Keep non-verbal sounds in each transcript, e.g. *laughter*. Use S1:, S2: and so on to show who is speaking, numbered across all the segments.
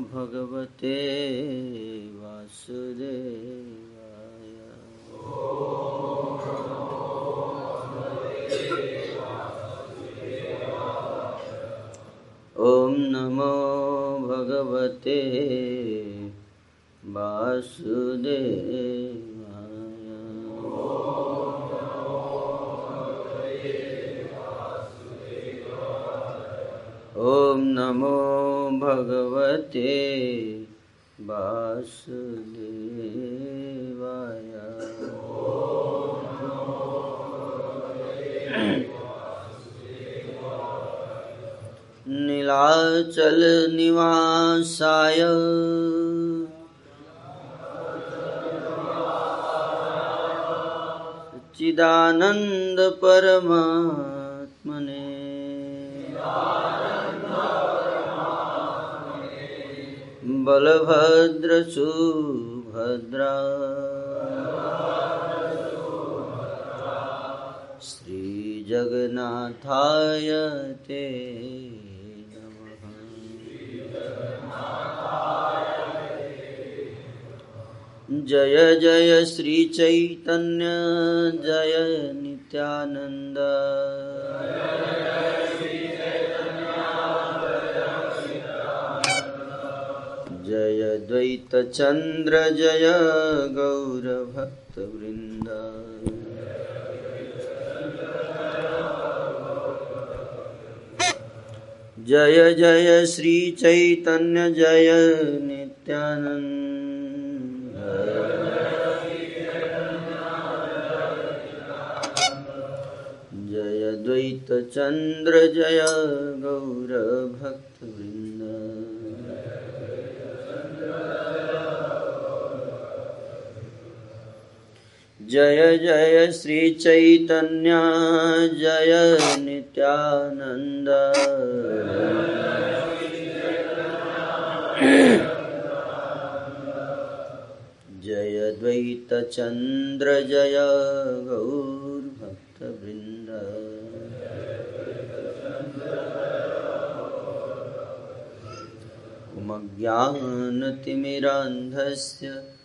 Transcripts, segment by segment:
S1: भगवते वासुदेवाय चिदानन्दपरमात्मने बलभद्रसुभद्रा श्रीजगन्नाथाय ते जय जय श्रीचैतन्य जय द्वैतचन्द्र जय गौरभक्तवृन्द। जय जय श्री चैतन्य जय। जय श्री चैतन्य जय नित्यानन्द। जय द्वैतचन्द्र जय गौर्भक्तवृन्द। उमज्ञानतिमिरान्धस्य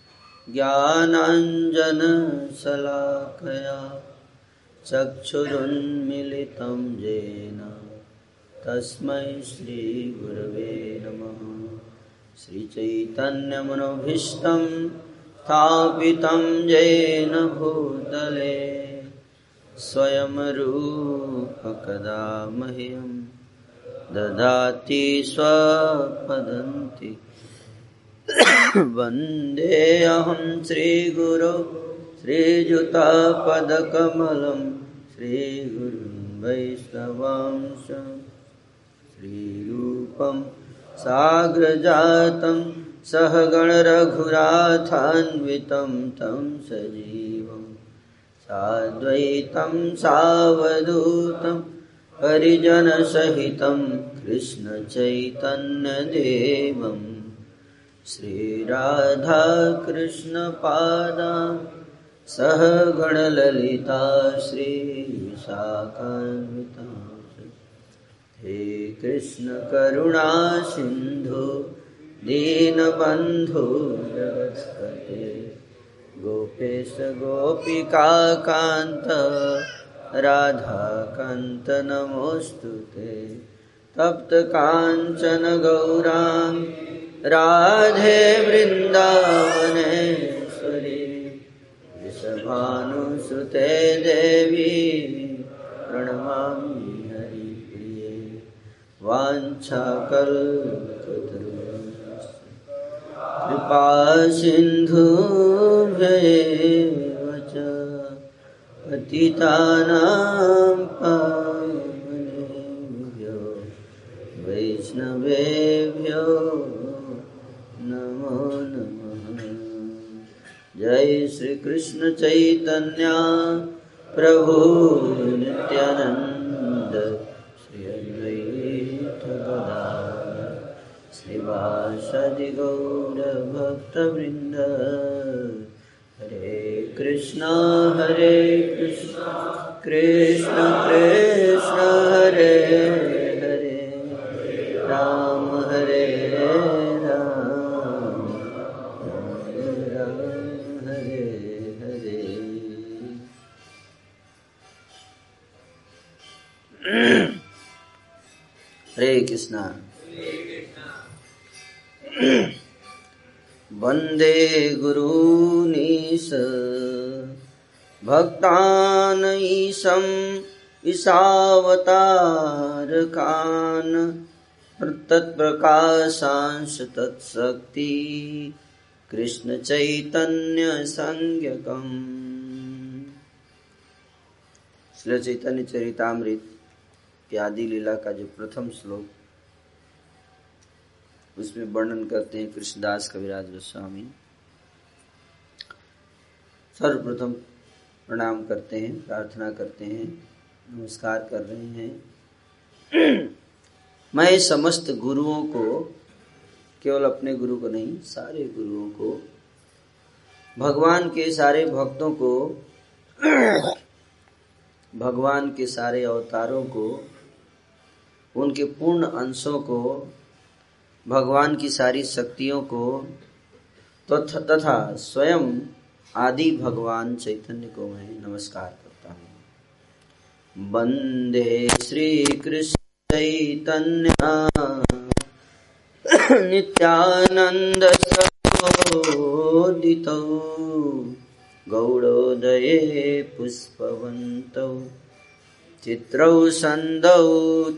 S1: ज्ञानाञ्जनशलाकया चक्षुरुन्मिलितं येन। तस्मै श्रीगुरवे नमः। श्रीचैतन्यमनोभीष्टं स्थापितं येन भूतले। स्वयं रूपकदा मह्यं ददाति स्वपदन्ति। वन्देऽहं श्रीगुरो श्रीयुतापदकमलं श्रीगुरुं वैष्णवांश श्रीरूपं साग्रजातं सहगणरघुराथान्वितं तं सजीवं साद्वैतं सावधूतं परिजनसहितं कृष्णचैतन्यदेवम् श्रीराधाकृष्णपादा सह गणललिता श्रीविशाखान्विता हे कृष्णकरुणा सिन्धु, दीनबन्धु जगत्पते। गोपेश गोपिकान्त राधाकान्त, नमोऽस्तु ते। तप्तकाञ्चन गौराङ्ग राधे वृन्दावनेश्वरी वृषभानुसुते देवी प्रणमामि हरिप्रिये। वाञ्छाकल्पतरुश्च कृपा सिन्धुभ्येव च पतितानां पावनेभ्यो वैष्णवेभ्यो जय श्री कृष्ण चैतन्य प्रभु नित्यानंद श्री अद्वैत श्रीवासदि गौर भक्तवृंद हरे कृष्णा हरे कृष्णा, कृष्ण कृष्ण, हरे कृष्णा। वंदे गुरूनीश। भक्तानईशम् ईशावतारकान् तत्प्रकाशांश तत्शक्ति कृष्णचैतन्यसंज्ञकम्। श्री चैतन्य चरितामृत की आदि लीला का जो प्रथम श्लोक उसमें वर्णन करते हैं कृष्णदास कविराज गोस्वामी। सर्वप्रथम प्रणाम करते हैं, प्रार्थना करते हैं, नमस्कार कर रहे हैं। *clears throat* मैं समस्त गुरुओं को, केवल अपने गुरु को नहीं, सारे गुरुओं को, भगवान के सारे भक्तों को, *clears throat* भगवान के सारे अवतारों को, उनके पूर्ण अंशों को भगवान की सारी शक्तियों को तथा स्वयं आदि भगवान चैतन्य को मैं नमस्कार करता हूँ। वंदे श्री कृष्ण चैतन्य नित्यानंद सहोदित गौड़ोदये पुष्पवन्तौ, चित्रौ सन्दौ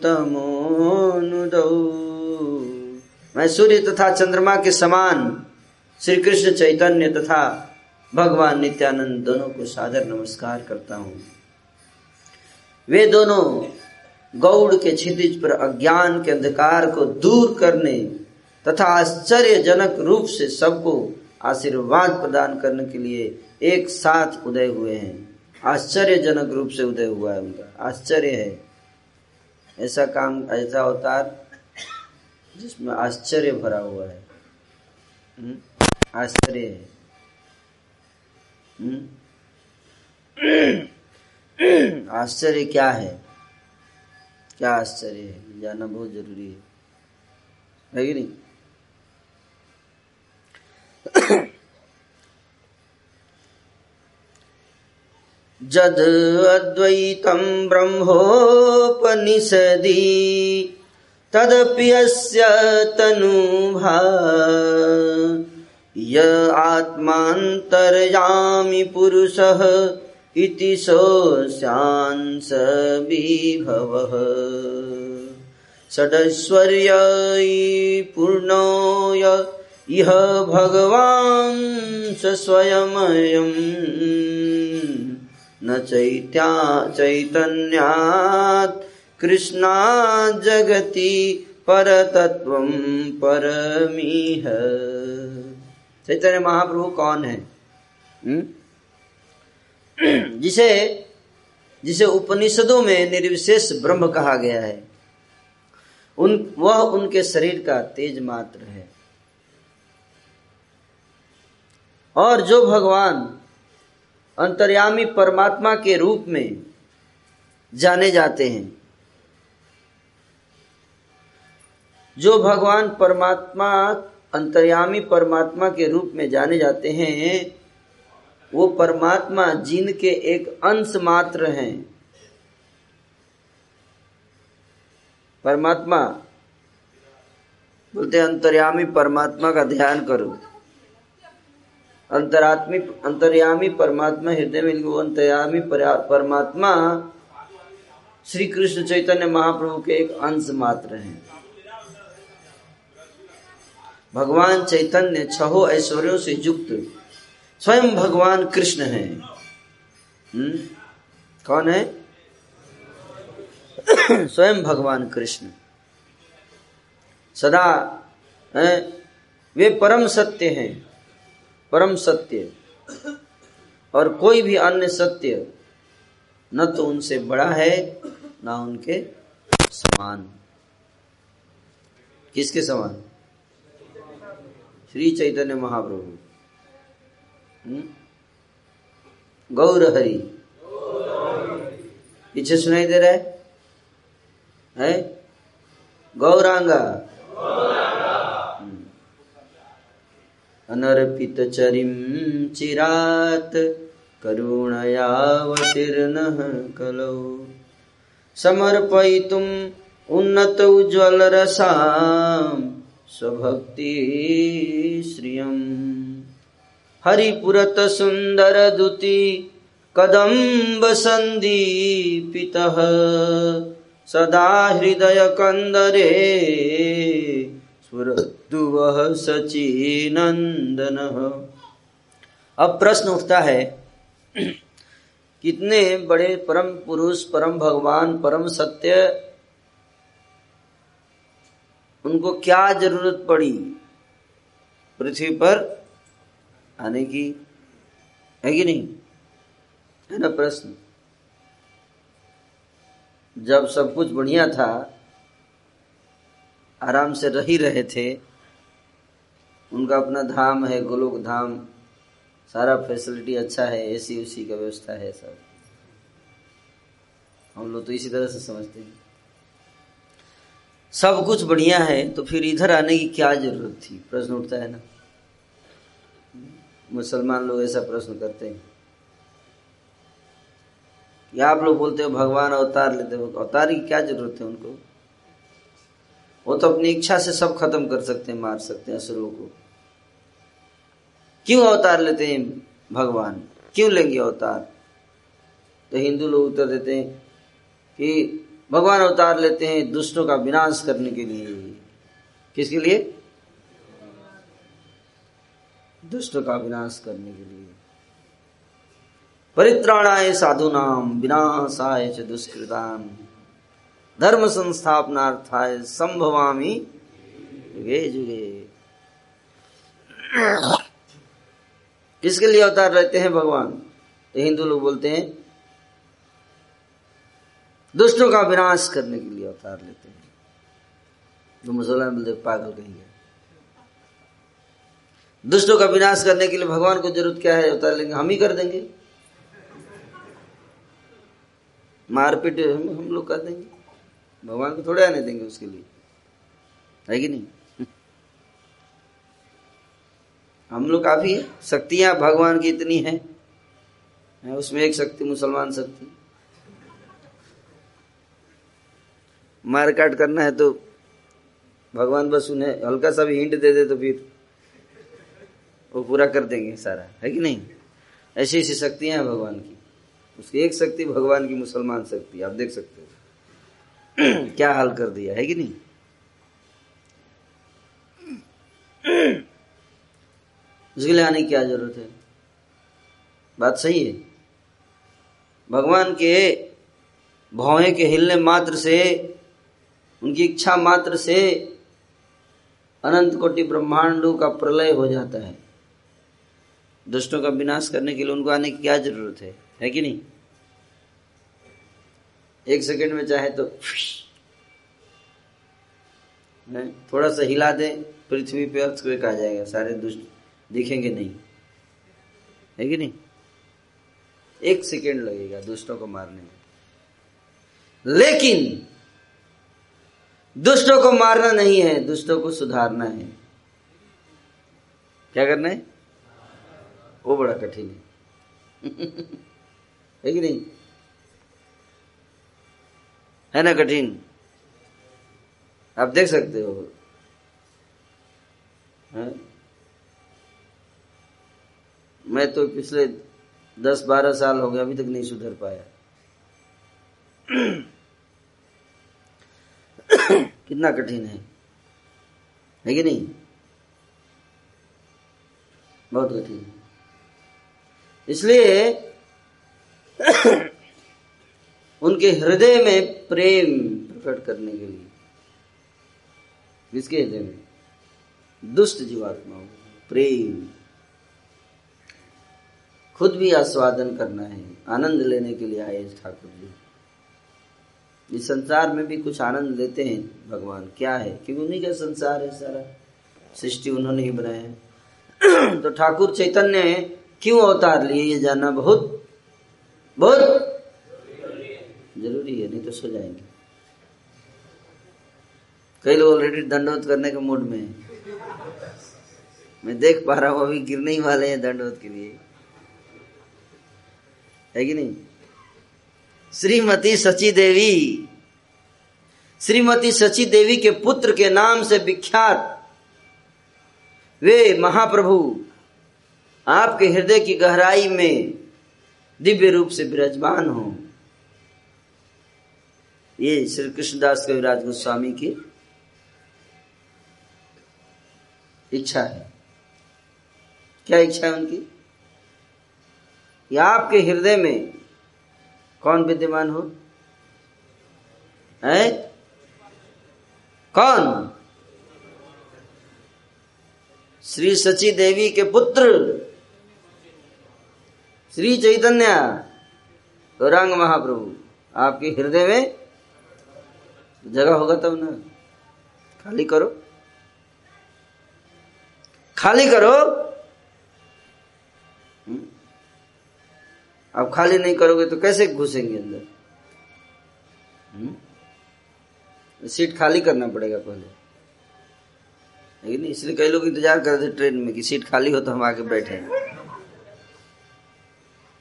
S1: तमोनुदौ मैं सूर्य तथा चंद्रमा के समान श्री कृष्ण चैतन्य तथा भगवान नित्यानंद दोनों को सादर नमस्कार करता हूँ। वे दोनों गौड़ के क्षितिज पर अज्ञान के अंधकार को दूर करने तथा आश्चर्यजनक रूप से सबको आशीर्वाद प्रदान करने के लिए एक साथ उदय हुए हैं। आश्चर्यजनक रूप से उदय हुआ है उनका। आश्चर्य है। ऐसा काम, ऐसा अवतार जिसमें आश्चर्य भरा हुआ है। हम्म? आश्चर्य है। हम्म? *clears throat* आश्चर्य क्या है? क्या आश्चर्य है? जानना बहुत ज़रूरी है। है कि नहीं? *clears throat* जद अद्वैतं ब्रह्मोपनिषदि तदप्यस्य तनुभा य आत्मान्तर्यामि पुरुषः इति सोऽस्यांस विभवः षडैश्वर्यै पूर्णोय इह भगवान् स्वयमयम् न चैत्या चैतन्यात् कृष्णा जगति परतत्वं परमीह। चैतन्य महाप्रभु कौन है? हुँ? जिसे जिसे उपनिषदों में निर्विशेष ब्रह्म कहा गया है, उन, वह उनके शरीर का तेज मात्र है। और जो भगवान अंतर्यामी परमात्मा के रूप में जाने जाते हैं जो भगवान परमात्मा, अंतर्यामी परमात्मा के रूप में जाने जाते हैं, वो परमात्मा जिनके एक अंश मात्र हैं। परमात्मा, बोलते अंतर्यामी परमात्मा का ध्यान करो। अंतरात्मी, अंतर्यामी परमात्मा, हृदय में वो अंतर्यामी परमात्मा, श्री कृष्ण चैतन्य महाप्रभु के एक अंश मात्र हैं। भगवान चैतन्य छहो ऐश्वर्यों से युक्त। स्वयं भगवान कृष्ण है। हम्म? कौन है? *coughs* स्वयं भगवान कृष्ण। सदा, है? वे परम सत्य हैं। परम सत्य। और कोई भी अन्य सत्य न तो उनसे बड़ा है, न उनके समान। किसके समान? श्री चैतन्य महाप्रभु। हम्म? गौर हरि पीछे सुनाई दे रहा है? है? गौरांगा। अनर्पित चरिम चिरात करुणयावतीर्णः कलौ। समर्पयितुं उन्नत उज्ज्वल स्वभक्ति श्रियम। हरिपुरत सुंदर दुति कदम्ब संदीपितः। सदा हृदय कंदरे स्फुरद्दुवः सचिनंदन अब प्रश्न उठता है, *clears throat* कितने बड़े परम पुरुष, परम भगवान, परम सत्य उनको क्या ज़रूरत पड़ी? पृथ्वी पर आने की है कि नहीं? है ना प्रश्न? जब सब कुछ बढ़िया था, आराम से रह ही रहे थे, उनका अपना धाम है, गोलोक धाम, सारा फैसिलिटी अच्छा है एसी उसी का व्यवस्था है सब। हम लोग तो इसी तरह से समझते हैं। सब कुछ बढ़िया है तो फिर इधर आने की क्या ज़रूरत थी? प्रश्न उठता है ना। मुसलमान लोग ऐसा प्रश्न करते हैं। या आप लोग बोलते हो, भगवान अवतार लेते हो, अवतार की क्या ज़रूरत है उनको? वो तो अपनी इच्छा से सब खत्म कर सकते हैं, मार सकते हैं असुरों को। क्यों अवतार लेते हैं भगवान? क्यों लेंगे अवतार? तो हिंदू लोग उत्तर देते हैं कि भगवान अवतार लेते हैं दुष्टों का विनाश करने के लिए। किसके लिए? दुष्टों का विनाश करने के लिए। परित्राणाय साधु नाम विनाशाय च दुष्कृतान। धर्म संस्थापनार्थाय संभवामी। जुगे जुगे। किसके लिए अवतार रहते हैं भगवान? हिंदू लोग बोलते हैं दुष्टों का विनाश करने के लिए अवतार लेते हैं। तो मुसलमान बोलते पागल कहेंगे दुष्टों का विनाश करने के लिए भगवान को ज़रूरत क्या है? अवतार लेंगे। हम ही कर देंगे। मारपीट हम, हम लोग कर देंगे। भगवान को थोड़े आने देंगे उसके लिए। है कि नहीं? हम लोग काफ़ी है। शक्तियाँ भगवान की इतनी है उसमें एक शक्ति मुसलमान शक्ति। मार काट करना है तो भगवान बस उन्हें हल्का सा भी हिंट दे दे तो फिर वो पूरा कर देंगे सारा। है कि नहीं? ऐसी ऐसी शक्तियाँ हैं भगवान की। उसकी एक शक्ति भगवान की मुसलमान शक्ति, आप देख सकते हो। *clears throat* क्या हाल कर दिया, है कि नहीं? उसके लिए आने की क्या ज़रूरत है? बात सही है। भगवान के भौहे के हिलने मात्र से उनकी इच्छा मात्र से अनंत कोटि ब्रह्मांडों का प्रलय हो जाता है। दुष्टों का विनाश करने के लिए उनको आने की क्या ज़रूरत है? है कि नहीं? एक सेकंड में चाहे तो थोड़ा सा हिला दे, पृथ्वी पे अर्थ आ जाएगा, सारे दुष्ट दिखेंगे नहीं। है कि नहीं? एक सेकेंड लगेगा दुष्टों को मारने में। लेकिन दुष्टों को मारना नहीं है, दुष्टों को सुधारना है। क्या करना है? वो बड़ा कठिन है। *laughs* है कि नहीं? है ना कठिन? आप देख सकते हो। है? मैं तो पिछले दस बारह साल हो गए, अभी तक नहीं सुधर पाया। *clears throat* *coughs* कितना कठिन है। है कि नहीं? बहुत कठिन इसलिए *coughs* उनके हृदय में प्रेम प्रकट करने के लिए, किसके हृदय में? दुष्ट जीवात्मा प्रेम। खुद भी आस्वादन करना है, आनंद लेने के लिए आए ठाकुर जी। इस संसार में भी कुछ आनंद लेते हैं भगवान। क्या है? क्योंकि उन्हीं का संसार है सारा। सृष्टि उन्होंने ही बनाया *clears throat* तो ठाकुर चैतन्य क्यों अवतार लिए ये जानना बहुत बहुत ज़रूरी है, नहीं तो सो जाएँगे। कई लोग ऑलरेडी दंडोत करने के मूड में है। मैं देख पा रहा हूँ, अभी गिरने ही वाले हैं दंडोत के लिए। है कि नहीं? श्रीमती सची देवी। श्रीमती सची देवी के पुत्र के नाम से विख्यात वे महाप्रभु आपके हृदय की गहराई में दिव्य रूप से विराजमान हो। ये श्री कृष्णदास कविराज गोस्वामी की इच्छा है। क्या इच्छा है उनकी? कि आपके हृदय में कौन विद्यमान हो? है? कौन? श्री सची देवी के पुत्र। श्री चैतन्य। गौरांग महाप्रभु, आपके हृदय में जगह होगा तब ना। खाली करो। खाली करो। हम्म? अब खाली नहीं करोगे तो कैसे घुसेंगे अंदर? सीट खाली करना पड़ेगा पहले। लेकिन इसलिए कई लोग इंतज़ार कर रहे थे ट्रेन में कि सीट खाली हो तो हम आके बैठे।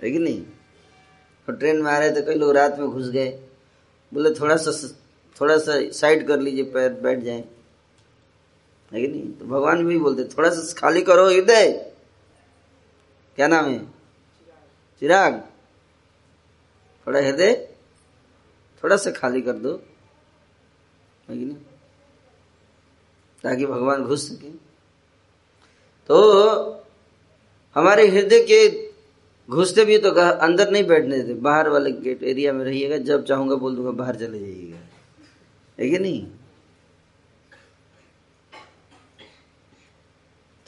S1: कि नहीं? और ट्रेन में आ रहे थे, कई लोग रात में घुस गए। बोले, थोड़ा सा थोड़ा सा साइड कर लीजिए, पैर बैठ जाए। है कि नहीं? तो भगवान भी बोलते, थोड़ा सा खाली करो हृदय क्या नाम है? चिराग। थोड़ा हृदय थोड़ा सा खाली कर दो। है कि नहीं? ताकि भगवान घुस सके। तो हमारे हृदय के घुसते भी तो अंदर नहीं बैठने देते, बाहर वाले गेट एरिया में रहिएगा, जब चाहूँगा बोल दूँगा, बाहर चले जाइएगा। है कि नहीं?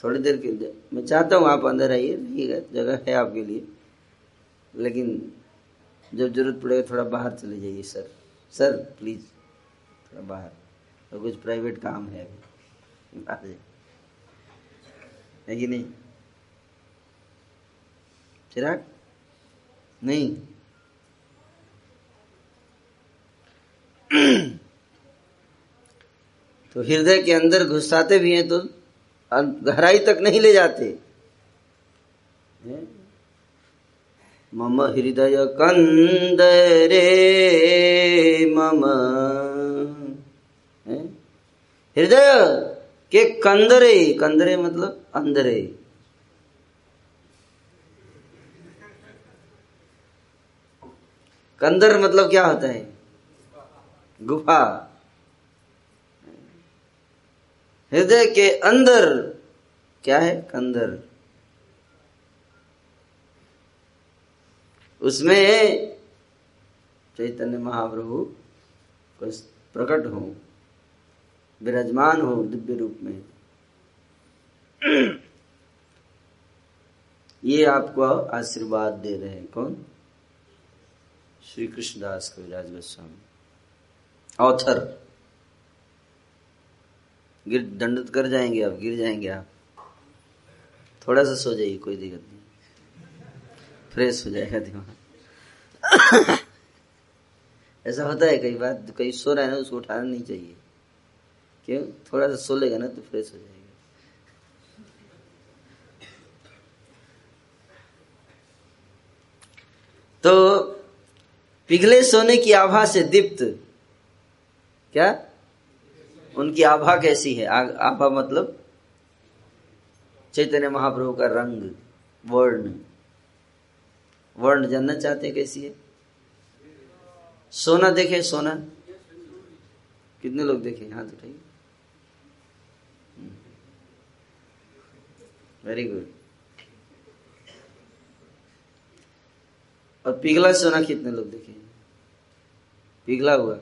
S1: थोड़ी देर के मैं चाहता हूँ आप अंदर आइए, रहिएगा, जगह है आपके लिए। लेकिन जब ज़रूरत पड़ेगा, थोड़ा बाहर चले जाइए, सर। सर प्लीज़ बाहर और कुछ प्राइवेट काम है है। कि नहीं? चिराग? नहीं। *clears throat* तो हृदय के अंदर घुसाते भी हैं तो गहराई तक नहीं ले जाते। मम हृदय कंदरे मम हृदय के कंदरे कंदरे मतलब अंदरे। कंदर मतलब क्या होता है? गुफा। हृदय के अंदर क्या है? कंदर। उसमें चैतन्य महाप्रभु प्रकट हो। विराजमान हो दिव्य रूप में। ये आपको आशीर्वाद दे रहे हैं। कौन? श्री कृष्णदास कविराज गोस्वामी। ऑथर गिर दंडित कर जाएँगे आप, गिर जाएँगे आप। थोड़ा सा सो जाइए, कोई दिक्कत नहीं। फ्रेश हो जाएगा दिमाग। *coughs* ऐसा होता है कई बार कई सो रहा है ना, उसको उठाना नहीं चाहिए। क्यों? थोड़ा सा सो लेगा ना तो फ्रेश हो जाएगा। तो पिघले सोने की आभा से दीप्त, क्या? उनकी आभा कैसी है? आभा मतलब चैतन्य महाप्रभु का रंग, वर्ण। वर्ण जानना चाहते हैं कैसी है? सोना देखे, सोना। कितने लोग देखे? हाथ उठाइए। वेरी गुड और पिघला सोना कितने लोग देखे पिघला हुआ।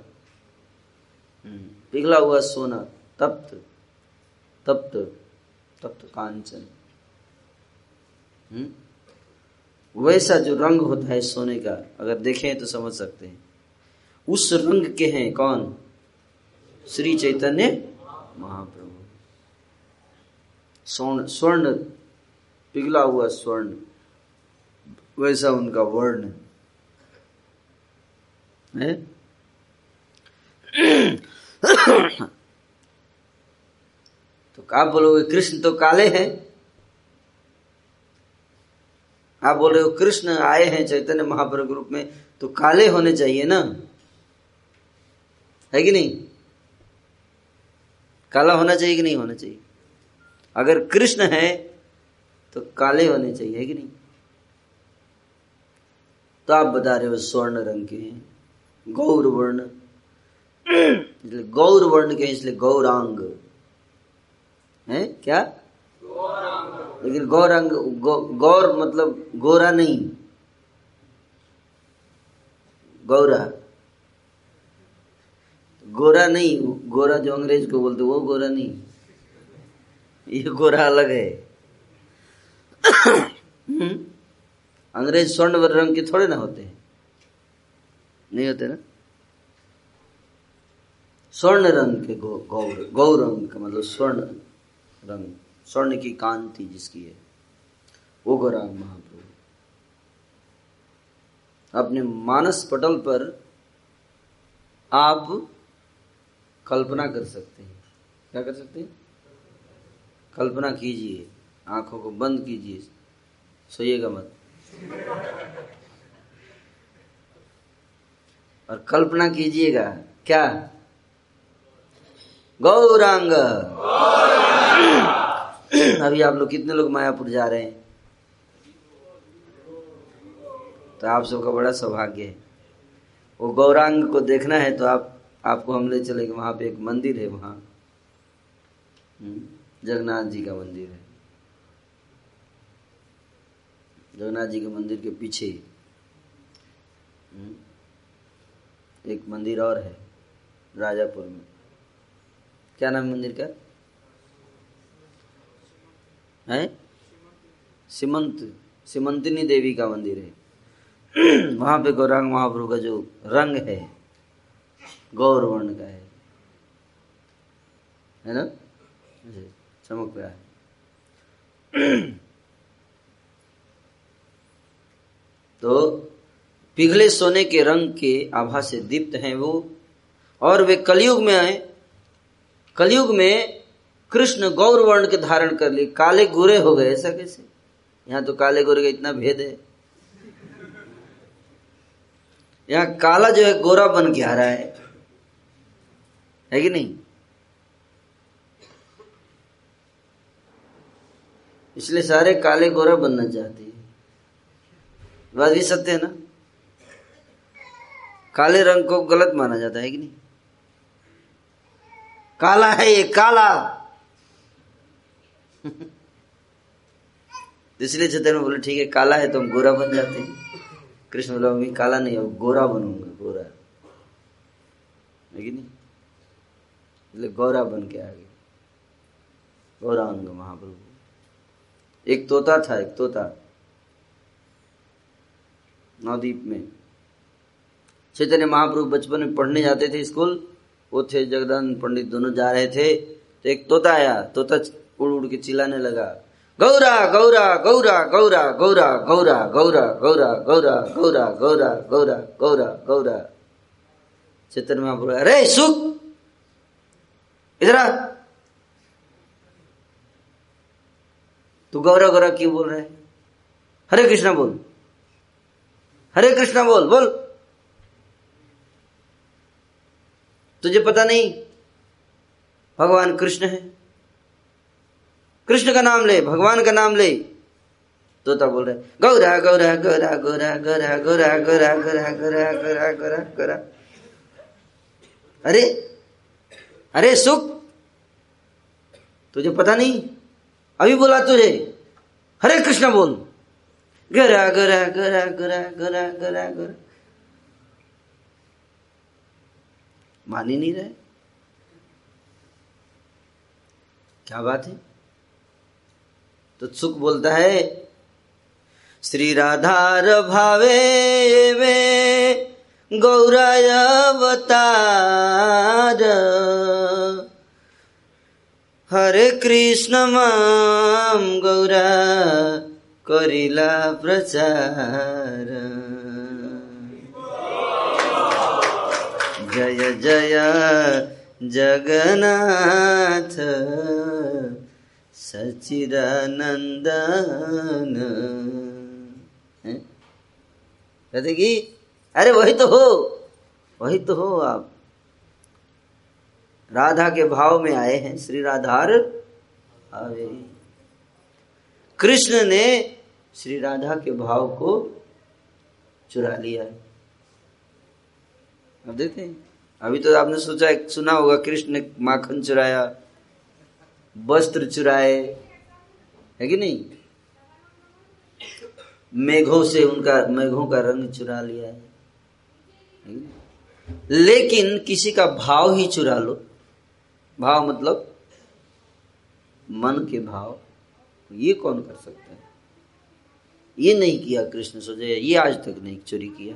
S1: हम्म पिघला हुआ सोना, तप्त तप्त तप्त कांचन। हम्म वैसा जो रंग होता है सोने का, अगर देखें तो समझ सकते हैं। उस रंग के हैं कौन? श्री चैतन्य महाप्रभु। स्वर्ण स्वर्ण पिघला हुआ स्वर्ण, वैसा उनका वर्ण। है? तो आप बोलोगे, कृष्ण तो काले हैं। आप बोल रहे हो, कृष्ण आए हैं चैतन्य महाप्रभु रूप में तो काले होने चाहिए ना? है कि नहीं? काला होना चाहिए कि नहीं होना चाहिए? अगर कृष्ण है तो काले होने चाहिए कि नहीं? तो आप बता रहे हो स्वर्ण रंग के हैं। गौर वर्ण। इसलिए गौर वर्ण के इसलिए गौरांग। है? क्या? लेकिन गौरांग गौ, गौर मतलब गोरा नहीं। गौरा। गोरा नहीं गोरा जो अंग्रेज़ को बोलते वो गोरा नहीं। ये गोरा अलग है? अंग्रेज़ स्वर्ण रंग के थोड़े ना होते हैं। नहीं होते ना? स्वर्ण रंग के गौ गौ रंग का मतलब स्वर्ण रंग, स्वर्ण की कांति जिसकी है, वो गोरा महाप्रभु। अपने मानस पटल पर आप कल्पना कर सकते हैं। क्या कर सकते हैं? कल्पना कीजिए। आँखों को बंद कीजिए। सोइएगा मत। और कल्पना कीजिएगा क्या? गौरांग। अभी आप लोग कितने लोग मायापुर जा रहे हैं? तो आप सबका बड़ा सौभाग्य है। वो गौरांग को देखना है तो आप आपको हम ले चले वहाँ पे एक मंदिर है वहाँ। हम्म, जगन्नाथ जी का मंदिर है। जगन्नाथ जी के मंदिर के पीछे। हम्म, एक मंदिर और है राजापुर में। क्या नाम मंदिर का? है? सीमंत सीमंतिनी देवी का मंदिर है। *clears throat* वहाँ पे गौरांग महाप्रभु का जो रंग है गौर वर्ण का है। है ना? चमक रहा है। *clears throat* तो पिघले सोने के रंग के आभा से दीप्त हैं वो, और वे कलयुग में आए। कलयुग में कृष्ण गौर वर्ण के धारण कर लिए। काले गोरे हो गए, ऐसा कैसे? यहाँ तो काले गोरे का इतना भेद है। यहाँ काला जो है, गोरा बन के आ रहा है। है कि नहीं? इसलिए सारे काले गोरा बनना चाहते हैं। बात भी सत्य है ना? काले रंग को गलत माना जाता है कि नहीं? काला है ये, काला। *laughs* इसलिए में बोले, ठीक है, काला है तो हम गोरा बन जाते हैं। कृष्ण बोला मैं काला नहीं हो गोरा बनूँगा, गोरा। है कि नहीं? इसलिए गौरा बन के आ गए गौरांग महाप्रभु। एक तोता था, एक तोता। नवदीप में चैतन्य महाप्रभु बचपन में पढ़ने जाते थे स्कूल वो थे जगदान पंडित दोनों जा रहे थे तो एक तोता आया तोता उड़ उड़ के चिल्लाने लगा गौरा गौरा गौरा गौरा गौरा गौरा गौरा गौरा गौरा गौरा गौरा गौरा गौरा गौरा चैतन्य महाप्रभु अरे सुख इधर तू गौरा गौरा क्यों बोल रहे हरे कृष्णा बोल हरे कृष्णा बोल बोल तुझे पता नहीं भगवान कृष्ण है कृष्ण का नाम ले भगवान का नाम ले तोता बोल रहे गौरा गौरा गौरा गौरा गौरा गौरा गौरा गौरा गौरा गौरा गौरा गौरा अरे अरे सुख तुझे पता नहीं अभी बोला तुझे हरे कृष्ण बोल गरा गरा गरा गरा गरा गरा गरा मान ही नहीं रहे। क्या बात है? तो सुख बोलता है, श्री राधार भावे वे, गौराय अवतार। हरे कृष्ण माम गौरा। करिला प्रचार। जय जय जगन्नाथ। सचिदानंदन कहते कि? अरे वही तो हो, वही तो हो आप। राधा के भाव में आए हैं, श्री राधार। आवे। कृष्ण ने श्री राधा के भाव को चुरा लिया। है अब देखते हैं? अभी तो आपने सोचा सुना होगा कृष्ण ने माखन चुराया वस्त्र चुराए है कि नहीं? मेघों से उनका मेघों का रंग चुरा लिया है, है लेकिन किसी का भाव ही चुरा लो। भाव मतलब मन के भाव। ये कौन कर सकता है? ये नहीं किया कृष्ण सोचे ये आज तक नहीं चोरी किया।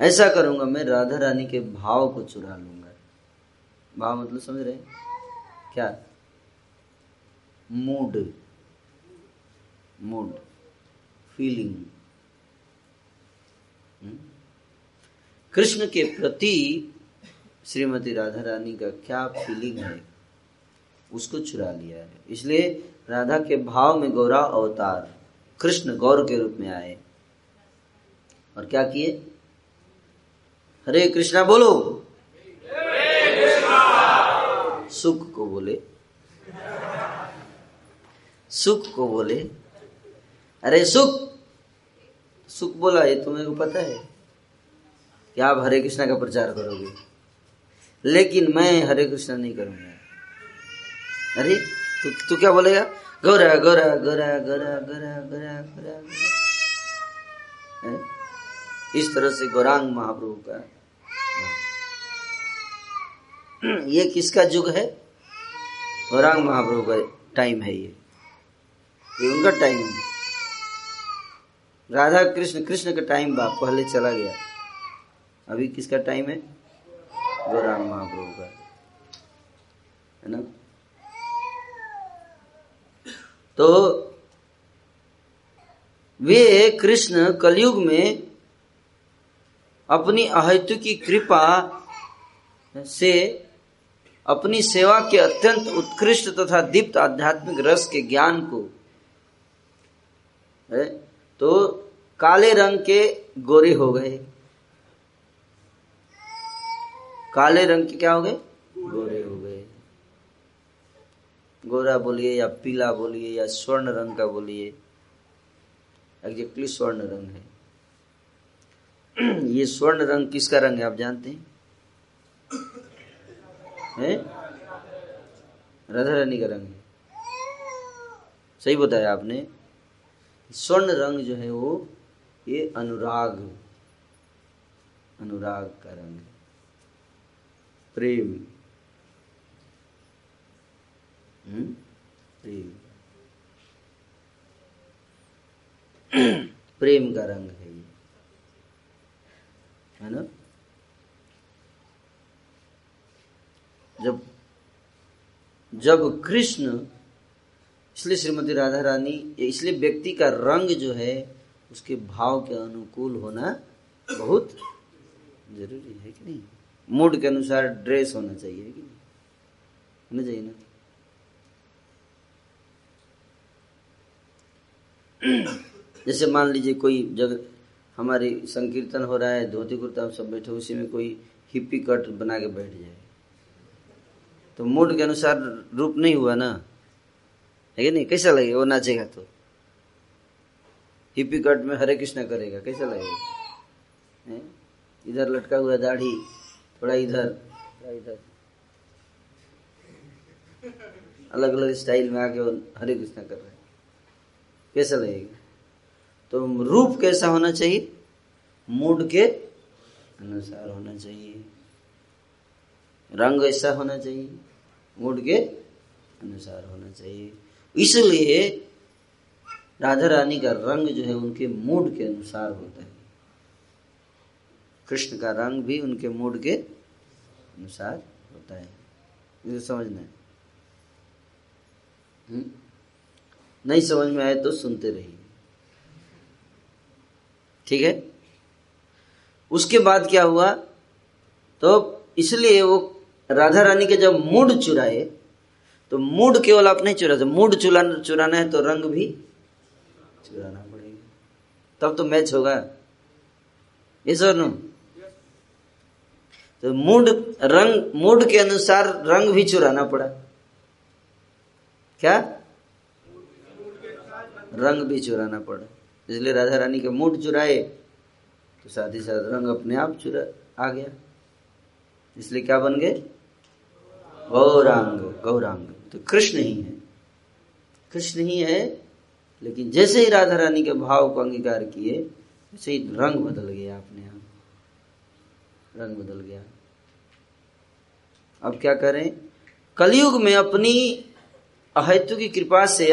S1: ऐसा करूँगा मैं, राधा रानी के भाव को चुरा लूँगा। भाव मतलब समझ रहे क्या? मूड। मूड। फीलिंग। हम्म? कृष्ण के प्रति श्रीमती राधा रानी का क्या फीलिंग है? उसको चुरा लिया है। इसलिए राधा के भाव में गौरा अवतार। कृष्ण गौर के रूप में आए और क्या किए? हरे कृष्णा बोलो। सुख को बोले। सुख को बोले। अरे सुख! सुख बोला, ये तुम्हें को पता है कि आप हरे कृष्णा का प्रचार करोगे। लेकिन मैं हरे कृष्णा नहीं करूँगा। अरे, तू तू क्या बोलेगा? गौरा गौरा गौरा गौरा गौरा गौरा गौरा इस तरह से गौरांग महाप्रभु का। ये किसका युग है? गौरांग महाप्रभु का टाइम है ये। ये उनका टाइम है। राधा कृष्ण कृष्ण का टाइम बाप पहले चला गया। अभी किसका टाइम है? गौरांग महाप्रभु का। है ना? तो वे कृष्ण कलयुग में अपनी अहेतु की कृपा से अपनी सेवा के अत्यंत उत्कृष्ट तथा दीप्त आध्यात्मिक रस के ज्ञान को तो काले रंग के गोरे हो गए। काले रंग के क्या हो गए? गोरे हो गए। गोरा बोलिए या पीला बोलिए या स्वर्ण रंग का बोलिए एग्जैक्टली स्वर्ण रंग है। *clears throat* ये स्वर्ण रंग किसका रंग है, आप जानते हैं? है? राधा रानी का रंग है। सही बताया आपने। स्वर्ण रंग जो है वो, ये अनुराग अनुराग का रंग है। प्रेम? प्रेम *coughs* प्रेम का रंग है ये। है ना? जब जब कृष्ण, इसलिए श्रीमती राधा रानी इसलिए व्यक्ति का रंग जो है, उसके भाव के अनुकूल होना बहुत ज़रूरी है कि नहीं? मूड के अनुसार ड्रेस होना चाहिए कि नहीं? होना चाहिए ना? जैसे मान लीजिए कोई जगह हमारी संकीर्तन हो रहा है, धोती कुर्ता हम सब बैठे, उसी में कोई हिप्पी कट बना के बैठ जाए। तो मूड के अनुसार रूप नहीं हुआ ना? है कि नहीं? कैसा लगेगा? वो नाचेगा तो। हिप्पी कट में हरे कृष्णा करेगा, कैसा लगेगा? इधर लटका हुआ दाढ़ी, थोड़ा इधर थोड़ा इधर। अलग अलग स्टाइल में आके वो हरे कृष्णा कर रहे कैसा लगेगा? तो रूप कैसा होना चाहिए? मूड के अनुसार होना चाहिए। रंग ऐसा होना चाहिए। मूड के अनुसार होना चाहिए। इसलिए राधा रानी का रंग जो है उनके मूड के अनुसार होता है। कृष्ण का रंग भी उनके मूड के अनुसार होता है। समझना है? हम्म? नहीं समझ में आए तो सुनते रहिए। ठीक है? उसके बाद क्या हुआ? तो इसलिए वो राधा रानी के जब मूड चुराए तो मूड केवल आप नहीं चुरा मूड चुराना चुराना है तो रंग भी चुराना पड़ेगा। तब तो मैच होगा। इस और नो तो मूड, रंग, मूड के अनुसार रंग भी चुराना पड़ा। क्या? रंग भी चुराना पड़ा। इसलिए राधा रानी के मूड चुराए तो साथ ही साथ रंग अपने आप चुरा, आ गया। इसलिए क्या बन गए? गौरांग गौरांग। तो कृष्ण ही है। कृष्ण ही है, लेकिन जैसे ही राधा रानी के भाव को अंगीकार किए, वैसे ही रंग बदल गया अपने आप। रंग बदल गया। अब क्या करें? कलयुग में अपनी अहेतु की कृपा से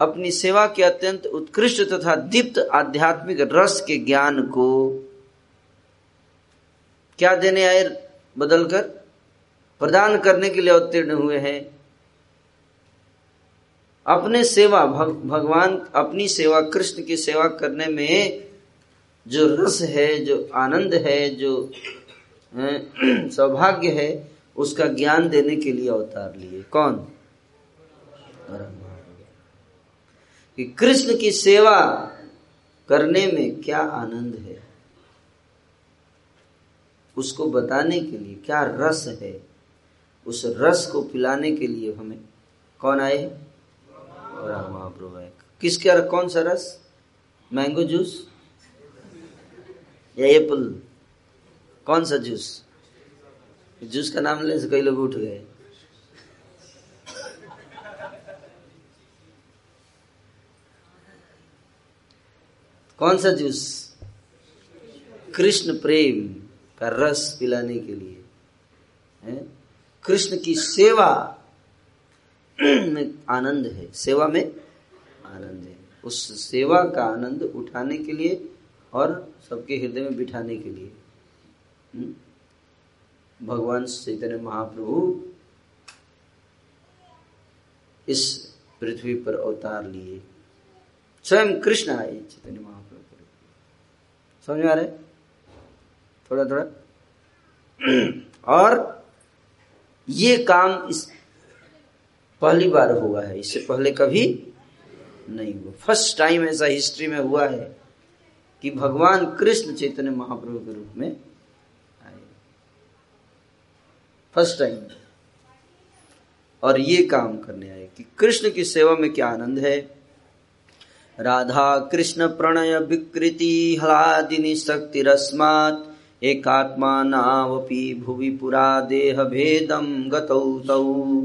S1: अपनी सेवा के अत्यंत उत्कृष्ट तथा दीप्त आध्यात्मिक रस के ज्ञान को क्या देने आए बदलकर? प्रदान करने के लिए अवतीर्ण हुए हैं। अपने सेवा भग, भगवान अपनी सेवा कृष्ण की सेवा करने में जो रस है जो आनंद है जो *clears throat* सौभाग्य है उसका ज्ञान देने के लिए अवतार लिए। कौन? कि कृष्ण की सेवा करने में क्या आनंद है? उसको बताने के लिए क्या रस है? उस रस को पिलाने के लिए हमें कौन आए महाप्रभु आए किसके कौन सा रस? Mango juice? या एप्पल? कौन सा जूस? जूस का नाम लेने से कई लोग उठ गए। कौन सा जूस? कृष्ण प्रेम का रस पिलाने के लिए कृष्ण की सेवा में आनंद है। सेवा में आनंद है। उस सेवा का आनंद उठाने के लिए और सबके हृदय में बिठाने के लिए हम्म? भगवान चैतन्य महाप्रभु इस पृथ्वी पर अवतार लिए। स्वयं कृष्ण आए चैतन्य महाप्रभु। समझ में आ रहे? थोड़ा थोड़ा। *clears throat* और ये काम इस पहली बार हुआ है, इससे पहले कभी नहीं हुआ। फ़र्स्ट टाइम ऐसा हिस्ट्री में हुआ है कि भगवान कृष्ण चैतन्य महाप्रभु के रूप में आए। फ़र्स्ट टाइम और ये काम करने आए कि कृष्ण की सेवा में क्या आनंद है? राधा कृष्ण प्रणय विकृति हलादिनी शक्तिरस्मात्। एकात्मानावपि भुवि पुरा देहभेदं गतौ तौ।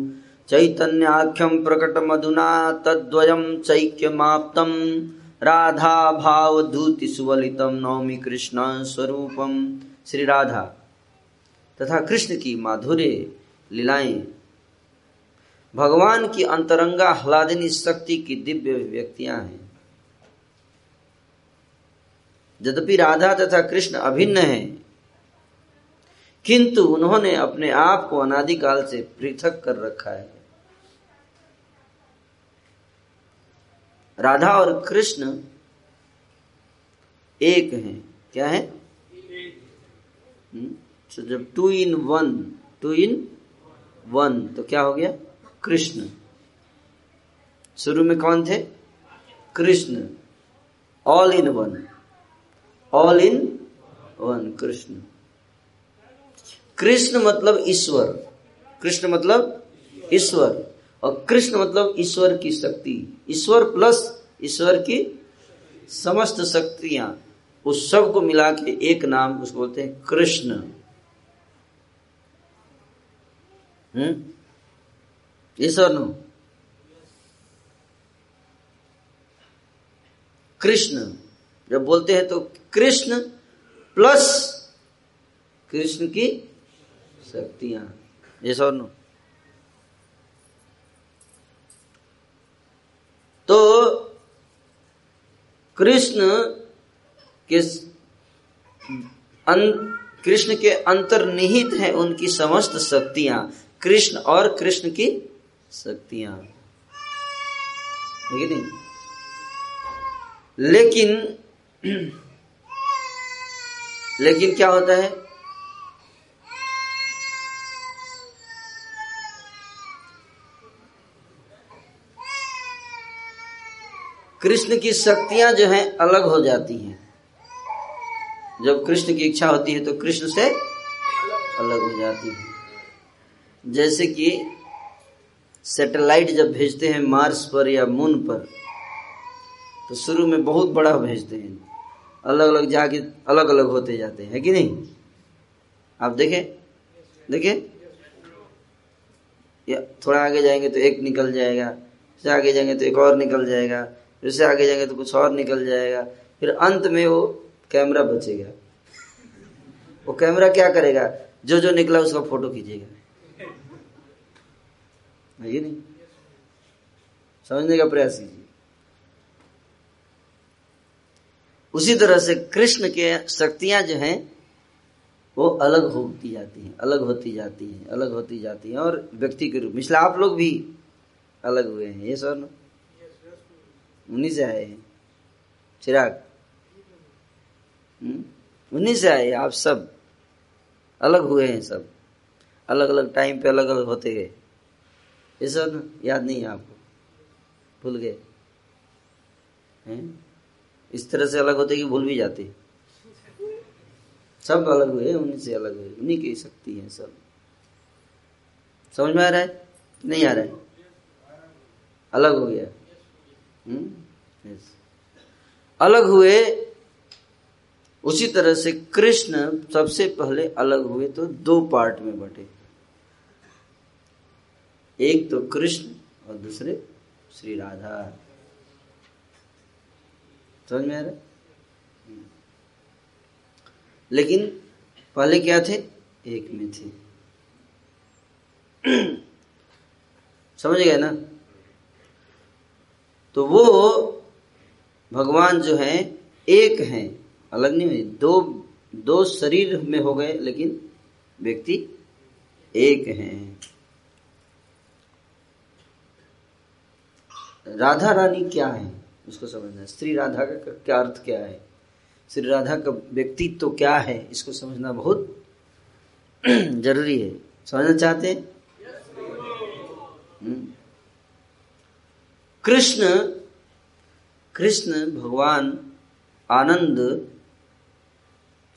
S1: चैतन्याख्यं प्रकटमधुना तद्वयं चैक्यमाप्तं। राधा भावधूति सुवलितं नौमि कृष्ण स्वरूपम श्री राधा तथा कृष्ण की माधुर्य लीलाएँ। भगवान की अंतरंगा हलादिनी शक्ति की दिव्य व्यक्तियाँ हैं। यद्यपि राधा तथा कृष्ण अभिन्न हैं किंतु उन्होंने अपने आप को अनादिकाल से पृथक कर रखा है। राधा और कृष्ण एक हैं। क्या है? हम्म, तो जब two in one two in one तो क्या हो गया? कृष्ण। शुरू में कौन थे? Krishna. All in one all in one Krishna Krishna मतलब ईश्वर। कृष्ण मतलब ईश्वर। और कृष्ण मतलब ईश्वर की शक्ति। ईश्वर प्लस ईश्वर की समस्त शक्तियाँ। उस सबको मिला के एक नाम उसको बोलते हैं कृष्ण। ईश्वर नो कृष्ण जब बोलते हैं तो कृष्ण प्लस कृष्ण की शक्तियाँ। ये और नो। तो कृष्ण के कृष्ण के अंतर्निहित है उनकी समस्त शक्तियाँ। कृष्ण और कृष्ण की शक्तियाँ। लेकिन लेकिन क्या होता है? कृष्ण की शक्तियाँ जो हैं, अलग हो जाती हैं। जब कृष्ण की इच्छा होती है तो कृष्ण से अलग हो जाती है। जैसे कि सैटेलाइट जब भेजते हैं मार्स पर या मून पर तो शुरू में बहुत बड़ा भेजते हैं। अलग अलग जाके अलग अलग होते जाते हैं कि नहीं? आप देखें देखें। थोड़ा आगे जाएँगे तो एक निकल जाएगा, फिर आगे जाएँगे तो एक और निकल जाएगा, फिर से आगे जाएँगे तो कुछ और निकल जाएगा, फिर अंत में वो कैमरा बचेगा। वो कैमरा क्या करेगा? जो जो निकला उसका फ़ोटो खींचेगा। नहीं? समझने का प्रयास कीजिए। उसी तरह से कृष्ण के शक्तियाँ जो हैं, वो अलग होती जाती हैं, अलग होती जाती हैं, अलग होती जाती हैं, और व्यक्ति के रूप में। आप लोग भी अलग हुए हैं। ये सर उन्हीं से आए हैं। चिराग? हम्म? उन्हीं से आए आप सब। अलग हुए हैं सब। अलग अलग टाइम पे अलग अलग होते गए। ये सब याद नहीं है आपको? भूल गए। हैं? इस तरह से अलग होते कि भूल भी जाते सब अलग हुए, उन्हीं से अलग हुए, उन्हीं की शक्ति है सब। समझ में आ रहा है? नहीं आ रहा है? अलग हो गया। हम्म? अलग हुए, उसी तरह से कृष्ण सबसे पहले अलग हुए तो दो पार्ट में बटे। एक तो कृष्ण और दूसरे श्री राधा। समझ में आ रहा लेकिन पहले क्या थे? एक में थे। समझ गए ना? तो वो भगवान जो है, एक हैं। अलग नहीं हुई दो दो शरीर में हो गए, लेकिन व्यक्ति एक हैं। राधा रानी क्या है? उसको समझना है। श्री राधा का क्या अर्थ क्या है? श्री राधा का व्यक्तित्व तो क्या है? इसको समझना बहुत *clears throat* ज़रूरी है। समझना चाहते हैं? हम्म। कृष्ण कृष्ण भगवान आनंद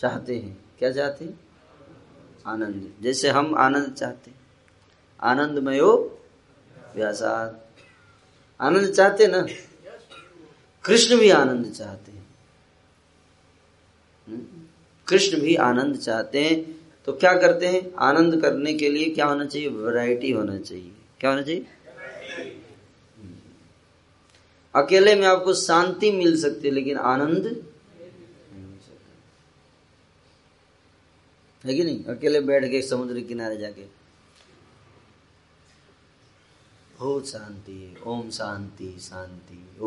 S1: चाहते हैं। क्या चाहते हैं? आनंद। जैसे हम आनंद चाहते हैं। आनंदमयो व्यासाद आनंद चाहते ना? कृष्ण भी आनंद चाहते हैं। हम्म? कृष्ण भी आनंद चाहते हैं तो क्या करते हैं? आनंद करने के लिए क्या होना चाहिए? वैरायटी होना चाहिए। क्या होना चाहिए? हम्म। अकेले में आपको शांति मिल सकती है, लेकिन आनंद है कि नहीं? अकेले बैठ के समुद्र किनारे जाके बहुत शांति, ओम शांति शांति, ओ।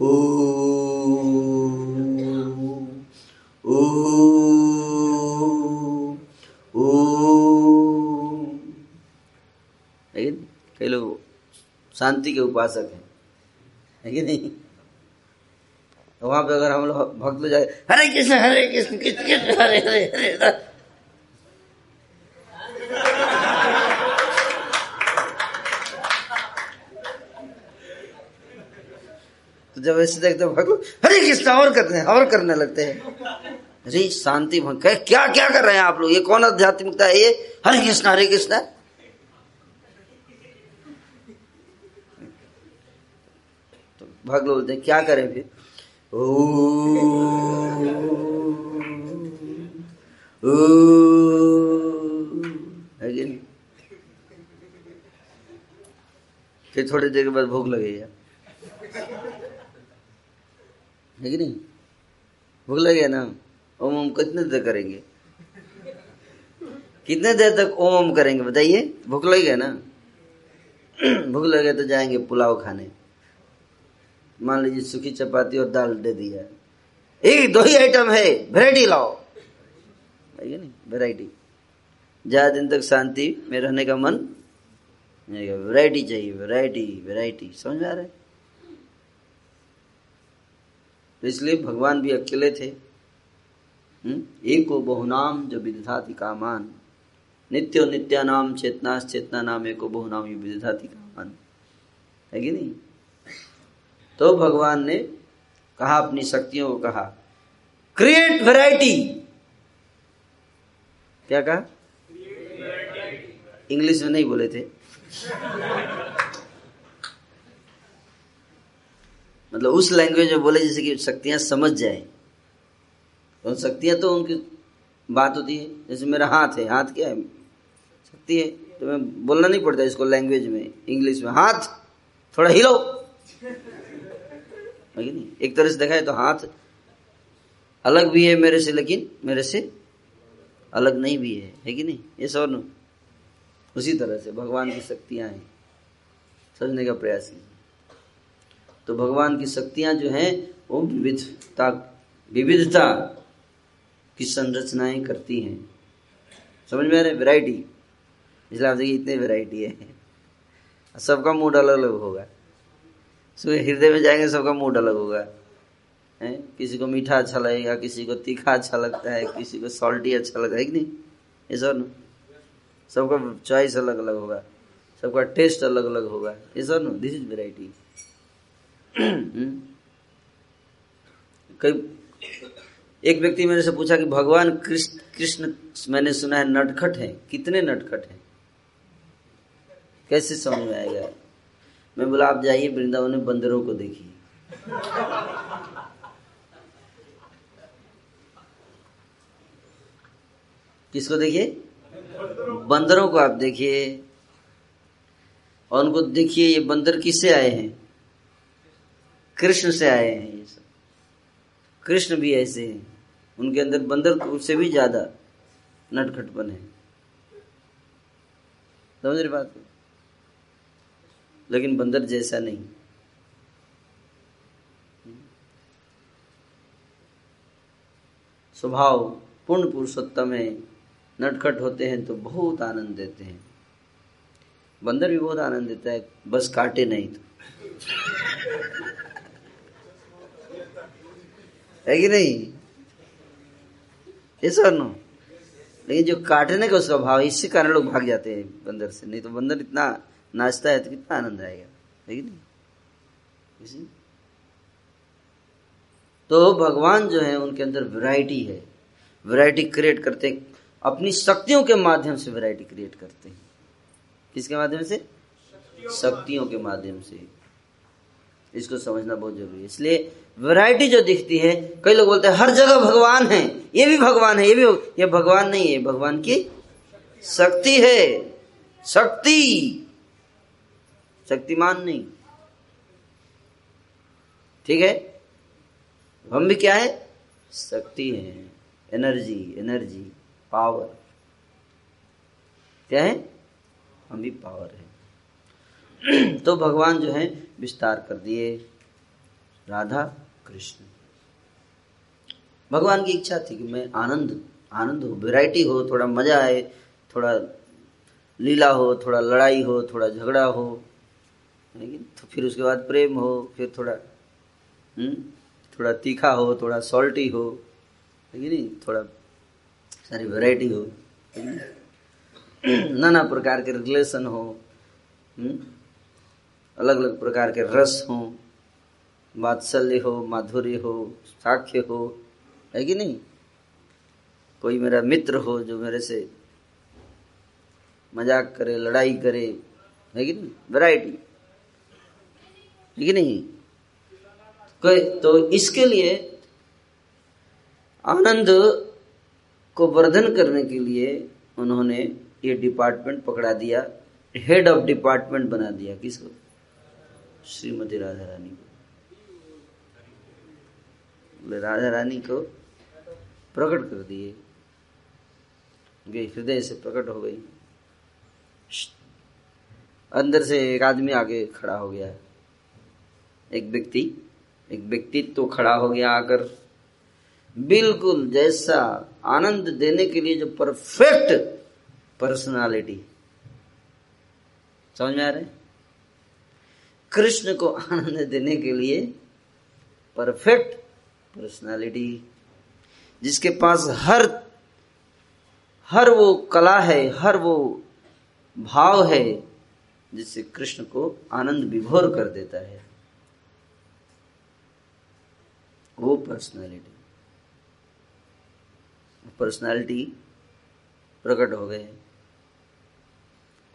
S1: ओ। ओ। लेकिन कई लोग शांति के उपासक हैं। है कि नहीं? वहाँ पे अगर हम लोग भक्त जाए, हरे कृष्ण हरे कृष्ण कृष्ण कृष्ण हरे हरे हरे जब ऐसे देखते भगवान हरे कृष्ण और करते हैं और करने लगते हैं। अरे शांति भंग क्या क्या कर रहे हैं आप लोग? ये कौन आध्यात्मिकता है? ये हरे कृष्ण हरे कृष्ण। तो भगवान बोलते क्या करें फिर? ओ, फिर थोड़ी देर के बाद भूख लगेगा। है कि नहीं? भूख लगे ना? ओम ओम कितने देर करेंगे? कितने देर तक ओम ओम करेंगे बताइए? भूख लगे ना? *clears throat* भूख लगे तो जाएँगे पुलाव खाने। मान लीजिए सूखी चपाती और दाल दे दिया एक, दो ही आइटम है। वैरायटी लाओ। है नहीं? वेराइटी ज़्यादा दिन तक शांति में रहने का मन वैरायटी चाहिए। वैरायटी वैरायटी समझ में आ रहा है तो इसलिए भगवान भी अकेले थे। हम्म? एको बहुनाम जो विदधाति कामान। नित्यो नित्यानाम चेतना चेतना नाम, एको बहुनाम ये विदधाति कामान। है कि नहीं? तो भगवान ने कहा, अपनी शक्तियों को कहा क्रिएट वैरायटी क्या कहा? इंग्लिश में नहीं बोले थे। मतलब उस लैंग्वेज में बोले जैसे कि शक्तियाँ समझ जाए। तो शक्तियाँ तो उनकी बात होती है। जैसे मेरा हाथ है, हाथ क्या है? शक्ति है। तो मैं बोलना नहीं पड़ता इसको लैंग्वेज में इंग्लिश में। हाथ, थोड़ा हिलो। नहीं? एक तरह से देखा है तो हाथ अलग भी है मेरे से, लेकिन मेरे से अलग नहीं भी है। है कि नहीं? ये सब उसी तरह से भगवान की शक्तियाँ हैं। समझने का प्रयास कीजिए तो भगवान की शक्तियाँ जो हैं, वो विविधता विविधता की संरचनाएँ करती हैं। समझ में आ रहे वैरायटी इसलिए आप देखिए, इतने वैरायटी है। सबका मूड अलग अलग होगा। सुबह हृदय में जाएँगे, सबका मूड अलग होगा। है? किसी को मीठा अच्छा लगेगा, किसी को तीखा अच्छा लगता है, किसी को सॉल्टी अच्छा लगता है कि नहीं? ये सब सबका चॉइस अलग अलग होगा। सबका टेस्ट अलग अलग होगा। ये सब नो दिस इज़ वेराइटी कई एक व्यक्ति मेरे से पूछा कि भगवान कृष्ण कृष्ण, मैंने सुना है नटखट है। कितने नटखट है? कैसे समझ में आएगा? मैं बोला, आप जाइए, वृंदावन में बंदरों को देखिए। किसको देखिए? बंदरों को आप देखिए। और उनको देखिए, ये बंदर किससे आए हैं? कृष्ण से आए हैं ये सब। कृष्ण भी ऐसे हैं। उनके अंदर बंदर से भी ज़्यादा नटखटपन है। समझ रही बात? लेकिन बंदर जैसा नहीं। स्वभाव पूर्ण पुरुषोत्तम है। नटखट होते हैं तो बहुत आनंद देते हैं। बंदर भी बहुत आनंद देता है, बस काटे नहीं तो। है कि नहीं? ये नो लेकिन जो काटने का उसका भाव इसी कारण लोग भाग जाते हैं बंदर से। नहीं तो बंदर इतना नाचता है तो कितना आनंद आएगा है कि नहीं? तो भगवान जो है उनके अंदर वैरायटी है। वैरायटी क्रिएट करते अपनी शक्तियों के माध्यम से वैरायटी क्रिएट करते हैं। किसके माध्यम से? शक्तियों के माध्यम से। इसको समझना बहुत ज़रूरी है। इसलिए वैरायटी जो दिखती है, कई लोग बोलते हैं, हर जगह भगवान है, ये भी भगवान है, ये भी ये भगवान नहीं है भगवान की शक्ति है। शक्ति! शक्तिमान नहीं। ठीक है? हम भी क्या है? शक्ति है। Energy energy, power. क्या है? हम भी पावर है। *clears throat* तो भगवान जो है विस्तार कर दिए राधा कृष्ण भगवान की इच्छा थी कि मैं आनंद आनंद हो वैरायटी हो थोड़ा मज़ा आए थोड़ा लीला हो थोड़ा लड़ाई हो थोड़ा झगड़ा हो लेकिन तो फिर उसके बाद प्रेम हो फिर थोड़ा हुँ? हम्म, थोड़ा तीखा हो थोड़ा सॉल्टी हो है नहीं थोड़ा सारी वैरायटी हो नाना प्रकार के रिलेशन हो हम्म? अलग अलग प्रकार के रस हो वात्सल्य हो, माधुर्य हो साक्ष्य हो, है कि नहीं? कोई मेरा मित्र हो जो मेरे से मज़ाक करे, लड़ाई करे, है कि नहीं? वैरायटी है कि नहीं? कोई तो इसके लिए आनंद को वर्धन करने के लिए उन्होंने ये डिपार्टमेंट पकड़ा दिया हेड ऑफ़ डिपार्टमेंट बना दिया किसको? श्रीमती राधा रानी को। राधा रानी को प्रकट कर दिए। हृदय से प्रकट हो गई। अंदर से एक आदमी आगे खड़ा हो गया। एक व्यक्ति, एक व्यक्तित्व तो खड़ा हो गया आकर। बिल्कुल जैसा आनंद देने के लिए जो परफेक्ट पर्सनालिटी समझ में आ रहे कृष्ण को आनंद देने के लिए परफेक्ट पर्सनालिटी, जिसके पास हर हर वो कला है, हर वो भाव है, जिससे कृष्ण को आनंद विभोर कर देता है। वो पर्सनालिटी। पर्सनालिटी प्रकट हो गए।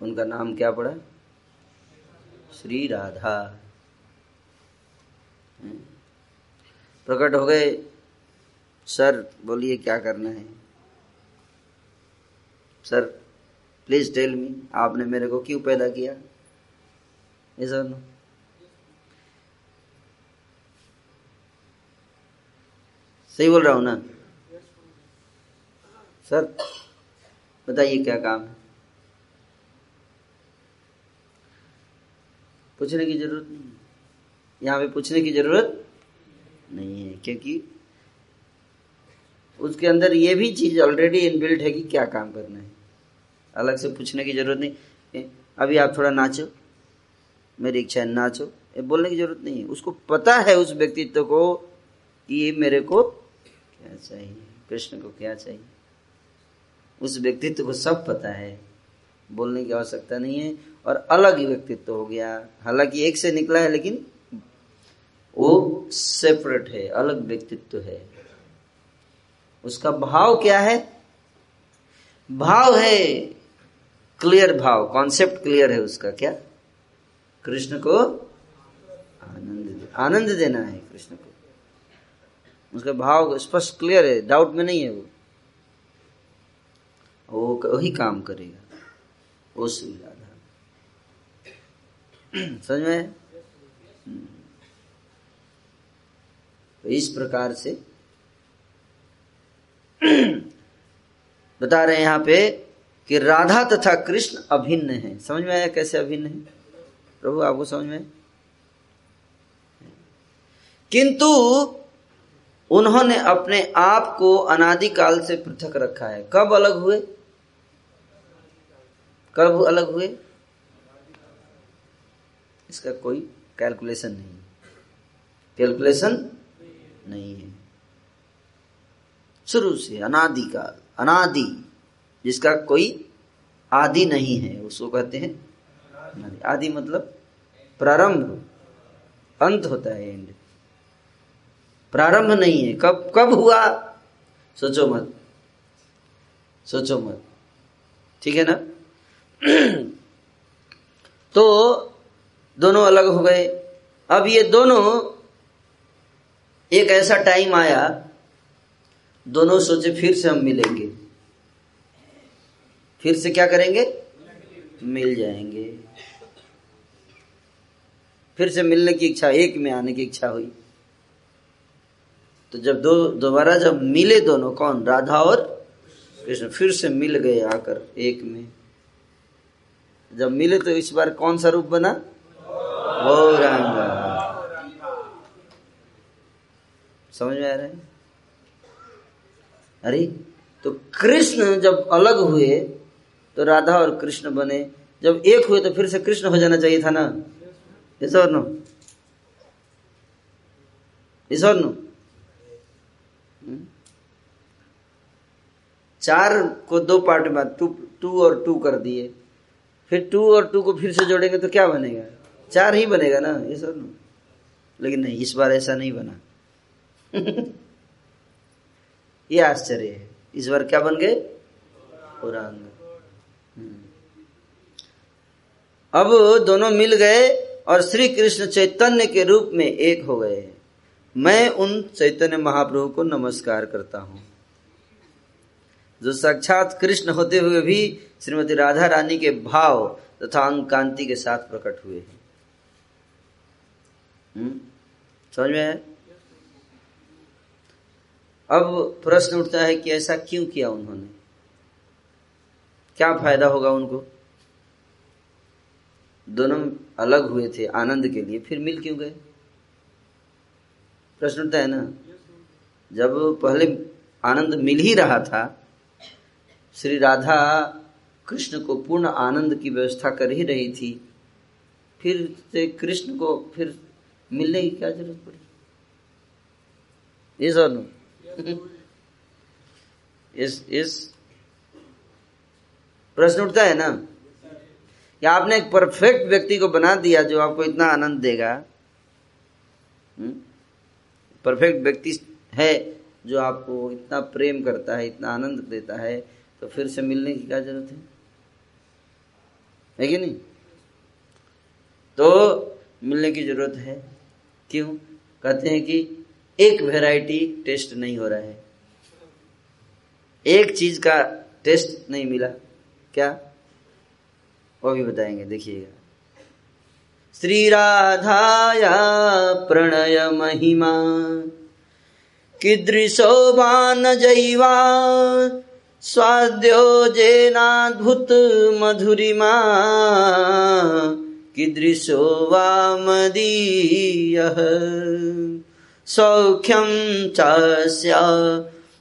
S1: उनका नाम क्या पड़ा? श्री राधा। प्रकट हो गए। सर, बोलिए क्या करना है? सर प्लीज़ टेल मी आपने मेरे को क्यों पैदा किया? सही बोल रहा हूँ ना? सर, बताइए क्या काम है? पूछने की ज़रूरत नहीं। है यहाँ पे पूछने की ज़रूरत नहीं है, क्योंकि उसके अंदर ये भी चीज़ ऑलरेडी इनबिल्ट है कि क्या काम करना है। अलग से पूछने की ज़रूरत नहीं। अभी आप थोड़ा नाचो। मेरी इच्छा है, नाचो। ये बोलने की ज़रूरत नहीं है। उसको पता है उस व्यक्तित्व को कि ये मेरे को क्या चाहिए, कृष्ण को क्या चाहिए। उस व्यक्तित्व को सब पता है। बोलने की आवश्यकता नहीं है। और अलग ही व्यक्तित्व हो गया। हालाँकि एक से निकला है, लेकिन वो सेपरेट है, अलग व्यक्तित्व है। उसका भाव क्या है? भाव है क्लियर भाव। कॉन्सेप्ट क्लियर है उसका, क्या? कृष्ण को आनंद आनंद देना है कृष्ण को। उसका भाव स्पष्ट क्लियर है डाउट में नहीं है वो। वो वही काम करेगा, वो राधा समझ में? तो इस प्रकार से बता रहे हैं यहाँ पे कि राधा तथा कृष्ण अभिन्न है। समझ में आया कैसे अभिन्न है? प्रभु, आपको समझ में? किंतु उन्होंने अपने आप को अनादिकाल से पृथक रखा है। कब अलग हुए? कब अलग हुए? इसका कोई कैलकुलेशन नहीं कैलकुलेशन नहीं है। शुरू से अनादिकाल अनादि, जिसका कोई आदि नहीं है, उसको कहते हैं आदि मतलब प्रारंभ, अंत होता है एंड प्रारंभ नहीं है। कब कब हुआ? सोचो मत। सोचो मत। ठीक है ना? *clears throat* तो दोनों अलग हो गए। अब ये दोनों, एक ऐसा टाइम आया, दोनों सोचे फिर से हम मिलेंगे। फिर से क्या करेंगे? मिल जाएँगे। फिर से मिलने की इच्छा, एक में आने की इच्छा हुई। तो जब दो, दोबारा जब मिले दोनों, कौन? राधा और कृष्ण। फिर से मिल गए आकर एक में। जब मिले तो इस बार कौन सा रूप बना? गौरांगा। समझ में आ रहा है? अरे तो कृष्ण जब अलग हुए तो राधा और कृष्ण बने। जब एक हुए तो फिर से कृष्ण हो जाना चाहिए था ना? इस और नो इस और नो चार को दो पार्ट में टू टू और टू कर दिए। फिर टू और टू को फिर से जोड़ेंगे तो क्या बनेगा? चार ही बनेगा ना, ये सब। लेकिन नहीं, इस बार ऐसा नहीं बना। *laughs* ये आश्चर्य है। इस बार क्या बन गए? पुरांग हम्म। अब दोनों मिल गए और श्री कृष्ण चैतन्य के रूप में एक हो गए। मैं उन चैतन्य महाप्रभु को नमस्कार करता हूँ। जो साक्षात कृष्ण होते हुए भी श्रीमती राधा रानी के भाव तथा अंग कांति के साथ प्रकट हुए हैं? समझ में अब प्रश्न उठता है कि ऐसा क्यों किया उन्होंने? क्या फ़ायदा होगा उनको? दोनों अलग हुए थे आनंद के लिए, फिर मिल क्यों गए? प्रश्न उठता है ना? जब पहले आनंद मिल ही रहा था, श्री राधा कृष्ण को पूर्ण आनंद की व्यवस्था कर ही रही थी, फिर से कृष्ण को फिर मिलने की क्या ज़रूरत पड़ी? ये सर इस इस प्रश्न उठता है ना? या आपने एक परफेक्ट व्यक्ति को बना दिया जो आपको इतना आनंद देगा। परफेक्ट व्यक्ति है जो आपको इतना प्रेम करता है, इतना आनंद देता है तो फिर से मिलने की क्या ज़रूरत है? है कि नहीं? तो मिलने की ज़रूरत है। क्यों? कहते हैं कि एक वैरायटी टेस्ट नहीं हो रहा है। एक चीज़ का टेस्ट नहीं मिला। क्या? वो भी बताएँगे, देखिएगा। श्री राधाया प्रणय महिमा कीदृशो बान जैवा स्वाद्यो जेनाद्भुत मधुरिमा। कीदृशो वा मदीयः? सौख्यं चास्य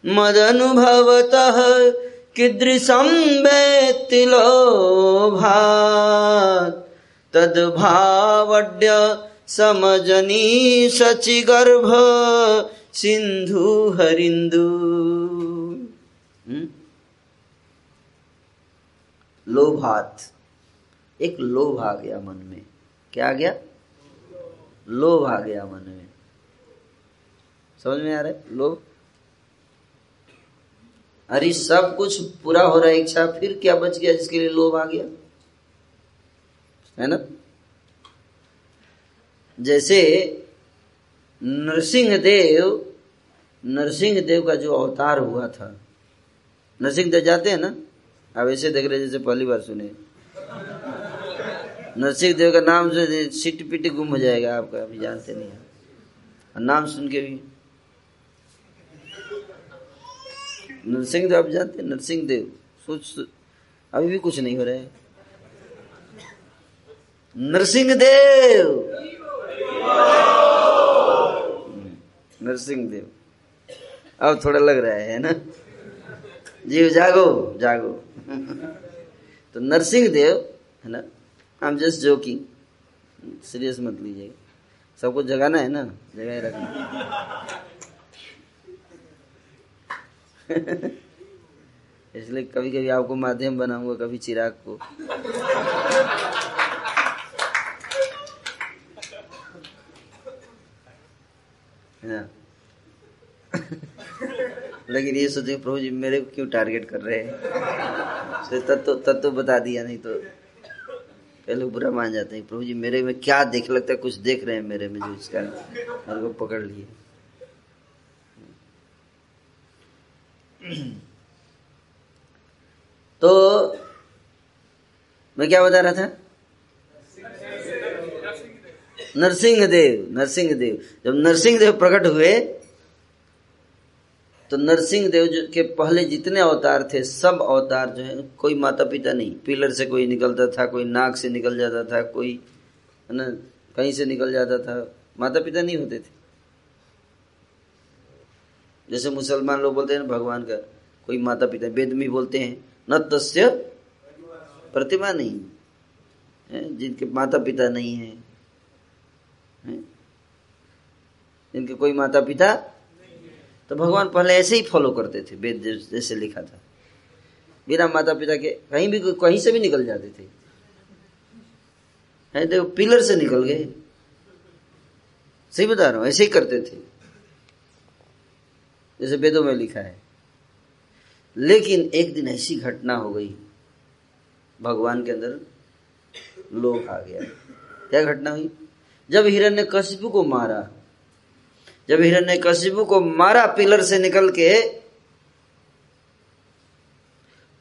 S1: मदनुभवतः कीदृशं वेत्ति लोभात्? तद्भावड्य समजनी गर्भ सिंधु हरिंदु हम्म? लोभात। एक लोभ आ गया मन में। क्या आ गया? लोभ आ गया मन में। समझ में आ रहा है? लोभ? अरे सब कुछ पूरा हो रहा है, इच्छा, फिर क्या बच गया जिसके लिए लोभ आ गया? है ना? जैसे नरसिंह देव नरसिंह देव का जो अवतार हुआ था नरसिंह देव जाते हैं ना? आप ऐसे देख रहे जैसे पहली बार सुने। नरसिंह देव का नाम से सिट पिट गुम हो जाएगा आपका अभी जानते नहीं है। नाम सुन के भी। नरसिंह देव, आप जानते नरसिंह देव, सोच अभी भी कुछ नहीं हो रहा है। नरसिंह देव! नरसिंह देव। अब थोड़ा लग रहा है ना? जीव जागो जागो। *laughs* तो नरसिंह देव, है ना? I am just joking serious मत लीजिएगा। सबको जगाना है ना? जगह रखना। *laughs* इसलिए कभी कभी आपको माध्यम बनाऊँगा, कभी चिराग को। *laughs* लेकिन ये सोचे प्रभु जी मेरे को क्यों टारगेट कर रहे हैं? *laughs* तो तत्व तत्व बता दिया, नहीं तो कई लोग बुरा मान जाते हैं प्रभु जी, मेरे में क्या देख लगता है, कुछ देख रहे हैं मेरे में जो इसका मेरे को पकड़ लिए। तो मैं क्या बता रहा था? नरसिंह देव नरसिंह देव। जब नरसिंह देव प्रकट हुए तो नरसिंह देव जो के पहले जितने अवतार थे सब अवतार जो है कोई माता पिता नहीं पिलर से कोई निकलता था कोई नाक से निकल जाता था कोई है ना कहीं से निकल जाता था माता पिता नहीं होते थे जैसे मुसलमान लोग बोलते हैं ना भगवान का कोई माता पिता वेद बोलते हैं न तस्य प्रतिमा नहीं है जिनके माता पिता नहीं है, है? जिनके कोई माता पिता तो भगवान पहले ऐसे ही फॉलो करते थे, वेद जैसे लिखा था। बिना माता पिता के कहीं भी कहीं से भी निकल जाते थे। है देखो पिलर से निकल गए। सही बता रहा हूँ, ऐसे ही करते थे। जैसे वेदों में लिखा है। लेकिन एक दिन ऐसी घटना हो गई। भगवान के अंदर लोभ आ गया। क्या घटना हुई? जब हिरण्य कशिपु को मारा जब हिरण्य कशिपु को मारा पिलर से निकल के,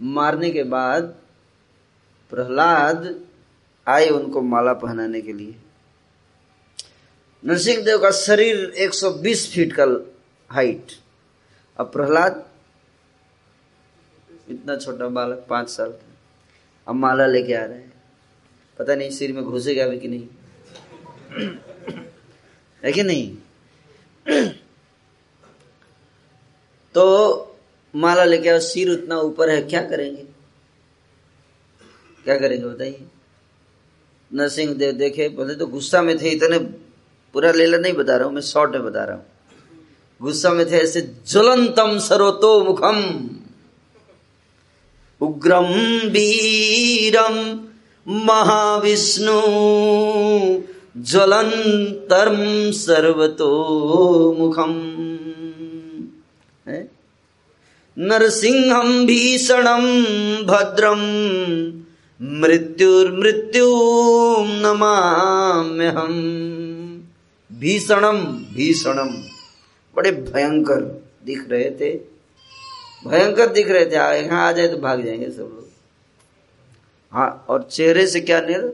S1: मारने के बाद प्रहलाद आए उनको माला पहनाने के लिए। नरसिंह देव का शरीर 120 फीट का हाइट। अब प्रहलाद, इतना छोटा बालक, पाँच साल का, अब माला लेके आ रहे हैं। पता नहीं, सिर में घुसेगा भी कि नहीं। *clears throat* है कि नहीं? तो माला लेके आओ, सिर उतना ऊपर है, क्या करेंगे? क्या करेंगे बताइए? नरसिंह देव देखे, बोले तो गुस्सा में थे, इतने पूरा लेला नहीं बता रहा हूँ, मैं शॉर्ट में बता रहा हूँ। गुस्सा में थे ऐसे, ज्वलंतम सरोतो मुखम, उग्रम, वीरम, महाविष्णु ज्वलंतरम सर्वतो मुखम। नरसिंहम भीषणम भद्रम मृत्युर्मृत्यु नमाम्य हम भीषणम भीषणम बड़े भयंकर दिख रहे थे। भयंकर दिख रहे थे। यहाँ आ जाए तो भाग जाएँगे सब लोग। हाँ और चेहरे से क्या निकल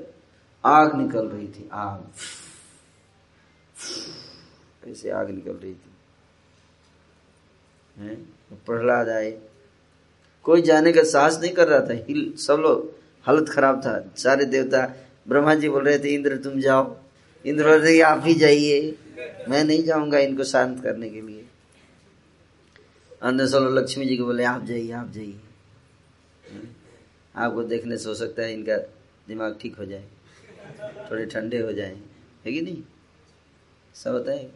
S1: आग निकल रही थी, आग। ऐसे आग निकल रही थी? प्रहलाद आए। कोई जाने का साहस नहीं कर रहा था। हिल, सब लोग, हालत खराब था। सारे देवता ब्रह्मा जी बोल रहे थे, इंद्र, तुम जाओ। इंद्र बोल रहे, आप ही जाइए। मैं नहीं जाऊँगा इनको शांत करने के लिए. अंदर सब लक्ष्मी जी को बोले, आप जाइए आप जाइए। आपको देखने से हो सकता है इनका दिमाग ठीक हो जाए। थोड़े ठंडे हो जाए। है कि नहीं? सब है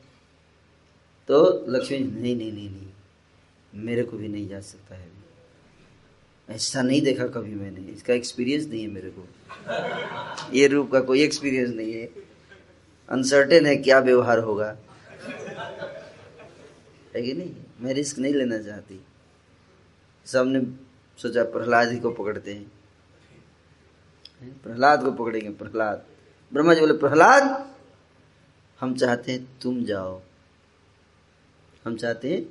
S1: तो लक्ष्मी, नहीं नहीं नहीं नहीं। मेरे को भी नहीं जा सकता है। ऐसा नहीं देखा कभी मैंने। इसका एक्सपीरियंस नहीं है मेरे को। ये रूप का कोई एक्सपीरियंस नहीं है। अनसर्टेन है क्या व्यवहार होगा। है कि नहीं? मैं रिस्क नहीं लेना चाहती। सबने सोचा प्रहलाद ही को पकड़ते हैं। प्रहलाद को पकड़ेंगे, प्रहलाद। ब्रह्मा जी बोले, प्रहलाद, हम चाहते हैं तुम जाओ। हम चाहते हैं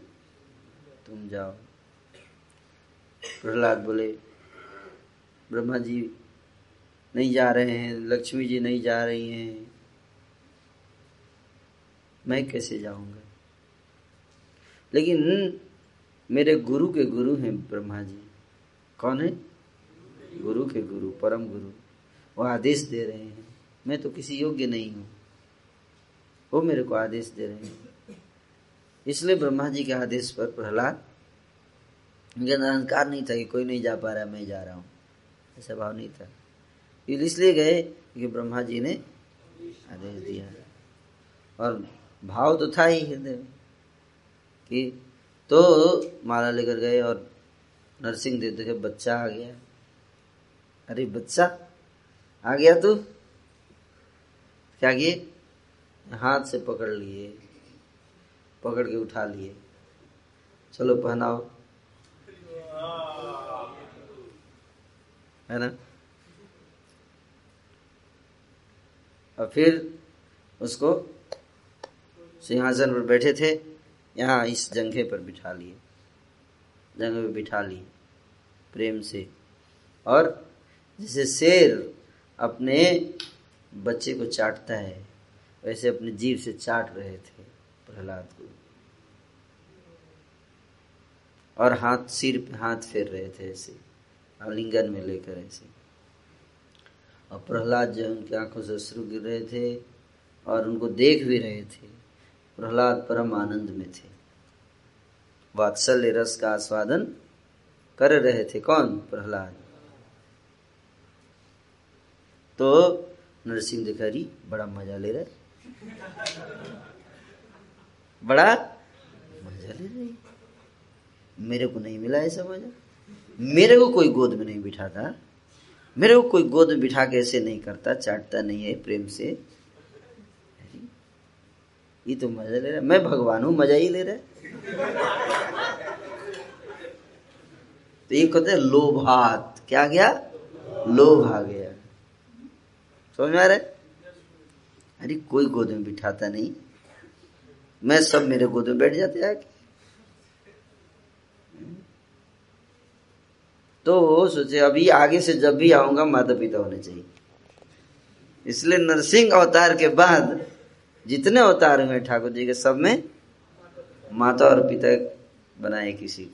S1: तुम जाओ। प्रहलाद बोले, ब्रह्मा जी नहीं जा रहे हैं, लक्ष्मी जी नहीं जा रही हैं। मैं कैसे जाऊँगा? लेकिन मेरे गुरु के गुरु हैं ब्रह्मा जी। कौन है? गुरु के गुरु, परम गुरु। वो आदेश दे रहे हैं। मैं तो किसी योग्य नहीं हूँ। वो मेरे को आदेश दे रहे हैं। इसलिए ब्रह्मा जी के आदेश पर प्रहलाद, उनके अंदर अहंकार नहीं था कि कोई नहीं जा पा रहा, मैं जा रहा हूँ। ऐसा भाव नहीं था। इसलिए गए कि ब्रह्मा जी ने आदेश दिया। और भाव तो था ही हृदय में कि तो माला लेकर गए और नरसिंह देव देखे, बच्चा आ गया। अरे बच्चा आ गया तू? क्या किए हाथ से पकड़ लिए, पकड़ के उठा लिए। चलो पहनाओ। है ना? और फिर उसको सिंहासन पर बैठे थे, यहाँ इस जंघे पर बिठा लिए। जंघे पर बिठा लिए, प्रेम से। और जैसे शेर अपने बच्चे को चाटता है, वैसे अपने जीव से चाट रहे थे प्रहलाद को। और हाथ सिर पे हाथ फेर रहे थे ऐसे, आलिंगन में लेकर ऐसे। और प्रहलाद जो उनकी आँखों से अश्रु गिर रहे थे और उनको देख भी रहे थे। प्रहलाद परम आनंद में थे। वात्सल्य रस का आस्वादन कर रहे थे कौन? प्रहलाद। तो नरसिंह दिखारी बड़ा मज़ा ले रहे। बड़ा मज़ा ले रही। मेरे को नहीं मिला ऐसा मज़ा। मेरे को कोई गोद में नहीं बिठाता। मेरे को कोई गोद में बिठा के ऐसे नहीं करता, चाटता नहीं है प्रेम से। ये तो मज़ा ले रहा मैं भगवान हूँ, मज़ा ही ले रहा तो ये कहते हैं लोभात क्या गया? लोभ आ गया। समझ में आ रहा है? अरे, कोई गोद में बिठाता नहीं। मैं सब मेरे गोद में बैठ जाते आके। तो सोचे, अभी आगे से जब भी आऊँगा माता पिता होने चाहिए। इसलिए नरसिंह अवतार के बाद जितने अवतार हुए ठाकुर जी के, सब में माता और पिता बनाए किसी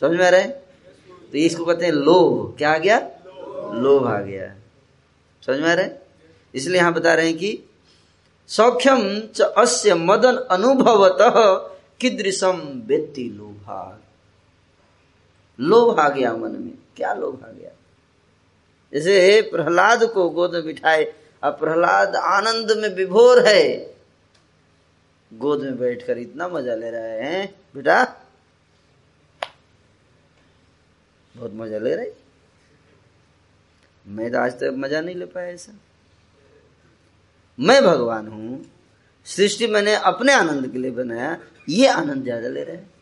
S1: समझ में आ रहे तो इसको कहते हैं लोभ। क्या आ गया? लोभ आ गया। समझ में आ रहे इसलिए यहाँ बता रहे हैं कि सौख्यम च अस्य मदन अनुभवत किदृशम व्यक्ति लोभा। लोभ आ गया मन में। क्या लोभ आ गया? जैसे प्रहलाद को गोद में बिठाए, अब प्रहलाद आनंद में विभोर है। गोद में बैठकर इतना मज़ा ले रहे हैं बेटा? बहुत मज़ा ले रहे मैं तो आज तक मज़ा नहीं ले पाया ऐसा। मैं भगवान हूँ, सृष्टि मैंने अपने आनंद के लिए बनाया, ये आनंद ज़्यादा ले रहे हैं।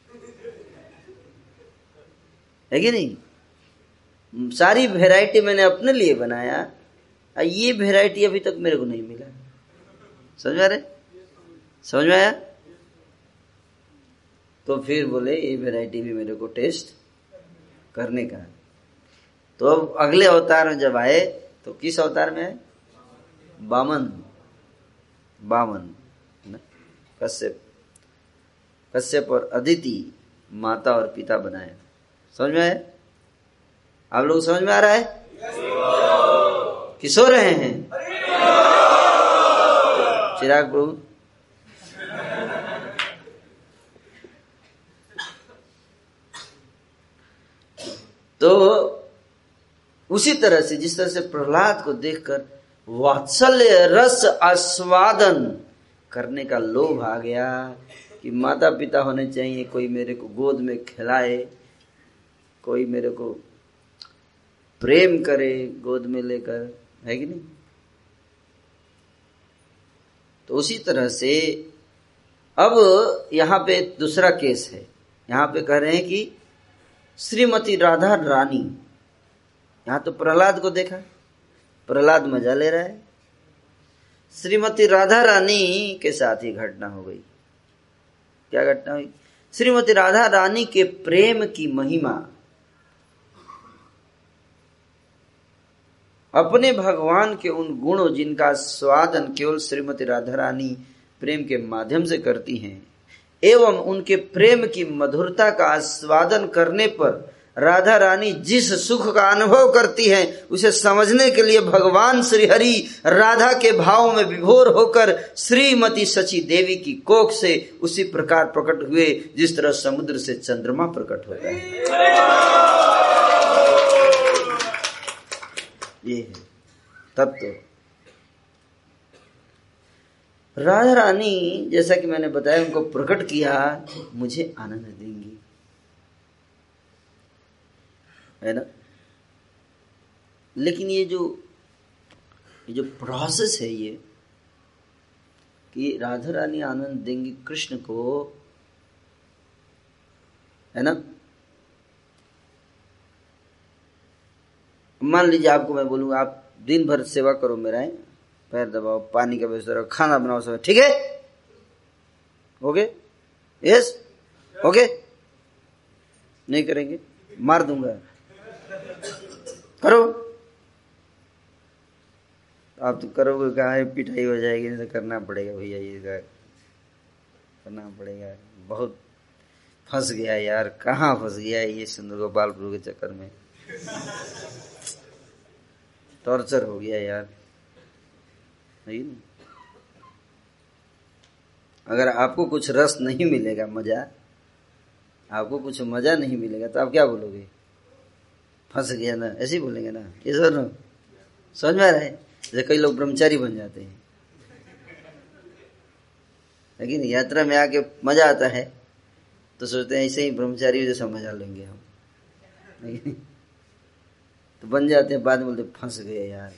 S1: है कि नहीं? सारी वेराइटी मैंने अपने लिए बनाया ये वैरायटी अभी तक मेरे को नहीं मिला। समझ में रहे? समझ में आया? तो फिर बोले, ये वैरायटी भी मेरे को टेस्ट करने का तो अब अगले अवतार में जब आए तो किस अवतार में बामन। बामन कश्यप। कश्यप और अदिति माता और पिता बनाए। समझ में आए आप लोग समझ में आ रहा है? कि सो रहे हैं? चिराग प्रभु। तो उसी तरह से, जिस तरह से प्रहलाद को देखकर वात्सल्य रस आस्वादन करने का लोभ आ गया कि माता पिता होने चाहिए, कोई मेरे को गोद में खिलाए, कोई मेरे को प्रेम करे गोद में लेकर, है कि नहीं? तो उसी तरह से अब यहाँ पे दूसरा केस है। यहाँ पे कह रहे हैं कि श्रीमती राधा रानी यहाँ तो प्रहलाद को देखा। प्रहलाद मज़ा ले रहा है। श्रीमती राधा रानी के साथ ही घटना हो गई। क्या घटना हुई? श्रीमती राधा रानी के प्रेम की महिमा। अपने भगवान के उन गुणों जिनका स्वादन केवल श्रीमती राधा रानी प्रेम के माध्यम से करती हैं, एवं उनके प्रेम की मधुरता का आस्वादन करने पर राधा रानी जिस सुख का अनुभव करती हैं, उसे समझने के लिए भगवान श्री हरि राधा के भाव में विभोर होकर श्रीमती सची देवी की कोख से उसी प्रकार प्रकट हुए, जिस तरह समुद्र से चंद्रमा प्रकट होता है। ये है। तत्व राधा रानी, जैसा कि मैंने बताया, उनको प्रकट किया, मुझे आनंद देंगी। है ना? लेकिन ये जो ये जो प्रोसेस है ये, कि राधा रानी आनंद देंगे कृष्ण को, है ना? मान लीजिए आपको मैं बोलूँगा, आप दिन भर सेवा करो मेरा पैर दबाओ, पानी का व्यवस्था रखो, खाना बनाओ, सब, ठीक है? ओके? Yes okay? नहीं करेंगे? मार दूँगा। करो। आप तो करोगे, कहा पिटाई हो जाएगी? नहीं तो करना पड़ेगा भैया, ये करना पड़ेगा। बहुत फंस गया यार। कहाँ फंस गया ये सुंदर गोपालपुर के चक्कर में? टॉर्चर हो गया यार। नहीं? अगर आपको कुछ रस नहीं मिलेगा, मज़ा, आपको कुछ मज़ा नहीं मिलेगा तो आप क्या बोलोगे? फंस गया ना, ऐसे ही बोलेंगे ना। ये सर समझ में आ रहा है? जैसे कई लोग ब्रह्मचारी बन जाते हैं। लेकिन यात्रा में आके मज़ा आता है तो सोचते हैं ऐसे ही ब्रह्मचारी जैसा मज़ा लेंगे हम। तो बन जाते हैं, बाद में बोलते फंस गए यार।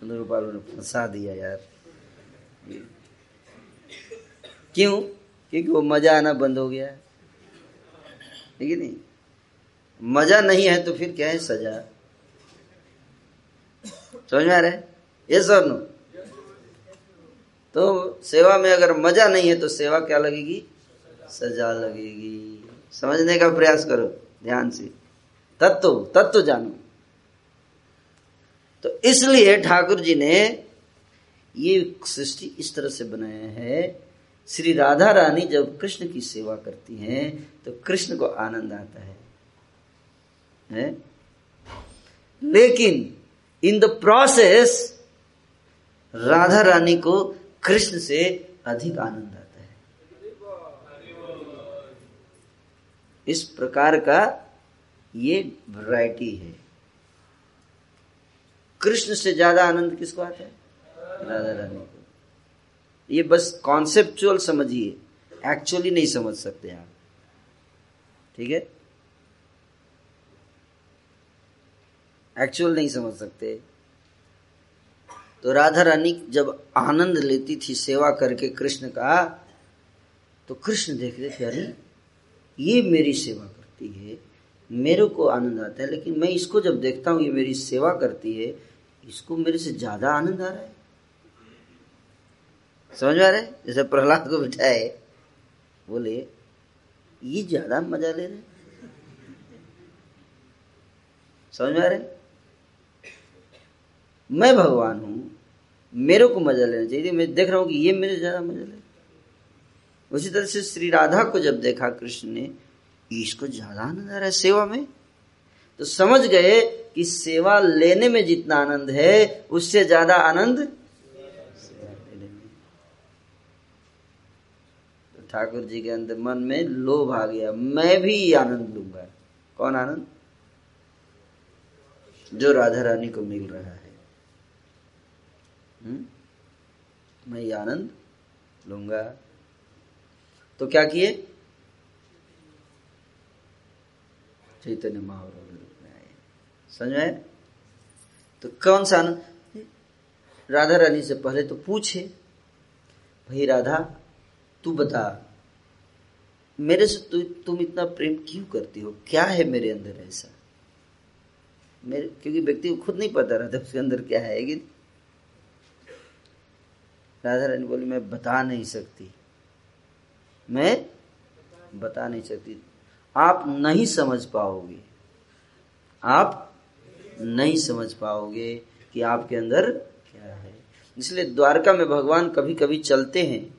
S1: सुंदर गोपाल ने फंसा दिया यार। क्यों? क्योंकि वो मज़ा आना बंद हो गया। ठीक है नहीं? मज़ा नहीं है तो फिर क्या है सजा? समझ में आ रहा ये सर नो तो सेवा में अगर मज़ा नहीं है तो सेवा क्या लगेगी? सजा लगेगी। समझने का प्रयास करो ध्यान से। तत्व तत्व जानो। तो इसलिए ठाकुर जी ने ये सृष्टि इस तरह से बनाया है। श्री राधा रानी जब कृष्ण की सेवा करती हैं तो कृष्ण को आनंद आता है, है? लेकिन in the process Radha Rani को कृष्ण से अधिक आनंद आता है। इस प्रकार का ये वैरायटी है। कृष्ण से ज़्यादा आनंद किसको आता है? राधा रानी को। ये बस कॉन्सेप्चुअल समझिए। एक्चुअली नहीं समझ सकते आप। ठीक है? एक्चुअल नहीं समझ सकते। तो राधा रानी जब आनंद लेती थी सेवा करके कृष्ण का तो कृष्ण देख रहे थे, अरे, ये मेरी सेवा करती है, मेरे को आनंद आता है, लेकिन मैं इसको जब देखता हूँ, ये मेरी सेवा करती है, इसको मेरे से ज़्यादा आनंद आ रहा है। समझ में आ रहा है? जैसे प्रहलाद को बिठाए, बोले, ये ज़्यादा मज़ा ले रहे समझ आ रहे मैं भगवान हूँ, मेरे को मज़ा लेना चाहिए। मैं देख रहा हूँ कि ये मेरे ज़्यादा मज़ा ले। उसी तरह से श्री राधा को जब देखा कृष्ण ने इसको ज़्यादा आनंद आ रहा है सेवा में। तो समझ गए कि सेवा लेने में जितना आनंद है, उससे ज़्यादा आनंद तो ठाकुर जी के अंदर मन में लोभ आ गया। मैं भी आनंद लूँगा। कौन आनंद? जो राधा रानी को मिल रहा है। हम्म? मैं ये आनंद लूँगा। तो क्या किए? चैतन्य महाप्रभु के रूप में आए। समझ आए तो कौन सा आनंद? राधा रानी से पहले तो पूछे भाई राधा तू बता मेरे से तु, तुम इतना प्रेम क्यों करती हो? क्या है मेरे अंदर ऐसा? मेरे क्योंकि व्यक्ति को खुद नहीं पता रहता उसके अंदर क्या है कि राधा रानी बोली, मैं बता नहीं सकती। मैं? बता नहीं सकती। आप नहीं समझ पाओगे। आप नहीं समझ पाओगे कि आपके अंदर क्या है। इसलिए द्वारका में भगवान कभी कभी चलते हैं।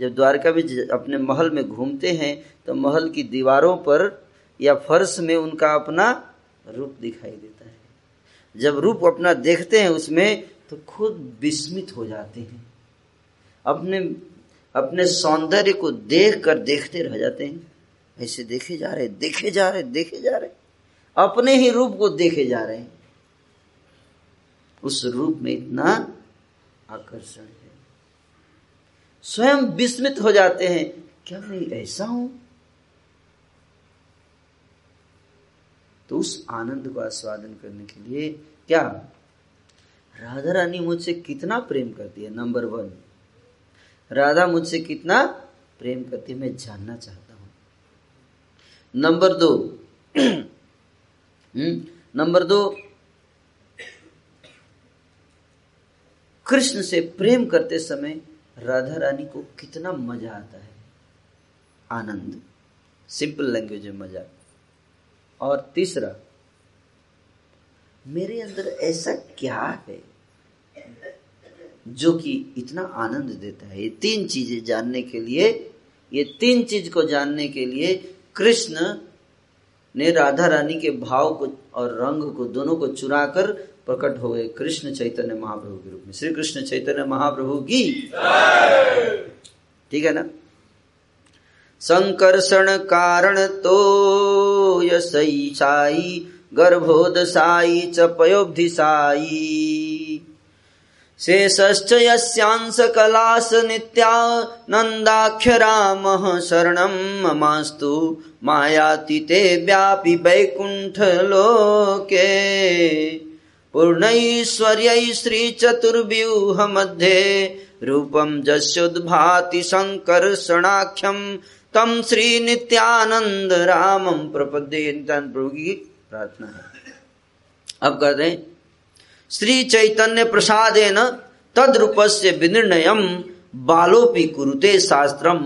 S1: जब द्वारका में अपने महल में घूमते हैं तो महल की दीवारों पर या फर्श में उनका अपना रूप दिखाई देता है। जब रूप अपना देखते हैं उसमें तो खुद विस्मित हो जाते हैं। अपने अपने सौंदर्य को देख कर देखते रह जाते हैं। ऐसे देखे जा रहे, देखे जा रहे, देखे जा रहे। अपने ही रूप को देखे जा रहे हैं। उस रूप में इतना आकर्षण है। स्वयं विस्मित हो जाते हैं, क्या मैं ऐसा हूँ? तो उस आनंद को आस्वादन करने के लिए क्या? राधा रानी मुझसे कितना प्रेम करती है नंबर वन राधा मुझसे कितना प्रेम करती है मैं जानना चाहता हूँ। नंबर दो। हम्म, नंबर दो कृष्ण से प्रेम करते समय राधा रानी को कितना मज़ा आता है। आनंद। सिंपल लैंग्वेज में मज़ा। और तीसरा मेरे अंदर ऐसा क्या है जो कि इतना आनंद देता है। ये तीन चीज़ें जानने के लिए, ये तीन चीज़ को जानने के लिए कृष्ण ने राधा रानी के भाव को और रंग को, दोनों को चुरा कर प्रकट हो गए कृष्ण चैतन्य महाप्रभु के रूप में। श्री कृष्ण चैतन्य महाप्रभु की ठीक है ना? संकर्षण कारण तो यशई साई गर्भोद साई च पयोब्धि साई शेषश्च यस्यांशकलास नित्यानन्दाख्यरामः शरणं ममास्तु। मायातीते व्यापि वैकुण्ठलोके। पूर्णैश्वर्यै श्रीचतुर्व्यूहमध्ये रूपं जस्योद्भाति सङ्कर्षणाख्यं तं श्रीनित्यानन्द रामं प्रपद्ये प्रभु की प्रार्थना है। अब कहते हैं श्री चैतन्य प्रसादेन तद से विनिर्णय बालोपी कुरुते शास्त्रम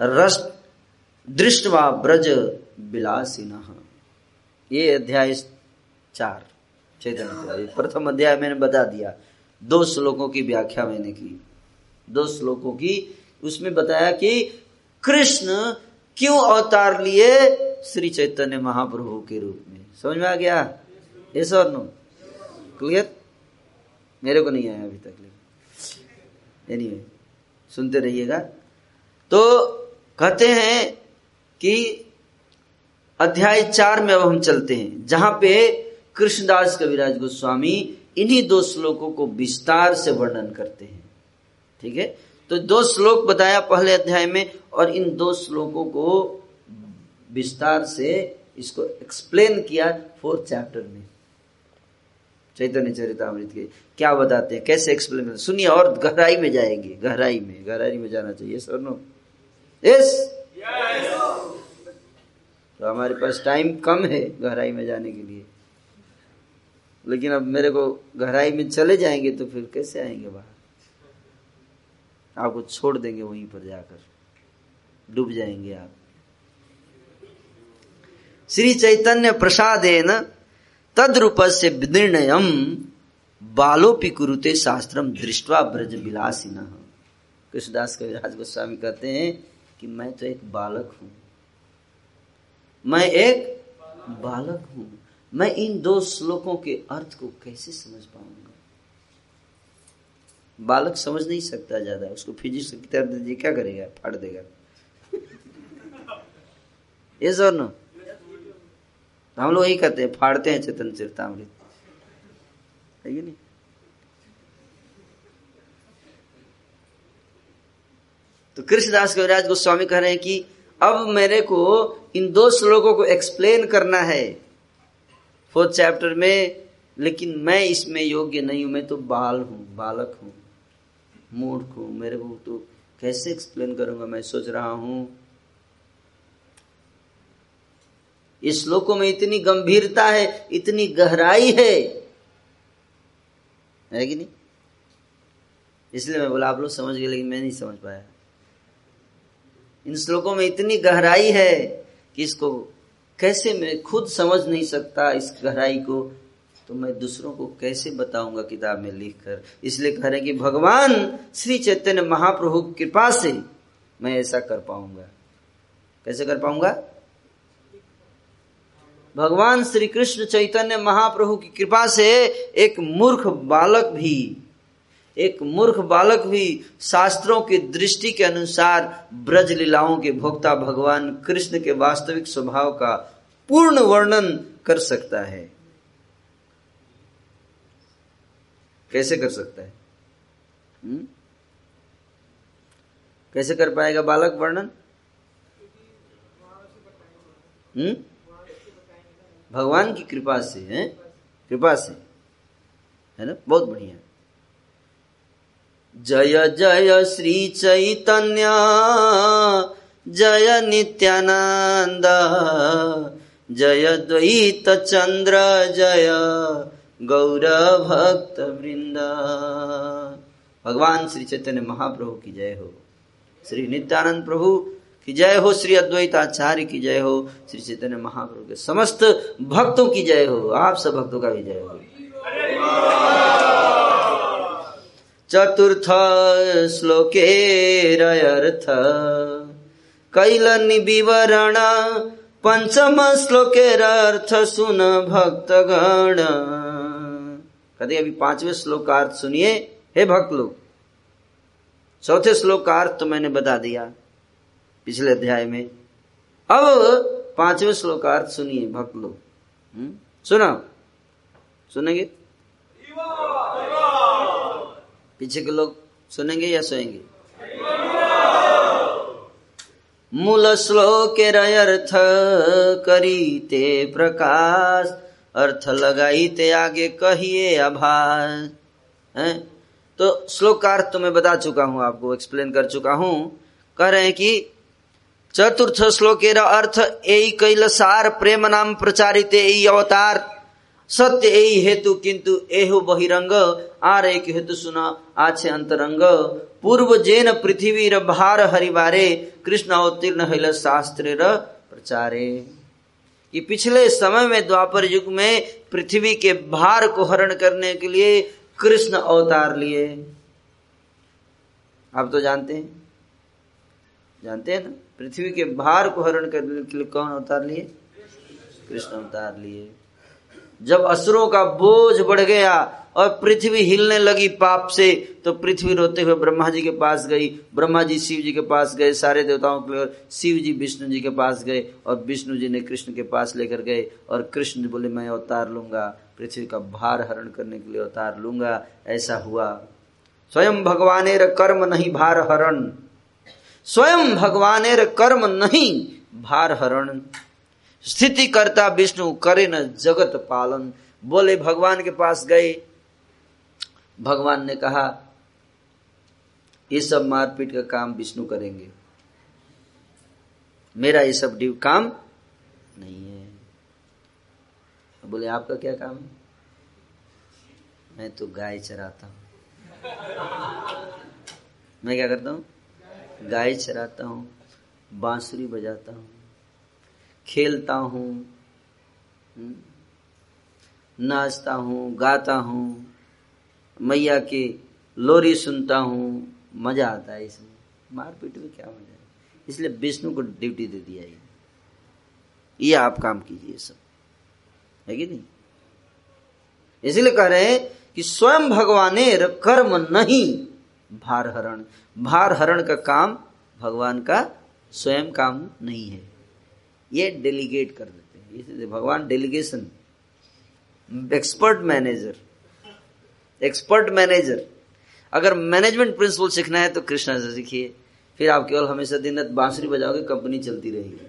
S1: रस दृष्टवा ब्रज विलासीन ये अध्याय चार, चैतन्य प्रथम अध्याय मैंने बता दिया। दो श्लोकों की व्याख्या मैंने की। दो श्लोकों की, उसमें बताया कि कृष्ण क्यों अवतार लिए? श्री चैतन्य महाप्रभु के रूप में। समझ में आ गया? ये सर नो क्लियर? मेरे को नहीं आया अभी तक एनी एनीवे सुनते रहिएगा। तो कहते हैं कि अध्याय चार में अब हम चलते हैं, जहाँ पे कृष्णदास कविराज गोस्वामी इन्हीं दो श्लोकों को विस्तार से वर्णन करते हैं। ठीक है? तो दो श्लोक बताया पहले अध्याय में और इन दो श्लोकों को विस्तार से इसको एक्सप्लेन किया फोर्थ चैप्टर में। चैतन्य चरितमृत के। क्या बताते हैं? कैसे एक्सप्लेन सुनिए, और गहराई में जाएँगे। गहराई में गहराई में जाना चाहिए। सर नो यस तो हमारे पास टाइम कम है गहराई में जाने के लिए। लेकिन अब मेरे को गहराई में चले जाएँगे तो फिर कैसे आएँगे बाहर? आपको छोड़ देंगे वहीं पर जाकर। डूब जाएँगे आप। श्री चैतन्य प्रसादेन तद्रूप से निर्णय बालोपि कुरुते शास्त्रम दृष्टवा ब्रज विलासी न कृष्णदास कविराज गोस्वामी कहते हैं कि मैं तो एक बालक हूँ। मैं एक बालक हूँ। मैं इन दो श्लोकों के अर्थ को कैसे समझ पाऊँगा? बालक समझ नहीं सकता ज़्यादा। उसको फिजिक्स की तरह दीजिए क्या करेगा? फाड़ देगा। ये और नो हम लोग यही कहते हैं, फाड़ते हैं चेतन चरितमृत है नहीं? तो कृष्णदास कविराज गोस्वामी कह रहे हैं कि अब मेरे को इन दो श्लोकों को एक्सप्लेन करना है। फोर्थ चैप्टर में, लेकिन मैं इसमें योग्य नहीं हूँ, मैं तो बाल हूँ, बालक हूँ, मूर्ख हूँ। मेरे को तो कैसे एक्सप्लेन करूँगा? मैं सोच रहा हूँ इस श्लोकों में इतनी गंभीरता है, इतनी गहराई है। है कि नहीं? इसलिए मैं बोला, आप लोग समझ गए, लेकिन मैं नहीं समझ पाया। इन श्लोकों में इतनी गहराई है कि इसको कैसे मैं खुद समझ नहीं सकता, इस गहराई को। तो मैं दूसरों को कैसे बताऊँगा किताब में लिखकर? इसलिए कह रहे कि, भगवान श्री चैतन्य महाप्रभु कृपा से मैं ऐसा कर पाऊँगा। कैसे कर पाऊँगा? भगवान श्री कृष्ण चैतन्य महाप्रभु की कृपा से एक मूर्ख बालक भी, एक मूर्ख बालक भी शास्त्रों की दृष्टि के अनुसार ब्रज लीलाओं के भोक्ता भगवान कृष्ण के वास्तविक स्वभाव का पूर्ण वर्णन कर सकता है कैसे कर सकता है हुँ? हम्म? कैसे कर पाएगा बालक वर्णन हम्म भगवान की कृपा से, है? कृपा से। है ना? बहुत बढ़िया। जय जय श्री चैतन्य, जय नित्यानंद जय द्वैत चंद्र, जय गौर भक्त वृंद। भगवान श्री चैतन्य महाप्रभु की जय हो। श्री नित्यानंद प्रभु की जय हो श्री अद्वैत आचार्य की जय हो, श्री चैतन्य महाप्रभु के समस्त भक्तों की जय हो, आप सब भक्तों का भी जय हो। चतुर्थ श्लोके अर्थ कैल विवरण पंचम श्लोके अर्थ सुन भक्तगण। कहते अभी पाँचवें श्लोक का अर्थ सुनिए, हे भक्त लोग चौथे श्लोक का अर्थ तो मैंने बता दिया। पिछले अध्याय में। अब पाँचवें श्लोकार्थ सुनिए, भक्त लोग। हम्म? सुना। सुनेंगे? पीछे के लोग सुनेंगे या सोएँगे? मूल श्लोक अर्थ करीते प्रकाश, अर्थ लगाई ते आगे कहिए आभास। है? तो श्लोकार्थ तो मैं बता चुका हूँ आपको एक्सप्लेन कर चुका हूँ। कह रहे हैं कि चतुर्थ श्लोक अर्थ यही कैल सार प्रेम नाम प्रचारित यही अवतार। सत्य यही हेतु किंतु एहु बहिरंग, आर एक हेतु सुना आछे अंतरंग। पूर्व जेन पृथ्वी र भार हरिवारे, कृष्ण अवतीर्ण हैल शास्त्र र प्रचारे। ये पिछले समय में द्वापर युग में पृथ्वी के भार को हरण करने के लिए कृष्ण अवतार लिए। आप तो जानते हैं। जानते हैं ना? पृथ्वी के भार को हरण करने के लिए कौन अवतार लिए? कृष्ण अवतार लिए। जब असुरों का बोझ बढ़ गया और पृथ्वी हिलने लगी पाप से तो पृथ्वी रोते हुए ब्रह्मा जी के पास गई। ब्रह्मा जी शिव जी के पास गए, सारे देवताओं के शिव जी, विष्णु जी के पास गए और विष्णु जी ने कृष्ण के पास लेकर गए और कृष्ण बोले, मैं अवतार लूँगा, पृथ्वी का भार हरण करने के लिए अवतार लूँगा। ऐसा हुआ। स्वयं भगवान कर्म नहीं भार हरण। स्वयं भगवानेर कर्म नहीं, भार हरण। स्थिति करता विष्णु करे न जगत पालन। बोले, भगवान के पास गए। भगवान ने कहा, ये सब मारपीट का काम विष्णु करेंगे। मेरा ये सब ड्यू काम नहीं है। बोले, आपका क्या काम है? मैं तो गाय चराता हूँ। मैं क्या करता हूँ? गाय चराता हूँ बांसुरी बजाता हूँ खेलता हूँ हम्म, नाचता हूँ गाता हूँ मैया की लोरी सुनता हूँ मज़ा आता है इसमें। मारपीट में क्या मज़ा है? इसलिए विष्णु को ड्यूटी दे दिया ये। ये आप काम कीजिए सब। है कि नहीं? इसलिए कह रहे हैं कि स्वयं भगवान कर्म नहीं। भार हरण। भार हरण का काम भगवान का स्वयं काम नहीं है। ये डेलीगेट कर देते हैं। भगवान delegation expert manager expert manager अगर मैनेजमेंट प्रिंसिपल सीखना है तो कृष्णा से सीखिए। फिर आप केवल हमेशा दिन रात बांसुरी बजाओगे कंपनी चलती रहेगी।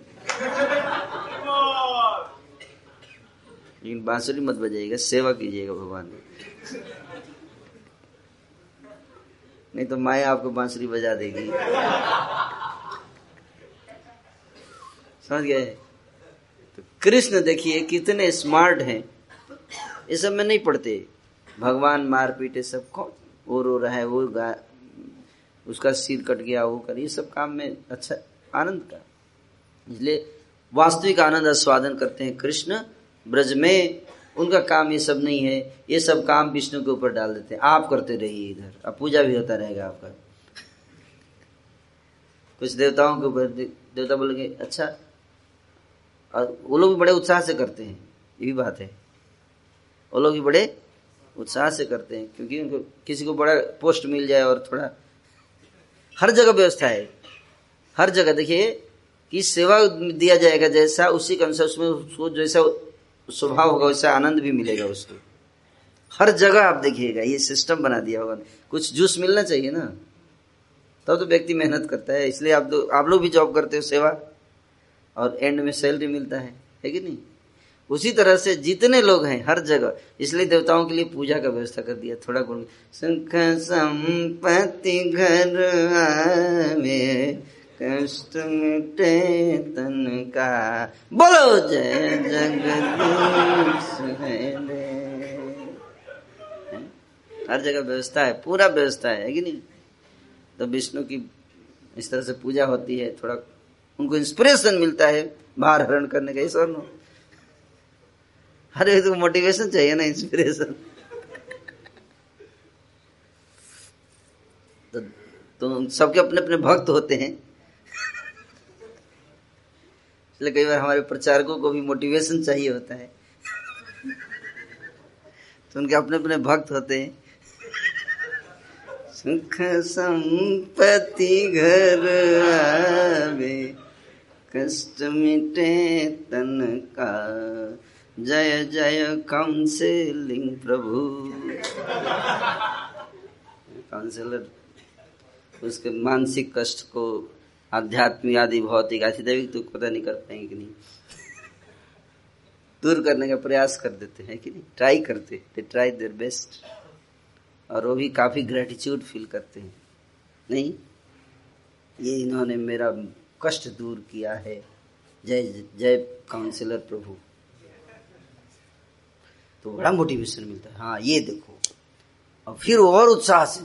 S1: लेकिन बांसुरी मत बजाइएगा, सेवा कीजिएगा भगवान नहीं तो माया आपको बांसुरी बजा देगी। समझ गए? तो कृष्ण देखिए कितने स्मार्ट हैं। ये सब में नहीं पढ़ते। भगवान मार पीटे सब कौन वो रो रहा है, वो गा, उसका सिर कट गया, वो कर, ये सब काम में अच्छा आनंद का। इसलिए वास्तविक आनंद आस्वादन करते हैं कृष्ण, ब्रज में उनका काम ये सब नहीं है, ये सब काम विष्णु के ऊपर डाल देते हैं। आप करते रहिए इधर। अब पूजा भी होता रहेगा आपका। कुछ देवताओं के ऊपर देवता बोलेंगे अच्छा और वो लोग भी बड़े उत्साह से करते हैं, ये भी बात है। वो लोग भी बड़े उत्साह से करते हैं, क्योंकि उनको किसी को बड़ा पोस्ट मिल जाए और थोड़ा हर जगह व्यवस्था है। हर जगह, देखिए, कि सेवा दिया जाएगा जैसा, उसी के अनुसार उसमें उसको जैसा स्वभाव होगा उससे आनंद भी मिलेगा उसको। हर जगह आप देखिएगा ये सिस्टम बना दिया होगा। कुछ जूस मिलना चाहिए ना? तब तो, व्यक्ति मेहनत करता है इसलिए आप तो आप लोग भी जॉब करते हो सेवा और एंड में सैलरी मिलता है है कि नहीं? उसी तरह से जितने लोग हैं हर जगह इसलिए देवताओं के लिए पूजा का व्यवस्था कर दिया थोड़ा गुण सुख संपत्ति घर में कष्ट मिटे तन का। बोलो जय जगदीश हर। जगह व्यवस्था है पूरा व्यवस्था है कि नहीं? तो विष्णु की इस तरह से पूजा होती है थोड़ा उनको इंस्पिरेशन मिलता है भार हरण करने का इस और हर एक को मोटिवेशन चाहिए ना इंस्पिरेशन तो, तो सबके अपने अपने भक्त होते हैं। इसलिए कई बार हमारे प्रचारकों को भी मोटिवेशन चाहिए होता है। तो उनके अपने अपने भक्त होते हैं। सुख संपत्ति घर आवे, कष्ट मिटे तन का। जय जय काउंसिलिंग प्रभु। काउंसिलर उसके मानसिक कष्ट को आध्यात्मिक आदि भौतिक आदि दैविक तो पता नहीं कर पाएँगे कि नहीं। दूर करने का प्रयास कर देते हैं कि नहीं। ट्राई करते दे ट्राई देयर बेस्ट और वो भी काफ़ी ग्रेटिट्यूड फील करते हैं। नहीं? ये इन्होंने मेरा कष्ट दूर किया है। जय जय काउंसिलर प्रभु। तो बड़ा मोटिवेशन मिलता है। हाँ ये देखो। और फिर और उत्साह से।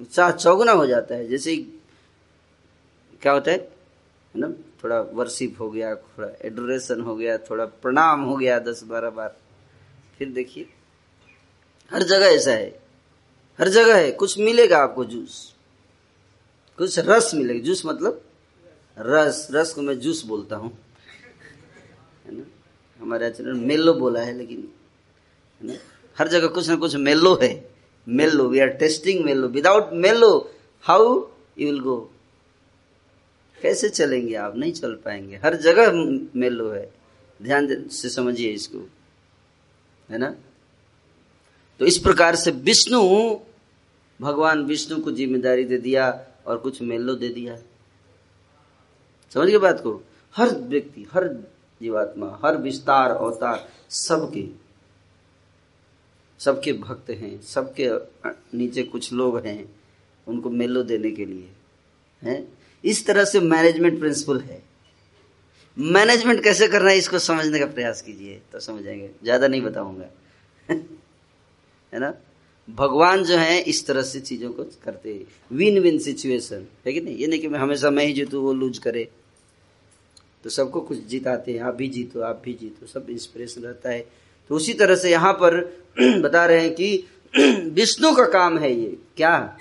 S1: उत्साह चौगुना हो जाता है। जैसे क्या होता है? है ना? थोड़ा वर्शिप हो गया, थोड़ा एडोरेशन हो गया, थोड़ा प्रणाम हो गया दस बारह बार। फिर देखिए, हर जगह ऐसा है। हर जगह है। कुछ मिलेगा आपको जूस कुछ रस मिलेगा। जूस मतलब रस। रस को मैं जूस बोलता हूँ। है ना? हमारे आचरण मेलो बोला है, लेकिन, है ना? हर जगह कुछ ना कुछ मेलो है। Mellow we are testing mellow. Without mellow how you will go कैसे चलेंगे आप? नहीं चल पाएँगे। हर जगह मेलो है। ध्यान से समझिए इसको। है ना? तो इस प्रकार से विष्णु, भगवान विष्णु को ज़िम्मेदारी दे दिया और कुछ मेलो दे दिया। समझ गए बात को? हर व्यक्ति, हर जीवात्मा, हर विस्तार, अवतार, सबके सबके भक्त हैं, सबके नीचे कुछ लोग हैं, उनको मेलो देने के लिए। हैं? इस तरह से मैनेजमेंट प्रिंसिपल है। मैनेजमेंट कैसे करना है, इसको समझने का प्रयास कीजिए तो समझेंगे। ज़्यादा नहीं बताऊँगा। *laughs* है ना? भगवान जो है, इस तरह से चीज़ों को करते विन विन सिचुएशन है कि नहीं? ये नहीं कि मैं हमेशा मैं ही जीतू, वो लूज करे। तो सबको कुछ जिताते हैं। आप भी जीतो, आप भी जीतो, सब इंस्पिरेशन रहता है। तो उसी तरह से यहाँ पर *clears throat* बता रहे हैं कि *clears throat* विष्णु का काम है ये। क्या?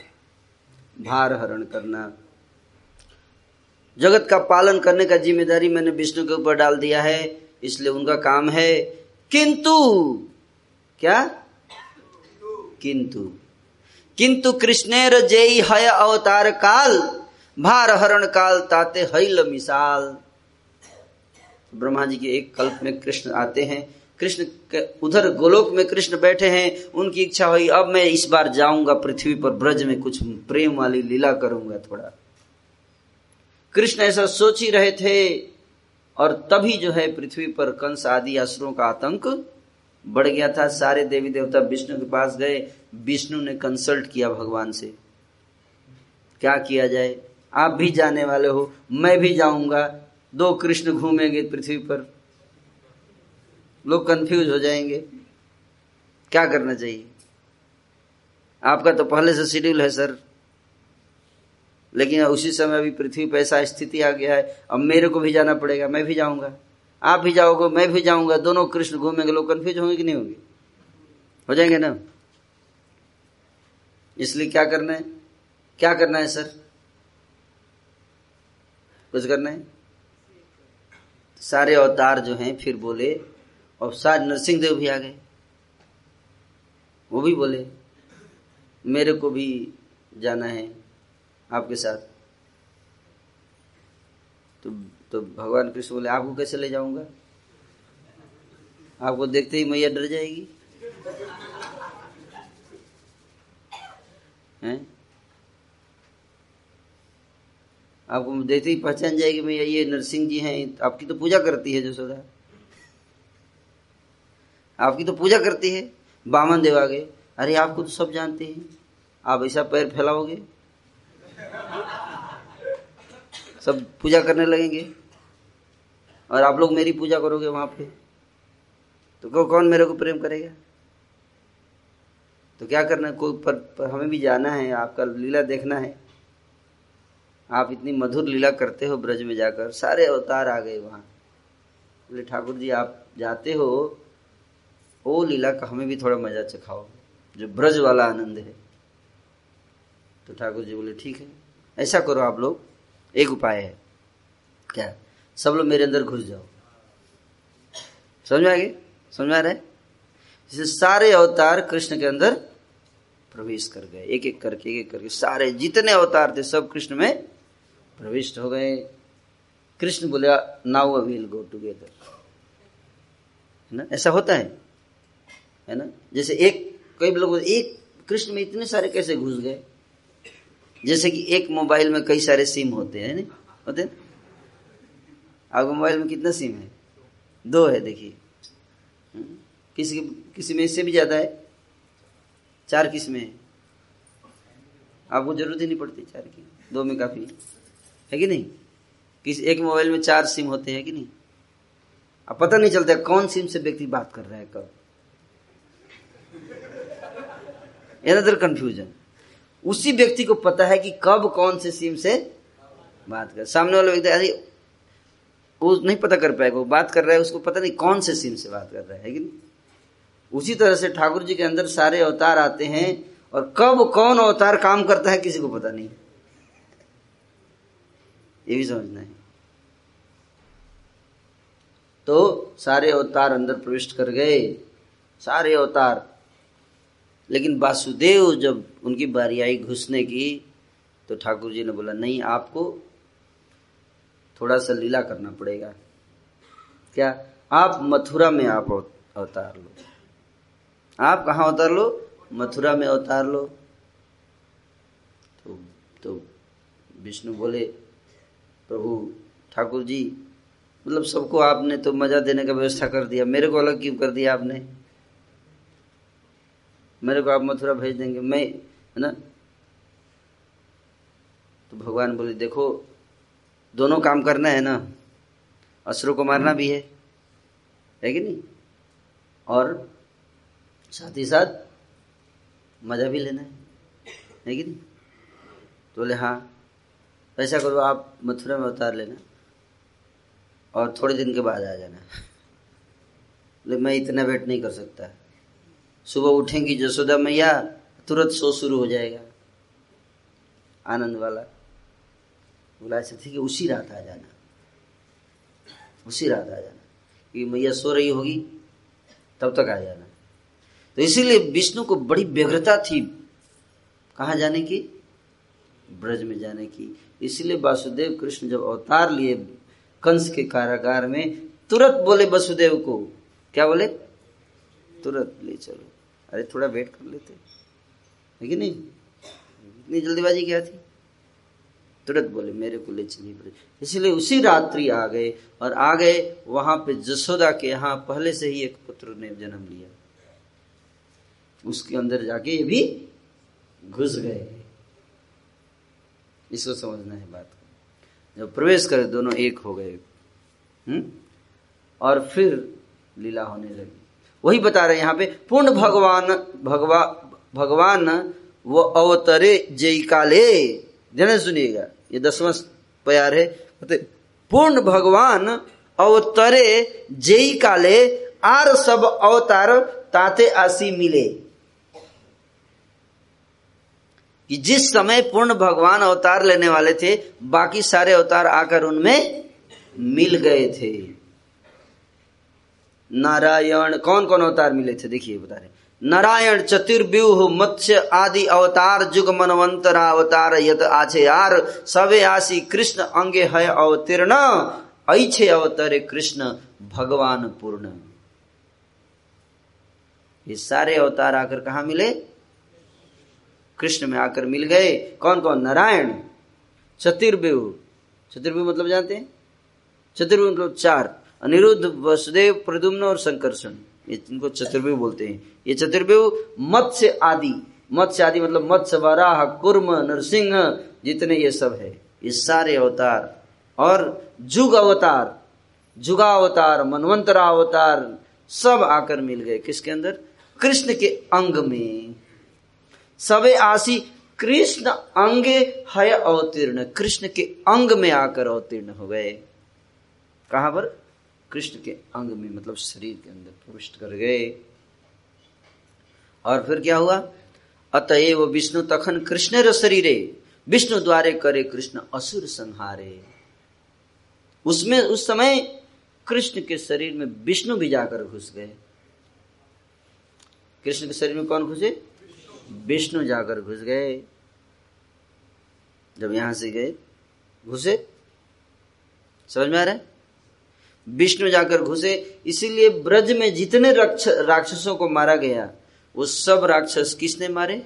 S1: भार हरण करना। जगत का पालन करने का ज़िम्मेदारी मैंने विष्णु के ऊपर डाल दिया है, इसलिए उनका काम है। किंतु, क्या? किंतु। किंतु कृष्णेर जय हय अवतार काल भार हरण काल ताते हईल मिसाल। ब्रह्मा जी के एक कल्प में कृष्ण आते हैं। कृष्ण उधर गोलोक में कृष्ण बैठे हैं। उनकी इच्छा हुई, अब मैं इस बार जाऊँगा पृथ्वी पर, ब्रज में कुछ प्रेम वाली लीला करूँगा थोड़ा। कृष्ण ऐसा सोच ही रहे थे और तभी जो है पृथ्वी पर कंस आदि असुरों का आतंक बढ़ गया था। सारे देवी देवता विष्णु के पास गए। विष्णु ने कंसल्ट किया भगवान से। क्या किया जाए? आप भी जाने वाले हो। मैं भी जाऊँगा। दो कृष्ण घूमेंगे पृथ्वी पर। लोग कंफ्यूज हो जाएँगे। क्या करना चाहिए? आपका तो पहले से शेड्यूल है सर लेकिन उसी समय अभी पृथ्वी पर ऐसा स्थिति आ गया है। अब मेरे को भी जाना पड़ेगा, मैं भी जाऊँगा। आप भी जाओगे, मैं भी जाऊँगा। दोनों कृष्ण घूमेंगे, लोग कन्फ्यूज़ होंगे कि नहीं होंगे? हो जाएँगे ना? इसलिए क्या करना है? क्या करना है, सर? कुछ करना है? सारे अवतार जो हैं, फिर बोले, और सारे नरसिंह देव भी आ गए। वो भी बोले, मेरे को भी जाना है। आपके साथ। तो तो भगवान कृष्ण बोले, आपको कैसे ले जाऊँगा? आपको देखते ही मैया डर जाएगी। हैं? आपको देखते ही पहचान जाएगी, मैया, ये नरसिंह जी हैं, आपकी तो पूजा करती है जसोदा। आपकी तो पूजा करती है, बामन देव आ गए अरे, आपको तो सब जानते हैं। आप ऐसा पैर फैलाओगे? सब पूजा करने लगेंगे। और आप लोग मेरी पूजा करोगे वहाँ पे। तो कौन मेरे को प्रेम करेगा? तो क्या करना है? कोई पर, पर हमें भी जाना है आपका लीला देखना है। आप इतनी मधुर लीला करते हो ब्रज में जाकर। सारे अवतार आ गए वहाँ। बोले ठाकुर जी आप जाते हो वो लीला का हमें भी थोड़ा मज़ा चखाओ। जो ब्रज वाला आनंद है। तो ठाकुर जी बोले ठीक है ऐसा करो आप लोग। एक उपाय है। क्या? सब लोग मेरे अंदर घुस जाओ। समझ में आ गए? समझ आ रहा है? जैसे सारे अवतार कृष्ण के अंदर प्रवेश कर गए। एक एक करके, एक एक करके, सारे जितने अवतार थे, सब कृष्ण में प्रविष्ट हो गए। कृष्ण बोले नाउ वील गो टुगेदर है ना? ऐसा होता है। है ना? जैसे एक, कई लोग एक कृष्ण में इतने सारे कैसे घुस गए? जैसे कि एक मोबाइल में कई सारे सिम होते हैं नहीं? होते हैं? आपके मोबाइल में कितना सिम है? दो है, देखिए। हम्म? किसी किसी में इससे भी ज़्यादा है? चार किसमें है? आपको ज़रूरत ही नहीं पड़ती चार की। दो में काफ़ी है। कि नहीं? किसी, एक मोबाइल में चार सिम होते हैं कि नहीं? अब पता नहीं चलता कौन सिम से व्यक्ति बात कर रहा है कब। अनदर कंफ्यूजन उसी व्यक्ति को पता है कि कब कौन से सिम से बात कर, सामने वाला व्यक्ति, अरे, वो नहीं पता कर पाएगा, वो बात कर रहा है, उसको पता नहीं कौन से सिम से बात कर रहा है नहीं? उसी तरह से ठाकुर जी के अंदर सारे अवतार आते हैं और कब कौन अवतार काम करता है किसी को पता नहीं। ये भी समझना है। तो सारे अवतार अंदर प्रविष्ट कर गए, सारे अवतार लेकिन वासुदेव जब उनकी बारी आई घुसने की तो ठाकुर जी ने बोला, नहीं, आपको थोड़ा सा लीला करना पड़ेगा। क्या? आप मथुरा में आप अवतार लो। आप कहा अवतार लो? मथुरा में अवतार लो। तो तो विष्णु बोले, प्रभु, ठाकुर जी मतलब सबको आपने तो मज़ा देने का व्यवस्था कर दिया। मेरे को अलग क्यों कर दिया आपने? मेरे को आप मथुरा भेज देंगे। मैं, है ना? तो भगवान बोले, देखो, दोनों काम करना है ना। असुरों को मारना भी है है कि नहीं? और साथ ही साथ मज़ा भी लेना है है कि नहीं? तो बोले हाँ ऐसा करो, आप मथुरा में उतार लेना और थोड़े दिन के बाद आ जाना। बोले, मैं इतना वेट नहीं कर सकता। सुबह उठेंगी जसोदा मैया, तुरंत शो शुरू हो जाएगा। आनंद वाला। बोला, ऐसा है उसी रात आ जाना। उसी रात आ जाना। कि मैया सो रही होगी, तब तक आ जाना। तो इसीलिए विष्णु को बड़ी व्यग्रता थी कहा जाने की? ब्रज में जाने की। इसीलिए वासुदेव कृष्ण जब अवतार लिए कंस के कारागार में, तुरंत बोले वसुदेव को। क्या बोले? तुरंत ले चलो। अरे थोड़ा वेट कर लेते। कि नहीं? इतनी जल्दीबाजी क्या थी? तुरंत बोले, मेरे को ले चलिए ब्रज इसलिए उसी रात्रि आ गए और आ गए वहाँ पे जसोदा के यहाँ पहले से ही एक पुत्र ने जन्म लिया। उसके अंदर जाके ये भी घुस गए। इसको समझना है बात जब प्रवेश करे, दोनों एक हो गए। हम्म? और फिर लीला होने लगी। वही बता रहे यहाँ पे, पूर्ण भगवान, भगवा, भगवान, वो अवतरे जय काले जन सुनिएगा, ये दसवां प्यार है। पूर्ण भगवान अवतरे जय काले आर सब अवतार ताते आसी मिले। कि जिस समय पूर्ण भगवान अवतार लेने वाले थे, बाकी सारे अवतार आकर उनमें मिल गए थे। नारायण कौन कौन अवतार मिले थे? देखिए, बता रहे नारायण, चतुर्व्यूह, मत्स्य आदि अवतार जुग मनवंतरा अवतार यत आछे यार, सवे आसी कृष्ण अंगे है अवतीर्ण, ऐछे अवतरे कृष्ण, भगवान पूर्ण। ये सारे अवतार आकर कहा मिले? कृष्ण में आकर मिल गए। कौन कौन नारायण चतुर्व्यू चतुर्व्यू मतलब जानते हैं? चतुर्व्यू मतलब चार। अनिरुद्ध, वसुदेव प्रदुम्न और संकर्षण। इनको चतुर्व्यू बोलते हैं। ये चतुर्व्यू मत्स्य आदि। मत्स्य आदि मतलब मत्स्य, वराह, कुर्म, नरसिंह, जितने ये सब है। ये सारे अवतार। और जुग अवतार। जुगा अवतार मनवंतरा अवतार, सब आकर मिल गए। किसके अंदर? कृष्ण के अंग में। सबे आसी, कृष्ण अंगे है अवतीर्ण। कृष्ण के अंग में आकर अवतीर्ण हो गए। कहा पर? कृष्ण के अंग में मतलब शरीर के अंदर प्रविष्ट कर गए। और फिर क्या हुआ? अतएव विष्णु तखन कृष्ण शरीरे, विष्णु द्वारे करे कृष्ण असुर संहारे। उसमें, उस समय कृष्ण के शरीर में विष्णु भी जाकर घुस गए। कृष्ण के शरीर में कौन घुसे? विष्णु जाकर घुस गए। जब यहाँ से गए, घुसे। समझ में आ रहा है? विष्णु जाकर घुसे। इसीलिए ब्रज में जितने राक्षसों को मारा गया वो सब राक्षस किसने मारे?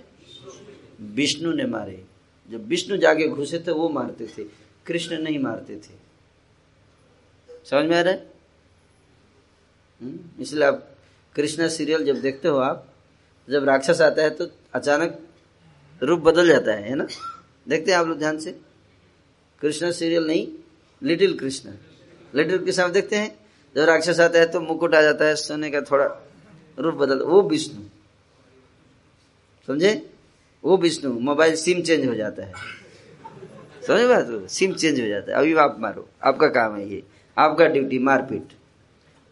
S1: विष्णु ने मारे। जब विष्णु जाके घुसे थे वो मारते थे कृष्ण नहीं मारते थे। समझ में आ रहा है? हम्म, इसलिए आप कृष्णा सीरियल जब देखते हो आप जब राक्षस आता है तो अचानक रूप बदल जाता है है ना? देखते हैं आप लोग ध्यान से। कृष्ण सीरियल नहीं लिटिल कृष्ण। लिटिल कृष्ण आप देखते हैं। जब राक्षस आता है तो मुकुट आ जाता है, सोने का थोड़ा रूप बदल वो विष्णु। समझे? वो विष्णु। मोबाइल सिम चेंज हो जाता है। समझ बात? सिम चेंज हो जाता है। अभी आप मारो। आपका काम है ये। आपका ड्यूटी, मारपीट।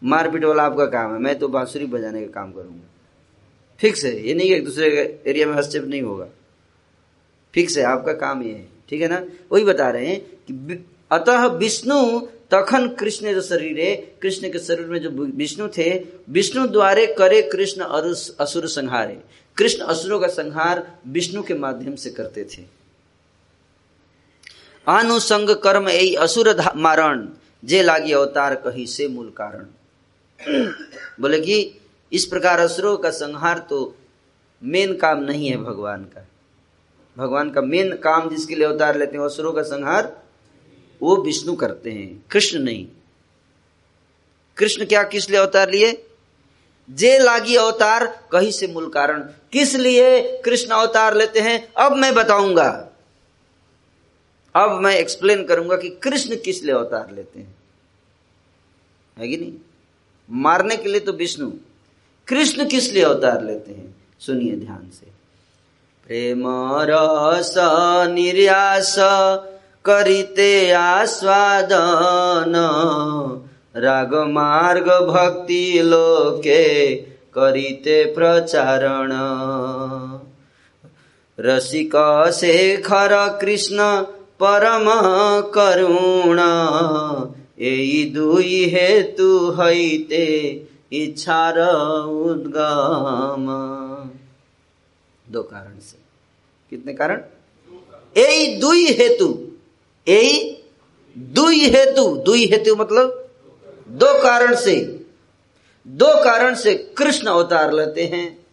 S1: मारपीट वाला आपका काम है। मैं तो बांसुरी बजाने का काम करूँगा। फिक्स है। ये नहीं एक दूसरे के एरिया में हस्तक्षेप नहीं होगा। फिक्स है। आपका काम ये है। ठीक है ना? वही बता रहे हैं कि अतः विष्णु तखन कृष्ण जो शरीर है, कृष्ण के शरीर में जो विष्णु थे, विष्णु द्वारे करे कृष्ण असुर संहारे। कृष्ण असुरों का संहार विष्णु के माध्यम से करते थे। अनुसंग कर्म यही असुर मारण, जे लागी अवतार कही से मूल कारण। *clears throat* बोले कि, इस प्रकार असुरों का संहार तो मेन काम नहीं है भगवान का। भगवान का मेन काम जिसके लिए अवतार लेते हैं असुरों का संहार वो विष्णु करते हैं, कृष्ण नहीं। कृष्ण क्या किस लिए अवतार लिए? जे लागी अवतार, कहीं से मूल कारण। किस लिए कृष्ण अवतार लेते हैं? अब मैं बताऊँगा। अब मैं एक्सप्लेन करूँगा कि कृष्ण किस लिए अवतार लेते हैं। है कि नहीं? मारने के लिए तो विष्णु। कृष्ण किस लिए अवतार लेते हैं? सुनिए ध्यान से। प्रेम, रस, निर्यास करिते आस्वादन। राग मार्ग भक्ति लोके करिते प्रचारण। रसिक शेखर कृष्ण परम करुण यही दुई हेतु हैते इच्छार उद्गम। दो कारण से। कितने कारण? यही दुई हेतु। यही दुई हेतु दुई हेतु मतलब दो कारण से, दो कारण से कृष्ण अवतार लेते हैं।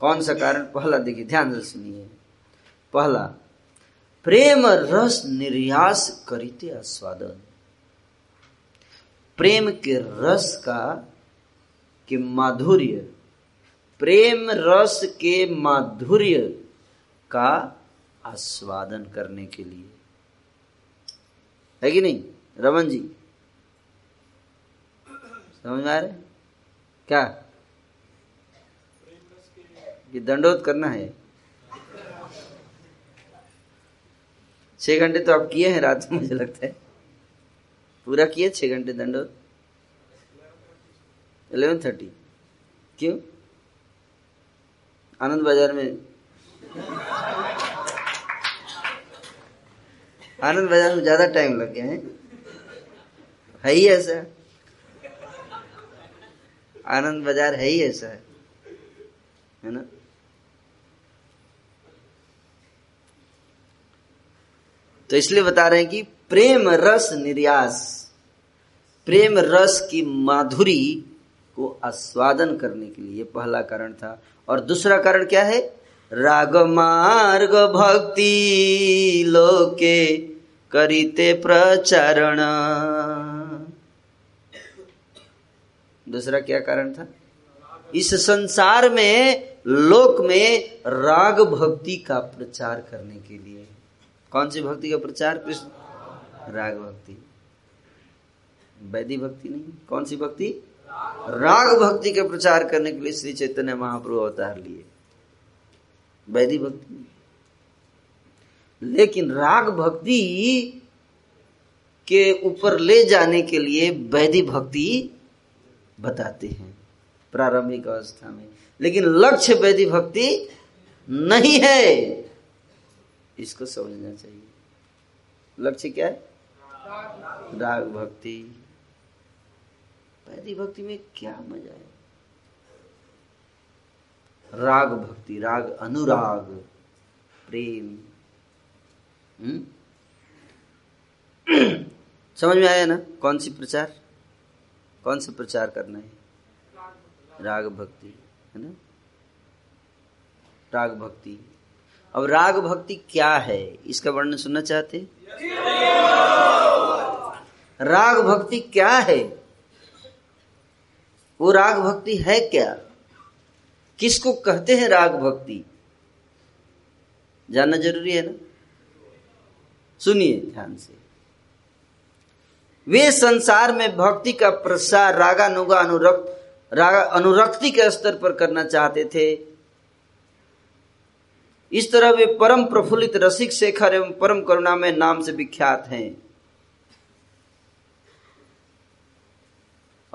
S1: कौन सा कारण? पहला देखिए, ध्यान से सुनिए। पहला, प्रेम रस निर्यास करीते आस्वादन। प्रेम के रस का, के माधुर्य प्रेम रस के माधुर्य का आस्वादन करने के लिए। है कि नहीं? रमन जी। समझ में आ रहे क्या? ये दंडोत करना है। छह घंटे तो आप किए हैं, रात में मुझे लगता है। पूरा किए छह घंटे दंडोत? इलेवन थर्टी क्यों? आनंद बाज़ार में। आनंद बाज़ार में ज़्यादा टाइम लग गया है। है ही ऐसा? आनंद बाज़ार है ही ऐसा है। है ना? तो इसलिए बता रहे हैं कि प्रेम रस निर्यास, प्रेम रस की माधुरी को आस्वादन करने के लिए पहला कारण था। और दूसरा कारण क्या है? राग मार्ग भक्ति लोके करीते प्रचारण। दूसरा क्या कारण था? इस संसार में, लोक में राग भक्ति का प्रचार करने के लिए। कौन सी भक्ति का प्रचार? कृष्ण। राग भक्ति। वैधि भक्ति नहीं, कौन सी भक्ति? राग भक्ति का प्रचार करने के लिए श्री चैतन्य महाप्रभु अवतार लिए। वैधि भक्ति। लेकिन राग भक्ति के ऊपर ले जाने के लिए वैधि भक्ति बताते हैं प्रारंभिक अवस्था में। लेकिन लक्ष्य वैधि भक्ति नहीं है। इसको समझना चाहिए। लक्ष्य क्या है? राग भक्ति। वैधि भक्ति में क्या मज़ा है? राग भक्ति, राग अनुराग, प्रेम। हम्म? समझ में आया ना? कौन सी प्रचार? कौन सा प्रचार करना है? राग भक्ति, है ना? राग भक्ति। अब राग भक्ति क्या है? इसका वर्णन सुनना चाहते राग भक्ति क्या है? वो राग भक्ति है क्या? किसको कहते हैं राग भक्ति? जानना ज़रूरी है ना? सुनिए ध्यान से। वे संसार में भक्ति का प्रसार रागानुगा अनुरक्त, रागा अनुरक्ति के स्तर पर करना चाहते थे। इस तरह वे परम प्रफुल्लित रसिक शेखर एवं परम करुणा में नाम से विख्यात हैं।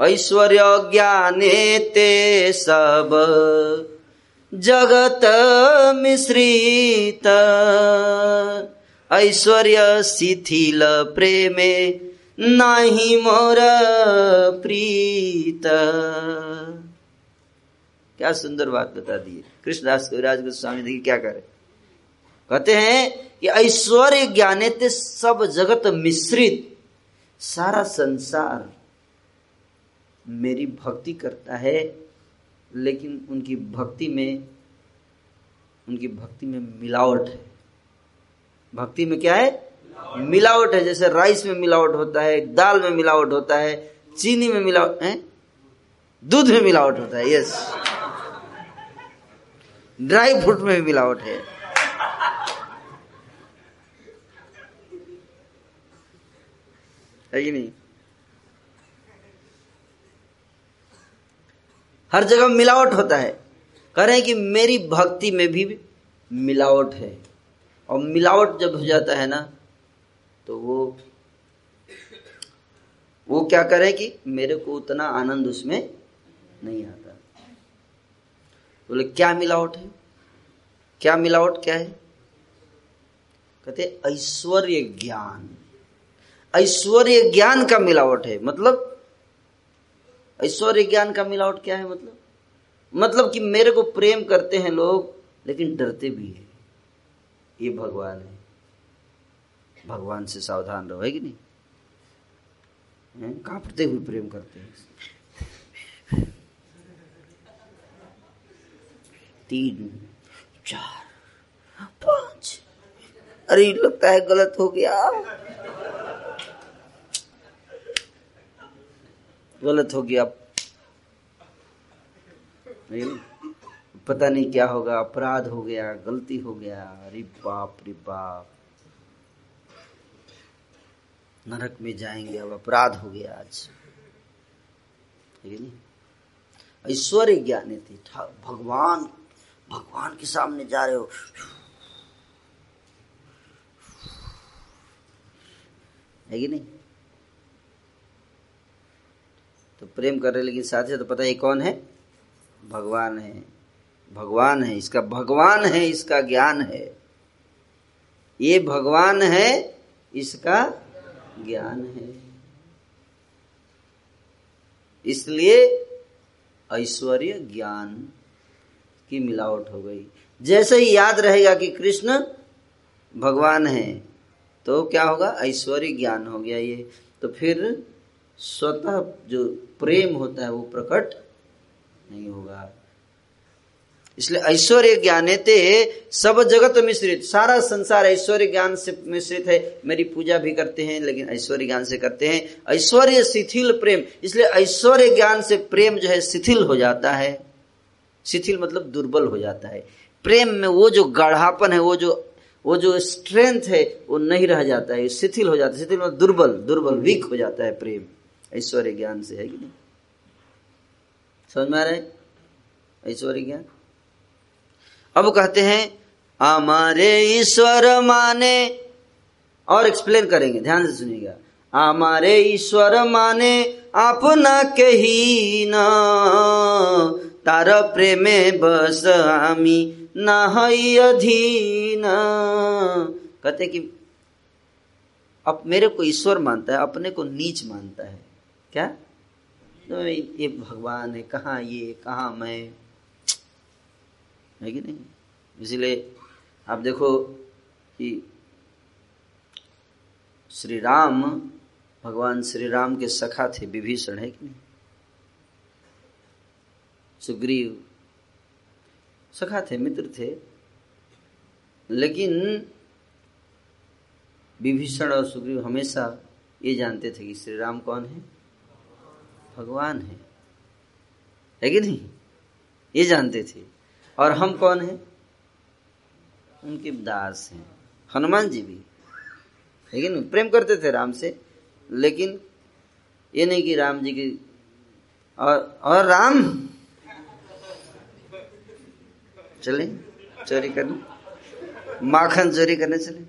S1: ऐश्वर्य ज्ञाने ते सब। जगत मिश्रित। ऐश्वर्य शिथिल प्रेमे नाही मोर प्रीत। क्या सुंदर बात बता दी। कृष्णदास कविराज गोस्वामी देखिए क्या करे। कहते हैं कि ऐश्वर्य ज्ञाने ते सब जगत मिश्रित, सारा संसार मेरी भक्ति करता है लेकिन उनकी भक्ति में उनकी भक्ति में मिलावट है। भक्ति में क्या है? मिलावट, है जैसे राइस में मिलावट होता है दाल में मिलावट होता है चीनी में मिलावट है? दूध में मिलावट होता है यस ड्राई फ्रूट में भी मिलावट है। है कि नहीं? हर जगह मिलावट होता है। कह रहे हैं कि मेरी भक्ति में भी मिलावट है। और मिलावट जब हो जाता है ना तो वो वो क्या करे कि मेरे को उतना आनंद उसमें नहीं आता। बोले तो क्या मिलावट है? क्या मिलावट क्या है? कहते, ऐश्वर्य ज्ञान। ऐश्वर्य ज्ञान का मिलावट है। मतलब ऐश्वर्य ज्ञान का मिलावट क्या है मतलब? मतलब कि मेरे को प्रेम करते हैं लोग, लेकिन डरते भी है। ये भगवान है। भगवान से सावधान रहो, है कि नहीं? कांपते हुए प्रेम करते हैं। तीन, चार, पाँच। अरे, लगता है गलत हो गया। गलत हो गया। पता नहीं क्या होगा। अपराध हो गया, गलती हो गया। अरे बाप रे बाप। नरक में जाएँगे, अब अपराध हो गया आज। ऐश्वर्य ज्ञान थी। भगवान भगवान के सामने जा रहे हो। है कि नहीं? तो प्रेम कर रहे लेकिन साथ ही तो पता है कौन है? भगवान है। भगवान है, इसका भगवान है, इसका ज्ञान है। ये भगवान है, इसका ज्ञान है। इसलिए ऐश्वर्य ज्ञान की मिलावट हो गई। जैसे ही याद रहेगा कि कृष्ण भगवान है तो क्या होगा? ऐश्वर्य ज्ञान हो गया ये। तो फिर स्वतः जो प्रेम होता है वो प्रकट नहीं होगा। इसलिए ऐश्वर्य ज्ञानेते सब जगत मिश्रित, सारा संसार ऐश्वर्य ज्ञान से मिश्रित है। मेरी पूजा भी करते हैं, लेकिन ऐश्वर्य ज्ञान से करते हैं। ऐश्वर्य शिथिल प्रेम, इसलिए ऐश्वर्य ज्ञान से प्रेम जो है शिथिल हो जाता है। शिथिल मतलब दुर्बल हो जाता है। प्रेम में वो जो गाढ़ापन है, वो जो वो जो स्ट्रेंथ है, वो नहीं रह जाता है। शिथिल हो जाता है। शिथिल मतलब दुर्बल दुर्बल वीक हो जाता है प्रेम। ऐश्वर्य ज्ञान से है कि नहीं? समझ में आ रहा है? ऐश्वर्य ज्ञान? अब कहते हैं, हमारे ईश्वर माने और एक्सप्लेन करेंगे, ध्यान से सुनिएगा। हमारे ईश्वर माने अपना कही न, तार प्रेमे बस आमी न अधीन। कहते कि अब मेरे को ईश्वर मानता है, अपने को नीच मानता है। क्या? तो ये भगवान है, कहाँ ये, कहाँ मैं? है कि नहीं? इसलिए आप देखो कि श्री राम भगवान श्री राम के सखा थे, विभीषण, है कि नहीं? सुग्रीव सखा थे, मित्र थे, लेकिन विभीषण और सुग्रीव हमेशा ये जानते थे कि श्री राम कौन है? भगवान है। है कि नहीं? ये जानते थे। और हम कौन हैं? उनके दास हैं। हनुमान जी भी। लेकिन प्रेम करते थे राम से, लेकिन ये नहीं कि राम जी की और और राम! चले, चोरी करने। माखन चोरी करने चले।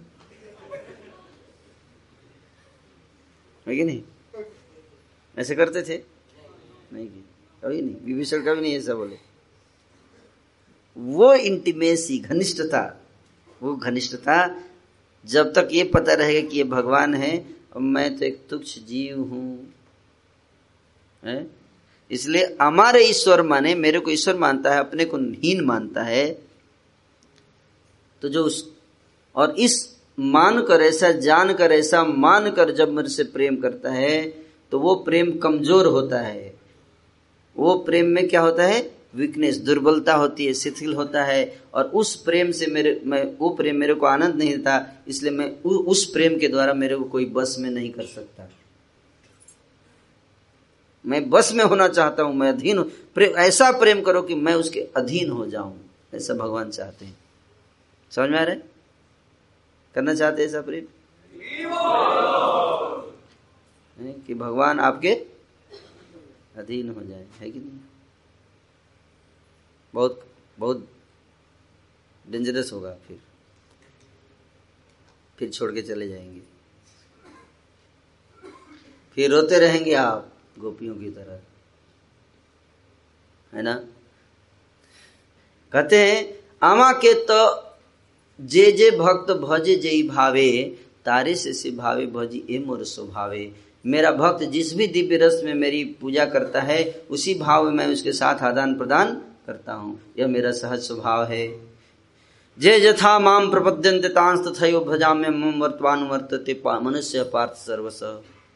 S1: है कि नहीं? ऐसे करते थे। नहीं कभी नहीं, विभीषण कभी नहीं ऐसा बोले। वो इंटीमेसी घनिष्ठता, वो घनिष्ठता, जब तक ये पता रहेगा कि ये भगवान है, और मैं तो एक तुच्छ जीव है इसलिए हमारे ईश्वर माने, मेरे को ईश्वर मानता है, अपने को हीन मानता है तो जो उस, और इस मान कर ऐसा जान कर ऐसा मान कर जब मेरे से प्रेम करता है तो वो प्रेम कमज़ोर होता है। वो प्रेम में क्या होता है? वीकनेस दुर्बलता होती है शिथिल होता है। और उस प्रेम से मेरे मैं वो प्रेम मेरे को आनंद नहीं देता इसलिए मैं उ, उस प्रेम के द्वारा मेरे को कोई बस में नहीं कर सकता। मैं बस में होना चाहता हूँ मैं अधीन प्रेम ऐसा प्रेम करो कि मैं उसके अधीन हो जाऊँ ऐसा भगवान चाहते हैं। समझ में आ रहे करना चाहते ऐसा प्रेम? कि भगवान आपके अधीन हो जाए, है कि नहीं? बहुत बहुत डेंजरस होगा फिर। फिर छोड़ के चले जाएँगे। फिर रोते रहेंगे आप गोपियों की तरह। है ना? कहते हैं, आमा के तो जे जे भक्त भजे जय भावे, तारे से से भावे भजी ए मोर स्वभावे। मेरा भक्त जिस भी दिव्य रस में मेरी पूजा करता है, उसी भाव में मैं उसके साथ आदान प्रदान करता हूँ। यह मेरा सहज स्वभाव है। जे जथा माम प्रपद्यंते तांस तथयो भजाम्य मम वर्तवान वर्तते मनुष्य पार्थ सर्वस।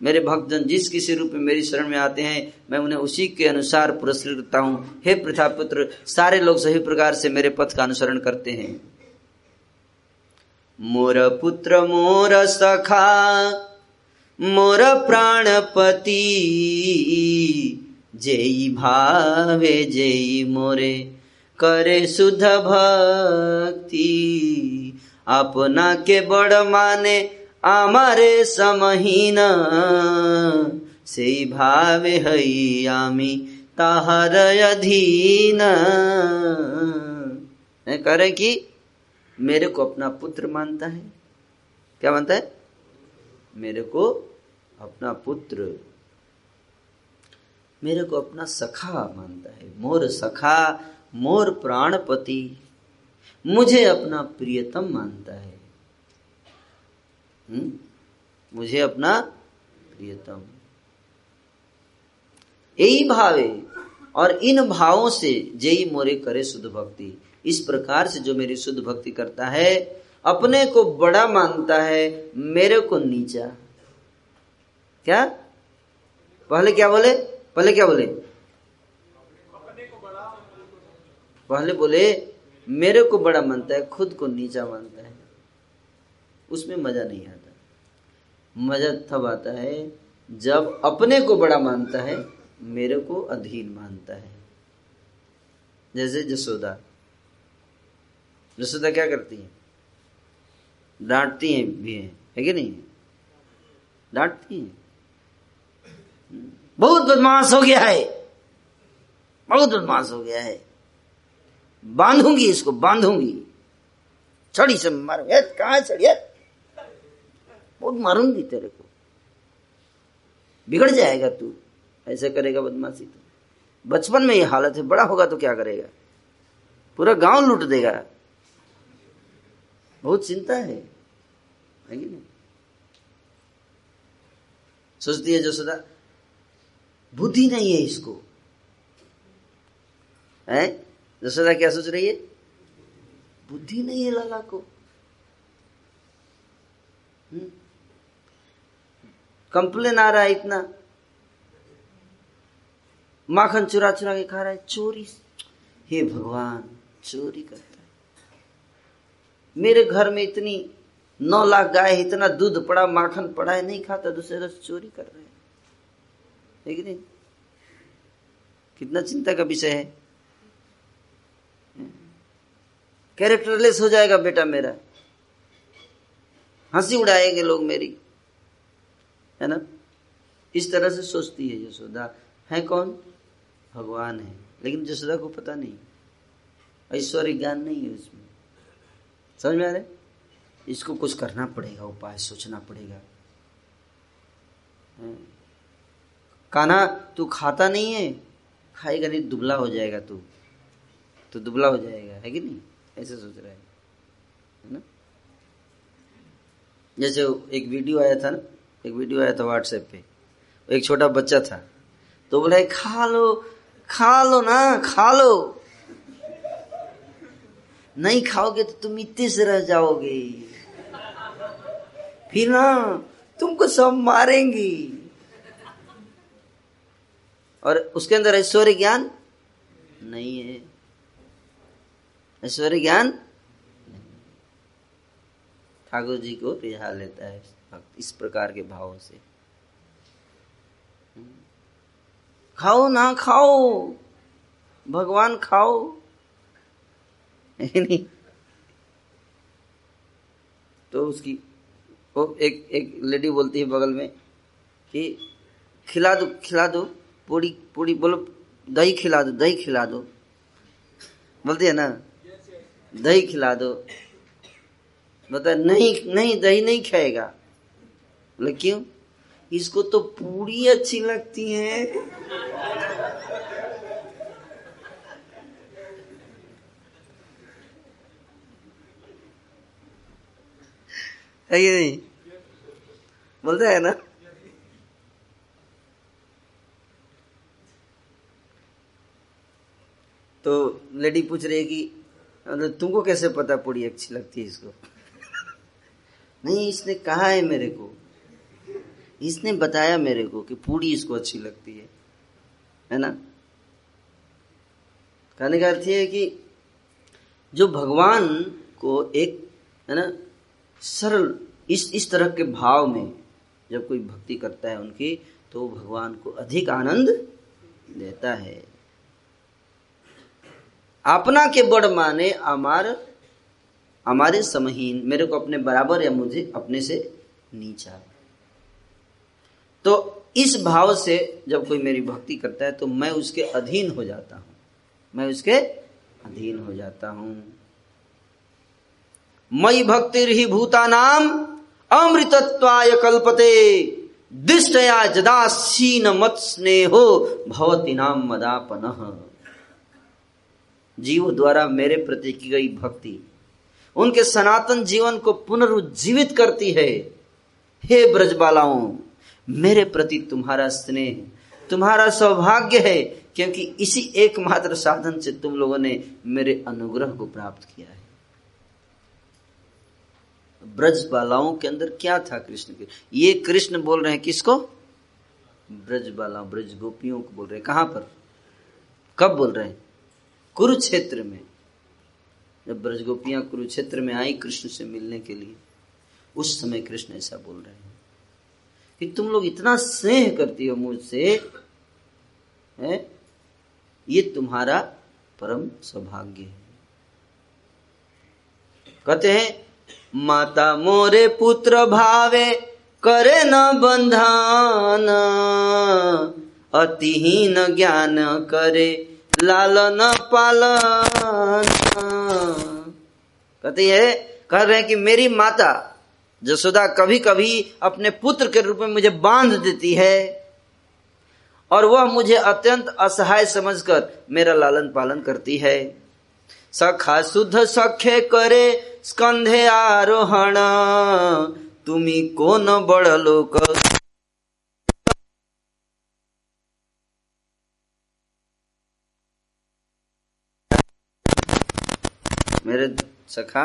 S1: मेरे भक्तजन, जिस किसी रूप में मेरी शरण में आते हैं, मैं उन्हें उसी के अनुसार पुरस्कृत करता हूँ। हे प्रथा पुत्र सारे लोग सही प्रकार से मेरे पथ का अनुसरण करते हैं। मोर पुत्र, मोर सखा मोर प्राणपति। जय भावे जय मोरे, करे सुध भक्ति। अपना के बड़ माने आमारे समहीन। से भावे हई आमी ताहर अधीन। करे कि मेरे को अपना पुत्र मानता है। क्या मानता है? मेरे को अपना पुत्र मेरे को अपना सखा मानता है। मोर सखा, मोर प्राणपति मुझे अपना प्रियतम मानता है। हुँ? मुझे अपना प्रियतम। यही भावे और इन भावों से जयी मोरे करे शुद्ध भक्ति। इस प्रकार से जो मेरी शुद्ध भक्ति करता है, अपने को बड़ा मानता है, मेरे को नीचा। क्या? पहले क्या बोले? पहले क्या बोले? पहले बोले, मेरे को बड़ा मानता है, खुद को नीचा मानता है। उसमें मज़ा नहीं आता। मज़ा तब आता है जब अपने को बड़ा मानता है, मेरे को अधीन मानता है। जैसे जसोदा। जसोदा क्या करती है? डांटती है भी हैं। है कि नहीं? डांटती हैं। बहुत बदमाश हो गया है। बहुत बदमाश हो गया है। बांधूँगी इसको, बांधूँगी। छड़ी से मारो कहा छड़ी बहुत मारूँगी तेरे को। बिगड़ जाएगा तू। ऐसे करेगा बदमाशी तो। बचपन में ये हालत है, बड़ा होगा तो क्या करेगा? पूरा गाँव लूट देगा। बहुत चिंता है। सोचती है जसोदा बुद्धि नहीं है इसको। है? जसोदा क्या सोच रही है? बुद्धि नहीं है लाला को। हम्म? कंप्लेन आ रहा है इतना। माखन चुरा चुरा के खा रहा है, चोरी हे भगवान, चोरी करता है। मेरे घर में इतनी नौ लाख गाय इतना दूध पड़ा, माखन पड़ा है, नहीं खाता दूसरे रस चोरी कर रहे हैं है। नहीं कितना चिंता का विषय है। कैरेक्टरलेस हो जाएगा बेटा मेरा। हँसी उड़ाएँगे लोग मेरी। है ना? इस तरह से सोचती है यशोदा। है कौन? भगवान है। लेकिन यशोदा को पता नहीं। ऐश्वर्य ज्ञान नहीं है उसमें। समझ में आ रहे इसको कुछ करना पड़ेगा, उपाय सोचना पड़ेगा। काना तू खाता नहीं है? खाएगा नहीं, दुबला हो जाएगा तू। तो दुबला हो जाएगा, है कि नहीं? ऐसे सोच रहा है है ना? जैसे एक वीडियो आया था ना, एक वीडियो आया था व्हाट्सएप पे। एक छोटा बच्चा था। तो बोला खा लो खा लो ना, खा लो। नहीं खाओगे तो तुम इतने से रह जाओगे। फिर ना तुमको सब मारेंगी। और उसके अंदर ऐश्वर्य ज्ञान नहीं है। ऐश्वर्य ज्ञान ठाकुर जी को रिझा लेता है इस प्रकार के भावों से। खाओ ना खाओ, भगवान खाओ। नहीं। तो उसकी, वो एक एक लेडी बोलती है बगल में कि खिला दो खिला दो। पूड़ी पूरी बोलो, दही खिला दो, दही खिला दो। बोलते है ना? दही खिला दो। बता नहीं नहीं, दही नहीं खाएगा। बोले, क्यों? इसको तो पूरी अच्छी लगती है। है नहीं? बोलते है ना? तो लेडी पूछ रही है कि तुमको कैसे पता पूरी अच्छी लगती है इसको? *laughs* नहीं, इसने कहा है मेरे को। इसने बताया मेरे को कि पूरी इसको अच्छी लगती है। है ना? कहने का अर्थ है कि जो भगवान को एक, है ना, सरल, इस इस तरह के भाव में जब कोई भक्ति करता है उनकी तो भगवान को अधिक आनंद देता है। अपना के बड़ माने अमार हमारे समहीन, मेरे को अपने बराबर या मुझे अपने से नीचा। तो इस भाव से जब कोई मेरी भक्ति करता है तो मैं उसके अधीन हो जाता हूँ। मैं उसके अधीन हो जाता हूँ। मई भक्ति भूता नाम, अमृतत्वाय कल्पते, दिष्टया जदासीन मत स्नेहो भवती नाम मदापन। जीव द्वारा मेरे प्रति की गई भक्ति, उनके सनातन जीवन को पुनरुज्जीवित करती है। हे ब्रजबालाओं, मेरे प्रति तुम्हारा स्नेह, तुम्हारा सौभाग्य है, क्योंकि इसी एकमात्र साधन से तुम लोगों ने मेरे अनुग्रह को प्राप्त किया है। ब्रज बालाओं के अंदर क्या था कृष्ण के? ये कृष्ण बोल रहे हैं किसको? ब्रज बाला ब्रज गोपियों को बोल रहे हैं। कहाँ पर? कब बोल रहे हैं? कुरुक्षेत्र में, जब ब्रज गोपियाँ कुरुक्षेत्र में आई कृष्ण से मिलने के लिए, उस समय कृष्ण ऐसा बोल रहे हैं कि तुम लोग इतना स्नेह करती हो मुझसे, है? ये तुम्हारा परम सौभाग्य है। कहते हैं, माता मोरे पुत्र भावे करे न बंधन अतिहीन ज्ञान करे लालन पालन कहते है, कह रहे हैं कि मेरी माता जसोदा कभी कभी अपने पुत्र के रूप में मुझे बाँध देती है, और वह मुझे अत्यंत असहाय समझकर मेरा लालन पालन करती है। सखा शुद्ध सखे करे स्कंधे आरोहण, तुम्ही कोण बड़ लोक मेरे सखा,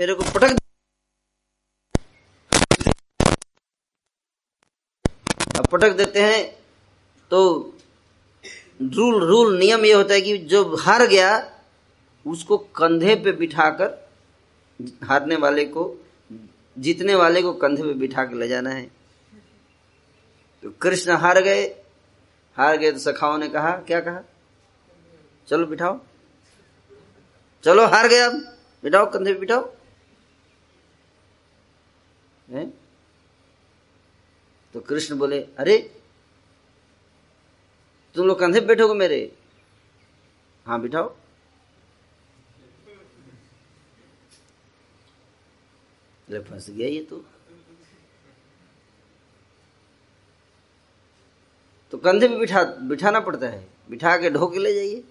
S1: मेरे को पटक अब पटक देते हैं तो रूल रूल, नियम ये होता है कि जो हार गया, उसको कंधे पे बिठाकर, हारने वाले को, जीतने वाले को कंधे पे बिठा के ले जाना है। तो कृष्ण हार गए हार गए तो सखाओं ने कहा, क्या कहा? चलो बिठाओ। चलो हार गए अब। बिठाओ, कंधे बिठाओ। है? तो कृष्ण बोले, अरे, तुम लोग कंधे बैठोगे मेरे? हाँ बिठाओ। फंस गया ये तो। तो कंधे पे बिठा, बिठाना पड़ता है। बिठा के ढो के ले जाइए।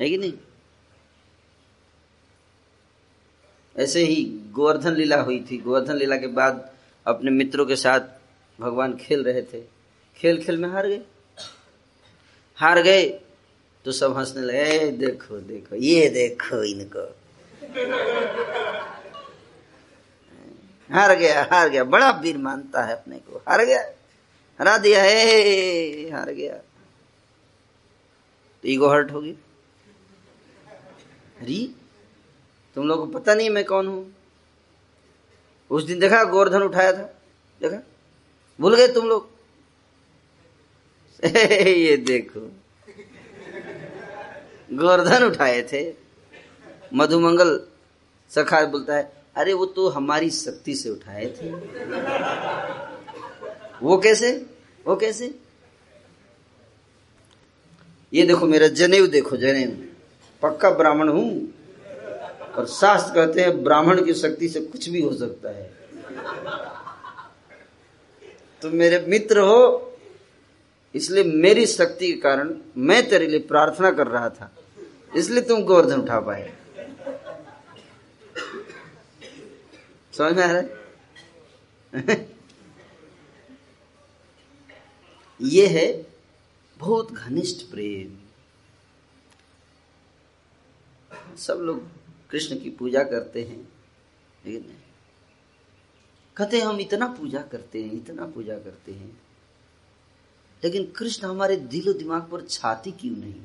S1: है कि नहीं? ऐसे ही गोवर्धन लीला हुई थी। गोवर्धन लीला के बाद अपने मित्रों के साथ भगवान खेल रहे थे। खेल खेल में हार गए। हार गए तो सब हंसने लगे देखो देखो, ये देखो इनको। हार गया हार गया। बड़ा वीर मानता है अपने को। हार गया। हरा दिया है हार गया। तो ईगो हर्ट होगी अरे तुम लोग को पता नहीं मैं कौन हूँ। उस दिन देखा गोवर्धन उठाया था, देखा? भूल गए तुम लोग? *laughs* ये देखो। गोवर्धन उठाए थे। मधुमंगल सखा बोलता है, अरे वो तो हमारी शक्ति से उठाए थे। वो कैसे? वो कैसे? ये देखो मेरा जनेऊ देखो, जनेऊ। पक्का ब्राह्मण हूँ। और शास्त्र कहते हैं, ब्राह्मण की शक्ति से कुछ भी हो सकता है। तो मेरे मित्र हो, इसलिए मेरी शक्ति के कारण मैं तेरे लिए प्रार्थना कर रहा था। इसलिए तुम गोवर्धन उठा पाए। समझ में आ रहा है? *laughs* ये है बहुत घनिष्ठ प्रेम। सब लोग कृष्ण की पूजा करते हैं। लेकिन कहते हम इतना पूजा करते हैं, इतना पूजा करते हैं। लेकिन कृष्ण हमारे दिलो दिमाग पर छाती क्यों नहीं?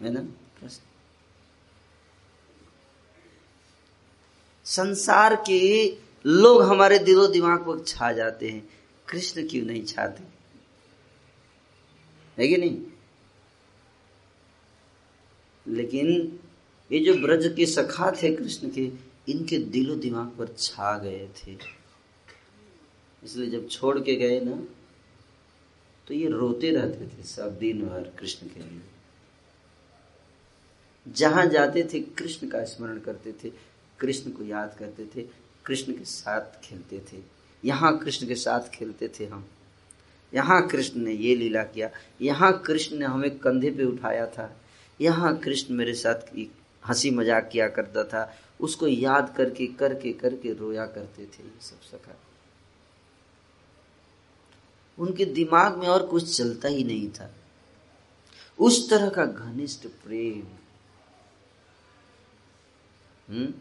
S1: है ना? प्रश्न। संसार के लोग हमारे दिलो दिमाग पर छा जाते हैं। कृष्ण क्यों नहीं छाते? है कि नहीं? लेकिन ये जो ब्रज के सखा थे कृष्ण के, इनके दिलो दिमाग पर छा गए थे। इसलिए जब छोड़ के गए ना तो ये रोते रहते थे सब दिन भर कृष्ण के लिए। जहाँ जाते थे, कृष्ण का स्मरण करते थे, कृष्ण को याद करते थे, कृष्ण के साथ खेलते थे। यहाँ कृष्ण के साथ खेलते थे हम। यहाँ कृष्ण ने ये लीला किया। यहाँ कृष्ण ने हमें कंधे पे उठाया था। यहाँ कृष्ण मेरे साथ हँसी मज़ाक किया करता था, उसको याद करके करके करके रोया करते थे ये सब सखा। उनके दिमाग में और कुछ चलता ही नहीं था। उस तरह का घनिष्ठ प्रेम। हम्म?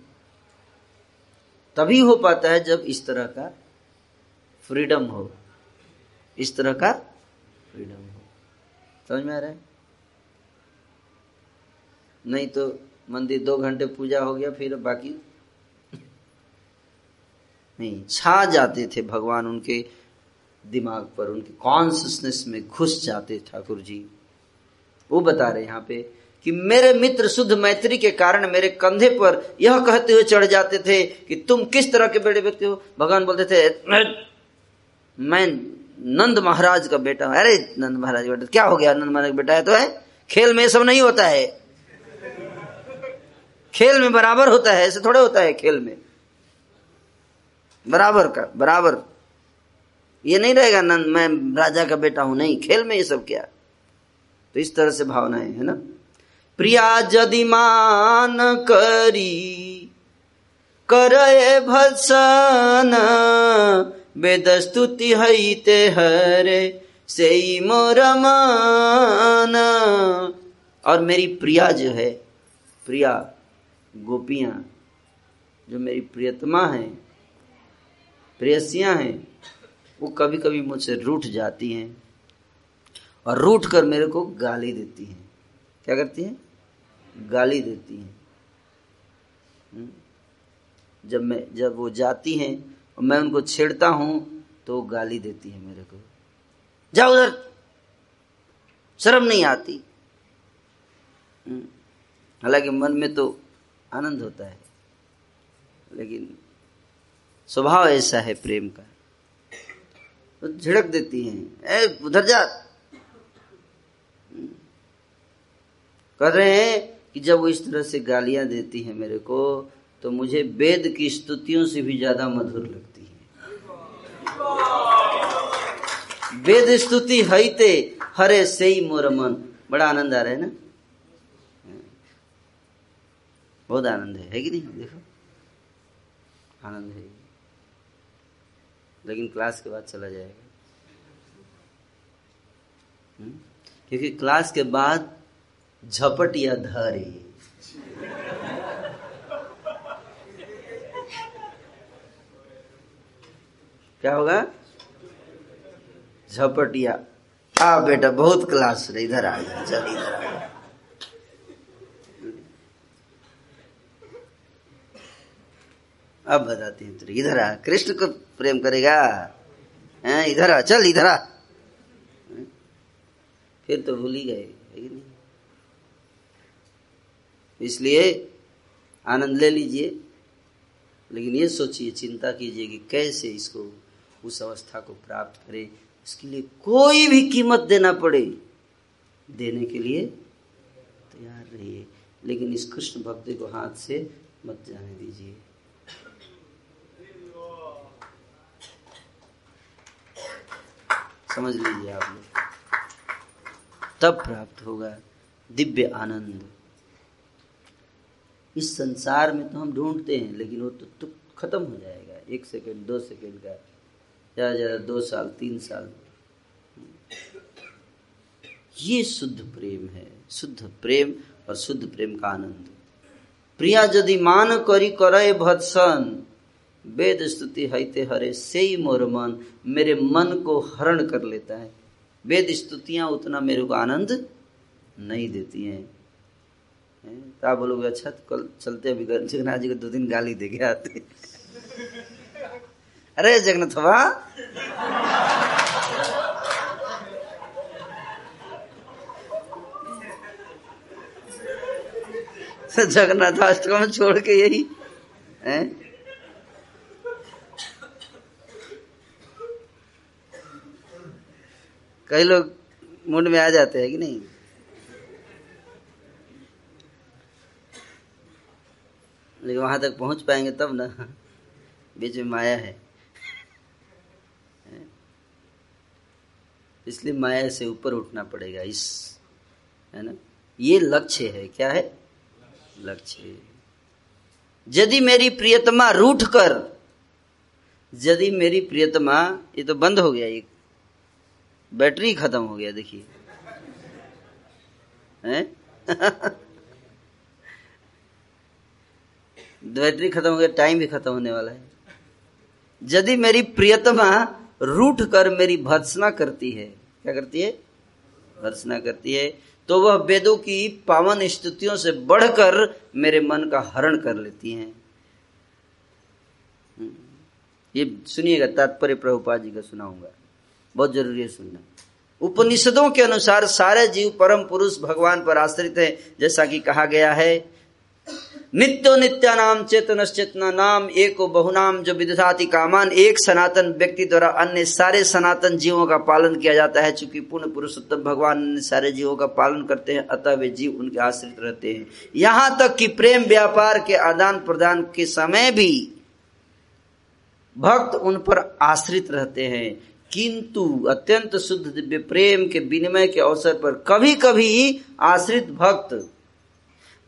S1: तभी हो पाता है जब इस तरह का फ्रीडम हो। इस तरह का फ्रीडम हो। समझ में आ रहा है? नहीं तो मंदिर दो घंटे पूजा हो गया, फिर बाकी नहीं, छा जाते थे भगवान उनके दिमाग पर, उनके कॉन्सियसनेस में घुस जाते ठाकुर जी वो बता रहे यहाँ पे कि मेरे मित्र शुद्ध मैत्री के कारण मेरे कंधे पर यह कहते हुए चढ़ जाते थे कि तुम किस तरह के बड़े व्यक्ति हो? भगवान बोलते थे, मैं नंद महाराज का बेटा हूँ। अरे, नंद महाराज का बेटा, क्या हो गया? नंद महाराज का बेटा है तो है? खेल में सब नहीं होता है। खेल में बराबर होता है, ऐसे थोड़े होता है खेल में। बराबर का, बराबर। ये नहीं रहेगा, नंद, मैं राजा का बेटा हूँ, नहीं, खेल में ये सब क्या? तो इस तरह से भावनाएँ है ना? प्रिया जदि मान करी करे भसन वेद स्तुति हईते हरे से मोर मान। और मेरी प्रिया जो है, प्रिया गोपियाँ, जो मेरी प्रियतमा है, प्रेयसियाँ हैं, वो कभी कभी मुझसे रूठ जाती हैं और रूठ कर मेरे को गाली देती हैं। क्या करती हैं? गाली देती हैं। हम्म? जब मैं, जब वो जाती हैं और मैं उनको छेड़ता हूँ तो वो गाली देती है मेरे को। जाओ उधर। शर्म नहीं आती। हम्म? हालाँकि मन में तो आनंद होता है। लेकिन स्वभाव ऐसा है प्रेम का। तो झिड़क देती हैं। ए, उधर जा। कर रहे हैं कि जब वो इस तरह से गालियाँ देती है मेरे को तो मुझे वेद की स्तुतियों से भी ज़्यादा मधुर लगती है। वेद स्तुति हईते हरे से मोर मन। बड़ा आनंद आ रहा है ना? बहुत आनंद है है कि नहीं? देखो। आनंद है। लेकिन क्लास के बाद चला जाएगा। हम्म? क्योंकि क्लास के बाद झपट या धरे। क्या होगा? झपट या, आ बेटा, बहुत क्लास इधर आ जा, चल, इधर आ अब बताते हैं तेरे इधर आ, कृष्ण को प्रेम करेगा। इधर आ, चल, इधर आ। फिर तो भूल ही गए इसलिए आनंद ले लीजिए। लेकिन ये सोचिए, चिंता कीजिए कि कैसे इसको, उस अवस्था को प्राप्त करें। इसके लिए कोई भी कीमत देना पड़े। देने के लिए तैयार रहिए। लेकिन इस कृष्ण भक्ति को हाथ से मत जाने दीजिए। समझ लीजिए आप लोग। तब प्राप्त होगा दिव्य आनंद। इस संसार में तो हम ढूंढते हैं लेकिन वो तो, तो खत्म हो जाएगा। एक सेकंड दो सेकंड का। ज़्यादा ज़्यादा दो साल तीन साल। ये शुद्ध प्रेम है। शुद्ध प्रेम और शुद्ध प्रेम का आनंद। प्रिया यदि मान करी करे भत्सन वेद स्तुति हईते हरे, से ही मोर मन मेरे मन को हरण कर लेता है। वेद स्तुतियाँ उतना मेरे को आनंद नहीं देती हैं। तो आप बोलोगे अच्छा तो कल चलते अभी जगन्नाथ जी को दो दिन गाली दे के आते अरे जगन्नाथ जगन्नाथ अष्टकम छोड़ के यही, है? कई लोग मुंड में आ जाते हैं कि नहीं? लेकिन वहाँ तक पहुँच पाएँगे तब ना। बीच में माया है। इसलिए माया से ऊपर उठना पड़ेगा इस, है ना? ये लक्ष्य है। क्या है? लक्ष्य। यदि मेरी प्रियतमा रूठ कर, यदि मेरी प्रियतमा, ये तो बंद हो गया एक बैटरी खत्म हो गया, देखिए। *laughs* बैटरी खत्म हो गया, टाइम भी खत्म होने वाला है। यदि मेरी प्रियतमा रूठ कर मेरी भर्सना करती है, क्या करती है? भर्सना करती है तो वह वेदों की पावन स्तुतियों से बढ़कर मेरे मन का हरण कर लेती हैं। हम्म। ये सुनिएगा तात्पर्य प्रभुपाद जी का, सुनाऊँगा। बहुत ज़रूरी है सुनना। उपनिषदों के अनुसार सारे जीव परम पुरुष भगवान पर आश्रित है, जैसा कि कहा गया है, नित्यो नित्या नाम चेतन चेतना नाम एक बहुनाम जो विदधाति कामान, एक सनातन व्यक्ति द्वारा अन्य सारे सनातन जीवों का पालन किया जाता है, चूँकि पूर्ण पुरुषोत्तम भगवान सारे जीवों का पालन करते हैं, अतः वे जीव उनके आश्रित रहते हैं। यहाँ तक कि प्रेम व्यापार के आदान प्रदान के समय भी भक्त उन पर आश्रित रहते हैं। किंतु अत्यंत शुद्ध दिव्य प्रेम के विनिमय के अवसर पर कभी कभी आश्रित भक्त,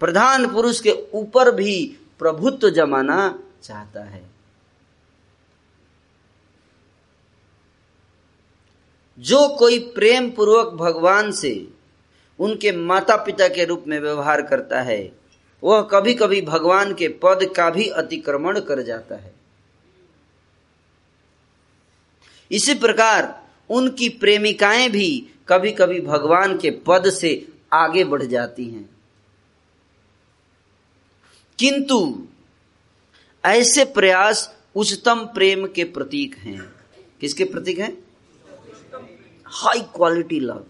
S1: प्रधान पुरुष के ऊपर भी प्रभुत्व जमाना चाहता है। जो कोई प्रेम पूर्वक भगवान से उनके माता पिता के रूप में व्यवहार करता है, वह कभी कभी भगवान के पद का भी अतिक्रमण कर जाता है। इसी प्रकार उनकी प्रेमिकाएँ भी कभी कभी भगवान के पद से आगे बढ़ जाती हैं। किंतु ऐसे प्रयास उच्चतम प्रेम के प्रतीक हैं। किसके प्रतीक हैं? हाई क्वालिटी लव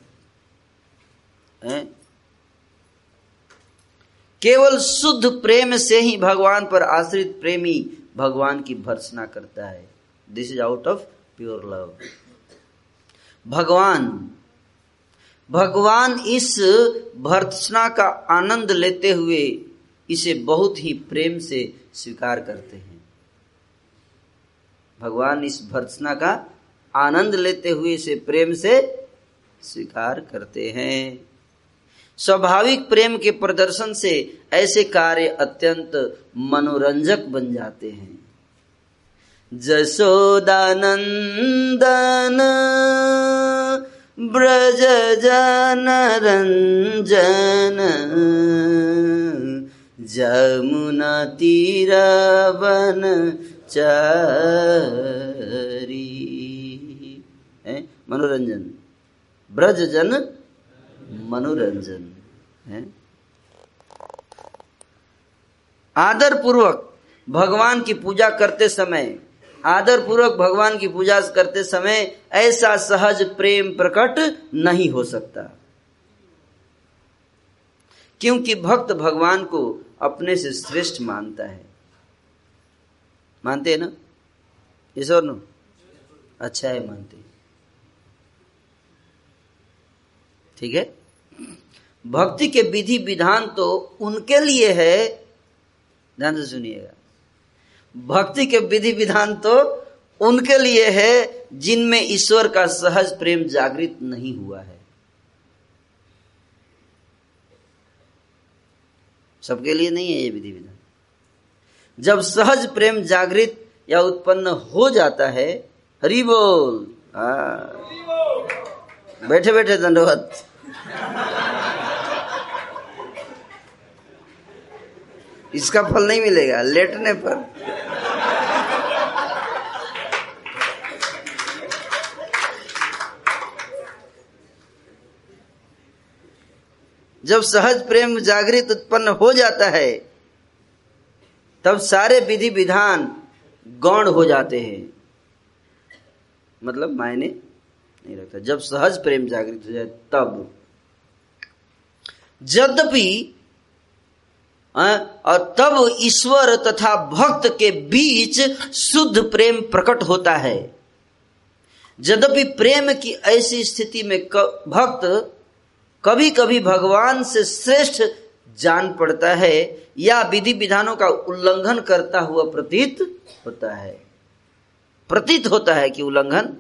S1: केवल शुद्ध प्रेम से ही भगवान पर आश्रित प्रेमी भगवान की भर्सना करता है। This is out of pure love. भगवान भगवान इस भर्सना का आनंद लेते हुए इसे बहुत ही प्रेम से स्वीकार करते हैं। भगवान इस भर्सना का आनंद लेते हुए इसे प्रेम से स्वीकार करते हैं। स्वाभाविक प्रेम के प्रदर्शन से ऐसे कार्य अत्यंत मनोरंजक बन जाते हैं। जसोदानंदन ब्रज जन रंजन जमुना तीरावन चारी। मनोरंजन। ब्रज जन मनोरंजन। है? आदर पूर्वक भगवान की पूजा करते समय आदर पूर्वक भगवान की पूजा करते समय ऐसा सहज प्रेम प्रकट नहीं हो सकता। क्योंकि भक्त भगवान को अपने से श्रेष्ठ मानता है। मानते हैं ना? ईश्वर नो? अच्छा है, मानते ठीक है? भक्ति के विधि विधान तो उनके लिए है। ध्यान से सुनिएगा। भक्ति के विधि विधान तो उनके लिए है जिनमें ईश्वर का सहज प्रेम जागृत नहीं हुआ है। सबके लिए नहीं है ये विधि विधान। जब सहज प्रेम जागृत या उत्पन्न हो जाता है हरि बोल। बैठे बैठे दंडवत इसका फल नहीं मिलेगा, लेटने पर। जब सहज प्रेम जागृत उत्पन्न हो जाता है, तब सारे विधि विधान गौण हो जाते हैं। मतलब मायने नहीं रखता। जब सहज प्रेम जागृत हो जाए, तब। यद्यपि और तब ईश्वर तथा भक्त के बीच शुद्ध प्रेम प्रकट होता है। यद्यपि प्रेम की ऐसी स्थिति में भक्त कभी कभी भगवान से श्रेष्ठ जान पड़ता है या विधि विधानों का उल्लंघन करता हुआ प्रतीत होता है। प्रतीत होता है कि उल्लंघन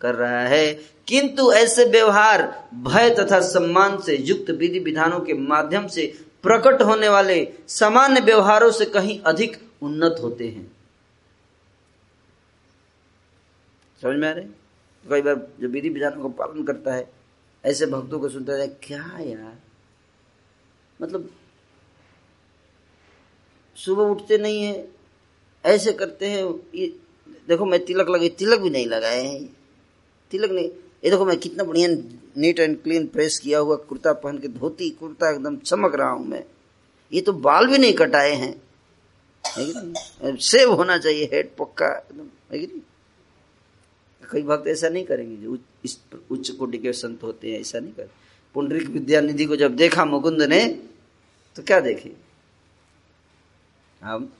S1: कर रहा है। किंतु ऐसे व्यवहार, भय तथा सम्मान से युक्त विधि विधानों के माध्यम से प्रकट होने वाले सामान्य व्यवहारों से कहीं अधिक उन्नत होते हैं। समझ में आ रहे? कई बार जो विधि विधानों का पालन करता है, ऐसे भक्तों को सुनता है क्या यार? मतलब सुबह उठते नहीं है, ऐसे करते हैं देखो, मैं तिलक लगे, तिलक भी नहीं लगाए हैं, तिलक नहीं। ये देखो मैं कितना बढ़िया नीट एंड क्लीन प्रेस किया हुआ कुर्ता पहन के, धोती, कुर्ता एकदम चमक रहा हूँ मैं। ये तो बाल भी नहीं कटाए हैं। सेव होना चाहिए, हेड पक्का एकदम। है कई भक्त ऐसा नहीं करेंगे जो इस उच्च कोटि के संत होते हैं, ऐसा नहीं कर। पुंडरिक विद्यानिधि को जब देखा मुकुंद ने तो क्या देखे? हम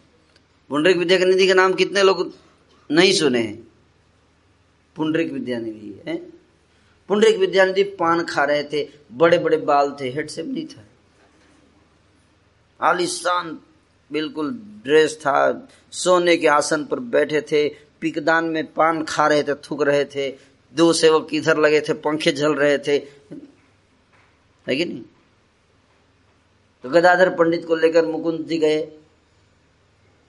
S1: पुंडरिक विद्यानिधि का नाम कितने लोग नहीं सुने हैं? पुंडरिक विद्यानिधि, है? पुंडरिक विद्यानिधि पान खा रहे थे बड़े बड़े बाल थे, हेड से नहीं था। आलिशान बिल्कुल ड्रेस था, सोने के आसन पर बैठे थे, पिकदान में पान खा रहे थे, थूक रहे थे, दो सेवक इधर लगे थे, पंखे झल रहे थे। है कि नहीं? तो गदाधर पंडित को लेकर मुकुंद जी गए।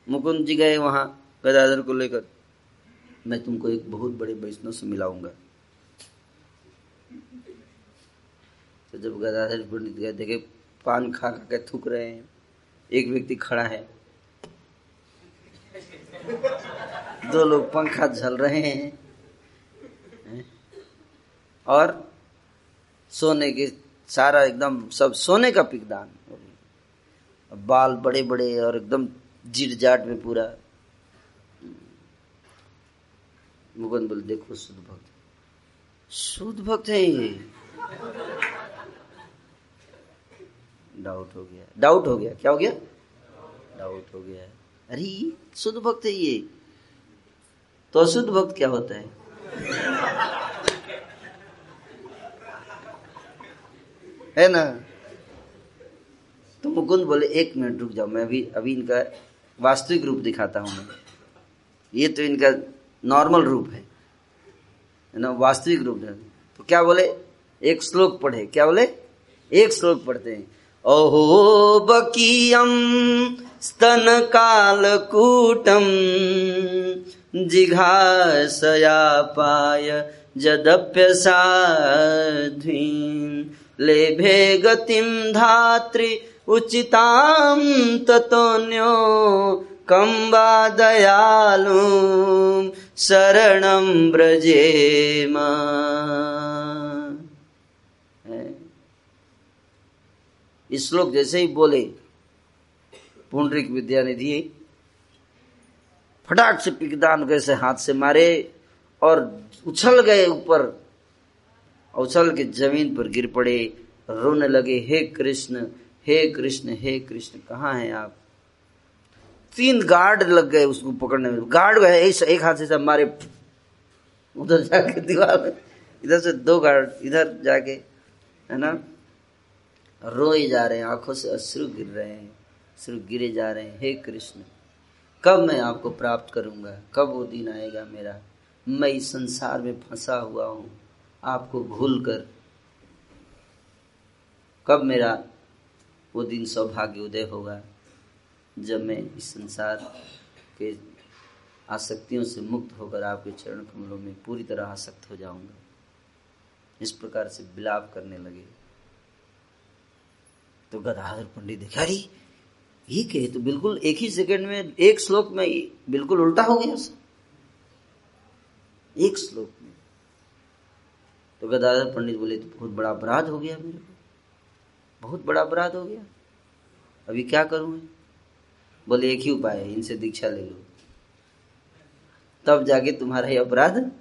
S1: मुकुंद जी गए वहाँ, गदाधर को लेकर। मैं तुमको एक बहुत बड़े वैष्णव से मिलाऊँगा। तो जब गदाधर पंडित गए देखे पान खा खा के थूक रहे हैं, एक व्यक्ति खड़ा है। दो लोग पंखा झल रहे हैं और सोने के सारा एकदम सब सोने का पिकदान बाल बड़े बड़े और एकदम जीट जाट में पूरा। मुकुंद बोले, देखो, शुद्ध भक्त। शुद्ध भक्त है ये। डाउट हो गया। डाउट हो गया। क्या हो गया? डाउट हो गया। अरे, शुद्ध भक्त है ये। तो अशुद्ध भक्त क्या होता है? है ना? तो मुकुंद बोले, एक मिनट रुक जाओ, मैं अभी अभी इनका वास्तविक रूप दिखाता हूँ मैं। ये तो इनका नॉर्मल रूप है। ना? वास्तविक रूप तो क्या बोले? एक श्लोक पढ़े। क्या बोले? एक श्लोक पढ़ते हैं। ओहो बकीयम स्तन कालकूटम जिघासया पाय जदप्यसाध्वीन् लेभे गतिं धात्रि उचितां ततोऽन्यो कं वा दयालुं शरणं व्रजेम इस श्लोक जैसे ही बोले, पुंडरिक विद्यानिधि, फटाक से पिकदान कैसे हाथ से मारे और उछल गए ऊपर, उछल के ज़मीन पर गिर पड़े, रोने लगे, हे कृष्ण हे कृष्ण हे कृष्ण, कहाँ हैं आप? तीन गार्ड लग गए उसको पकड़ने में। गार्ड गए, एक हाथ से मारे। उधर जाके दीवार में, इधर से दो गार्ड, इधर जाके, है ना? रोए जा रहे हैं, आँखों से अश्रु गिर रहे हैं, अश्रु गिरे जा रहे हैं। हे कृष्ण, कब मैं आपको प्राप्त करूँगा? कब वो दिन आएगा मेरा? मैं इस संसार में फंसा हुआ हूँ, आपको भूल कर कब मेरा वो दिन सौभाग्य उदय होगा? जब मैं इस संसार के आसक्तियों से मुक्त होकर आपके चरण कमलों में पूरी तरह आसक्त हो जाऊँगा। इस प्रकार से विलाप करने लगे। तो गदाधर पंडित देखा, अरे, ये कहे तो बिल्कुल एक ही सेकंड में, एक श्लोक में बिल्कुल उल्टा हो गया एक श्लोक में। तो गदाधर पंडित बोले तो बहुत बड़ा अपराध हो गया मेरे को। बहुत बड़ा अपराध हो गया। अभी क्या करूँ बोले, एक ही उपाय है, इनसे दीक्षा ले लो। तब जाके तुम्हारा ये अपराध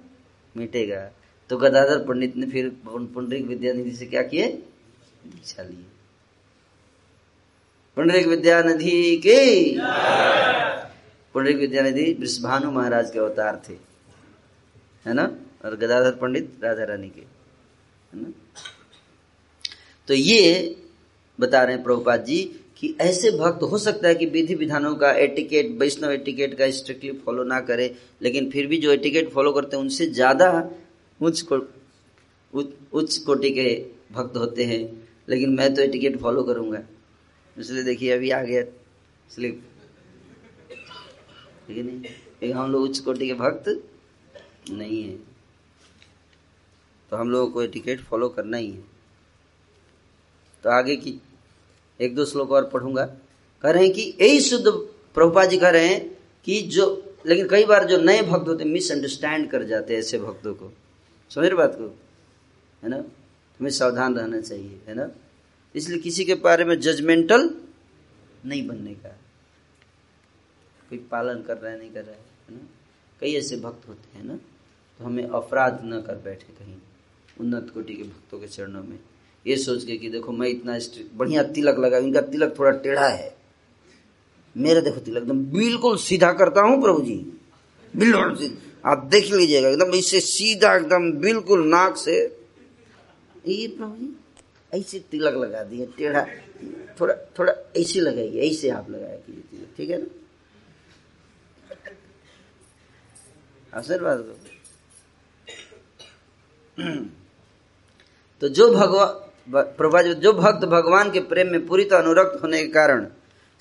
S1: मिटेगा। तो गदाधर पंडित ने फिर पुंडरिक विद्यानिधि से क्या किए? दीक्षा लिए। पुंडरिक विद्यानिधि के। पुंडरिक विद्यानिधि वृषभानु महाराज के अवतार थे। है ना? और गदाधर पंडित राधा रानी के। है ना? तो ये बता रहे हैं प्रभुपाद जी कि ऐसे भक्त हो सकता है कि विधि विधानों का एटिकेट, वैष्णव एटिकेट का स्ट्रिक्टली फॉलो ना करे, लेकिन फिर भी जो एटिकेट फॉलो करते हैं, उनसे ज़्यादा उच्च उच्च कोटि के भक्त होते हैं। लेकिन मैं तो एटिकेट फॉलो करूँगा। इसलिए देखिए अभी आ गया इसलिए ठीक है नहीं? हम लोग उच्च कोटि के भक्त नहीं है। तो हम लोगों को एटिकेट फॉलो करना ही है। तो आगे की एक दो श्लोक और पढ़ूँगा। कह रहे हैं कि यही शुद्ध प्रभुपा जी कह रहे हैं कि जो, लेकिन कई बार जो नए भक्त होते मिसअंडरस्टैंड कर जाते हैं ऐसे भक्तों को। समझ रहे बात को? है ना? तुम्हें सावधान रहना चाहिए, है ना? इसलिए किसी के बारे में जजमेंटल नहीं बनने का। कोई पालन कर रहा है, नहीं कर रहा है ना? कई ऐसे भक्त होते हैं ना तो हमें अपराध न कर बैठे कहीं, उन्नत कोटि के भक्तों के चरणों में। ये सोच के कि देखो, मैं इतना बढ़िया तिलक लगा, इनका तिलक थोड़ा टेढ़ा है। मेरा देखो तिलक, एकदम बिल्कुल सीधा करता हूँ प्रभु जी। बिल्कुल आप देख लीजिएगा, एकदम इससे सीधा, एकदम बिल्कुल नाक से। ये प्रभु जी ऐसे तिलक लगा दिए टेढ़ा, थोड़ा थोड़ा ऐसे लगाइए, ऐसे आप लगाया कीजिए तिलक, ठीक है ना? आशीर्वाद तो जो भगवान प्रभा जो भक्त भगवान के प्रेम में पूरी तरह अनुरक्त होने के कारण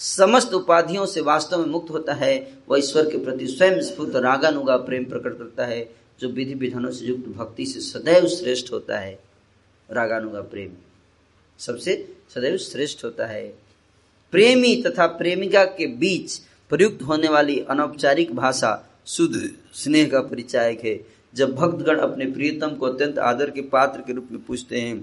S1: समस्त उपाधियों से वास्तव में मुक्त होता है, वह ईश्वर के प्रति स्वयं स्फूर्त रागानुगा प्रेम प्रकट करता है, जो विधि विधानों से युक्त भक्ति से सदैव श्रेष्ठ होता है, रागानुगा प्रेम। सबसे सदैव श्रेष्ठ होता है। प्रेमी तथा प्रेमिका के बीच प्रयुक्त होने वाली अनौपचारिक भाषा शुद्ध स्नेह का परिचायक है। जब भक्तगण अपने प्रियतम को अत्यंत आदर के पात्र के रूप में पूछते हैं,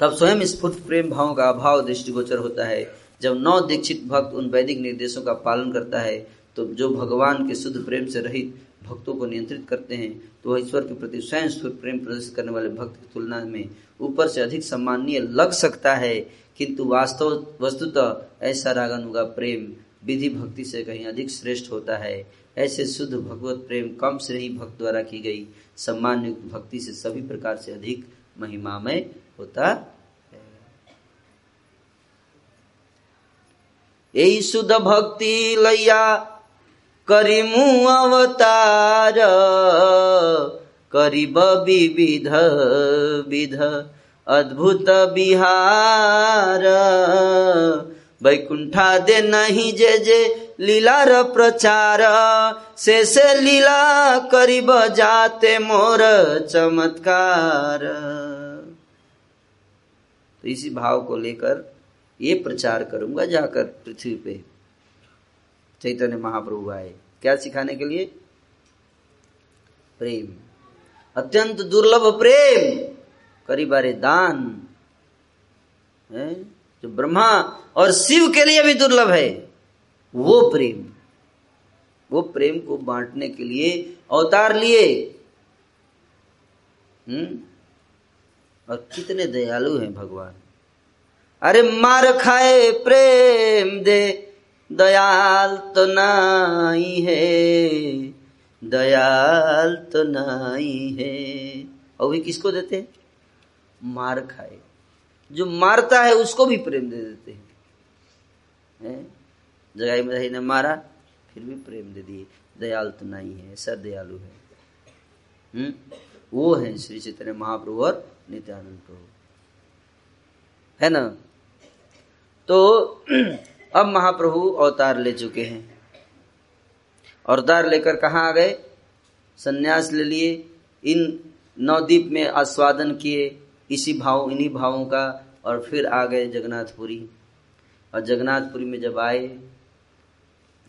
S1: तब स्वयं स्फुट प्रेम भाव का अभाव दृष्टिगोचर होता है। जब नौ दीक्षित भक्त उन वैदिक निर्देशों का पालन करता है तो जो भगवान के शुद्ध प्रेम से रहित भक्तों को नियंत्रित करते हैं तो वह ईश्वर के प्रति स्वयं प्रेम प्रदर्शित करने वाले भक्त की तुलना में ऊपर से अधिक सम्माननीय लग सकता है। किंतु वास्तव, वस्तुतः ऐसा रागानुगा प्रेम विधि भक्ति से कहीं अधिक श्रेष्ठ होता है। ऐसे शुद्ध भगवत प्रेम कम ही भक्त द्वारा की गई सम्मान युक्त भक्ति से सभी प्रकार से अधिक महिमामय होता यही शुद्ध भक्ति लैया करिमु अवतार। करीब विविध, विध, अद्भुत बिहार वैकुंठा दे नहीं जे जे लीलार प्रचार। से से लीला करीब जाते मोर चमत्कार। तो इसी भाव को लेकर ये प्रचार करूँगा जाकर पृथ्वी पे। चैतन्य महाप्रभु आए। क्या सिखाने के लिए? प्रेम। अत्यंत दुर्लभ प्रेम। करी बारे दान। है? जो ब्रह्मा और शिव के लिए भी दुर्लभ है, वो प्रेम। वो प्रेम को बांटने के लिए अवतार लिए। हम्म? और कितने दयालु हैं भगवान। अरे मार खाए प्रेम दे। दयाल तो नाई है। दयाल तो नाई है। और भी किसको देते हैं? मार खाए। जो मारता है, उसको भी प्रेम दे देते हैं। है? जगाई मधाई ने मारा, फिर भी प्रेम दे दिए। दयाल तो नहीं है ऐसा दयालु है। हम्म? वो है श्री चैतन्य महाप्रभु और नित्यानंद प्रभु। है ना? तो अब महाप्रभु अवतार ले चुके हैं। अवतार लेकर कहा आ गए? संन्यास ले लिए, इन नवदीप में आस्वादन किए, इसी भाव, इन्हीं भावों का, और फिर आ गए जगन्नाथपुरी। और जगन्नाथपुरी में जब आए,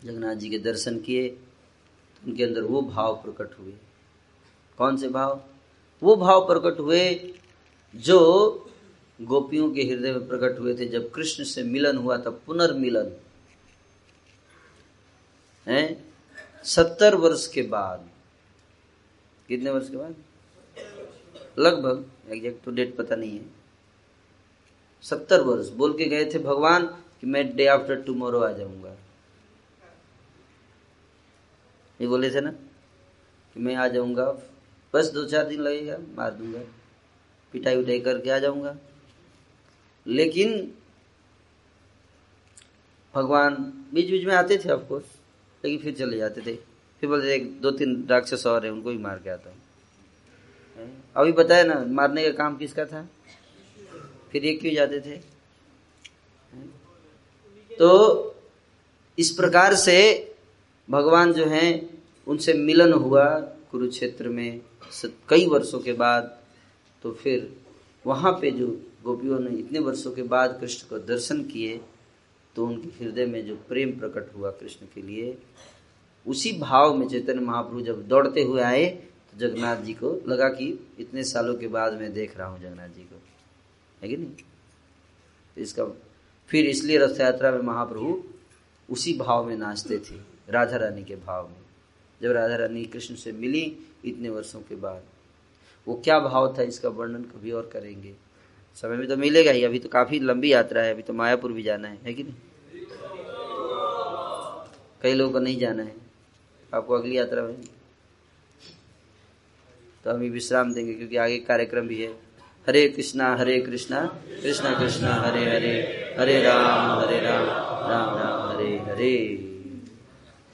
S1: जगन्नाथ जी के दर्शन किए तो उनके अंदर वो भाव प्रकट हुए। कौन से भाव? वो भाव प्रकट हुए जो गोपियों के हृदय में प्रकट हुए थे। जब कृष्ण से मिलन हुआ था पुनर्मिलन। है? सत्तर वर्ष के बाद। कितने वर्ष के बाद? लगभग एग्जैक्ट तो डेट पता नहीं है। सत्तर वर्ष। बोल के गए थे भगवान कि मैं डे आफ्टर टुमारो आ जाऊँगा। ये बोले थे ना कि मैं आ जाऊँगा, बस दो चार दिन लगेगा, मार दूँगा। पिटाई उटाई करके आ जाऊँगा। लेकिन भगवान बीच बीच में आते थे ऑफकोर्स लेकिन फिर चले जाते थे। फिर बोलते एक, दो तीन राक्षस और है, उनको भी मार के आता हूँ। अभी बताया ना, मारने का काम किसका था? फिर ये क्यों जाते थे? तो इस प्रकार से भगवान जो हैं, उनसे मिलन हुआ कुरुक्षेत्र में। कई वर्षों के बाद तो फिर वहाँ पे जो गोपियों ने इतने वर्षों के बाद कृष्ण को दर्शन किए तो उनके हृदय में जो प्रेम प्रकट हुआ कृष्ण के लिए, उसी भाव में चैतन्य महाप्रभु जब दौड़ते हुए आए तो जगन्नाथ जी को लगा कि इतने सालों के बाद मैं देख रहा हूँ जगन्नाथ जी को। है कि नहीं? तो इसका फिर इसलिए रथ यात्रा में महाप्रभु उसी भाव में नाचते थे, राधा रानी के भाव में। जब राधा रानी कृष्ण से मिली इतने वर्षों के बाद, वो क्या भाव था इसका वर्णन कभी और करेंगे? समय में तो मिलेगा ही, अभी तो काफ़ी लंबी यात्रा है, अभी तो मायापुर भी जाना है है कि नहीं? कई लोगों को नहीं जाना है। आपको अगली यात्रा में? तो हम विश्राम देंगे, क्योंकि आगे कार्यक्रम भी है। हरे कृष्णा हरे कृष्णा कृष्णा कृष्णा, हरे हरे हरे राम हरे राम राम राम, हरे हरे।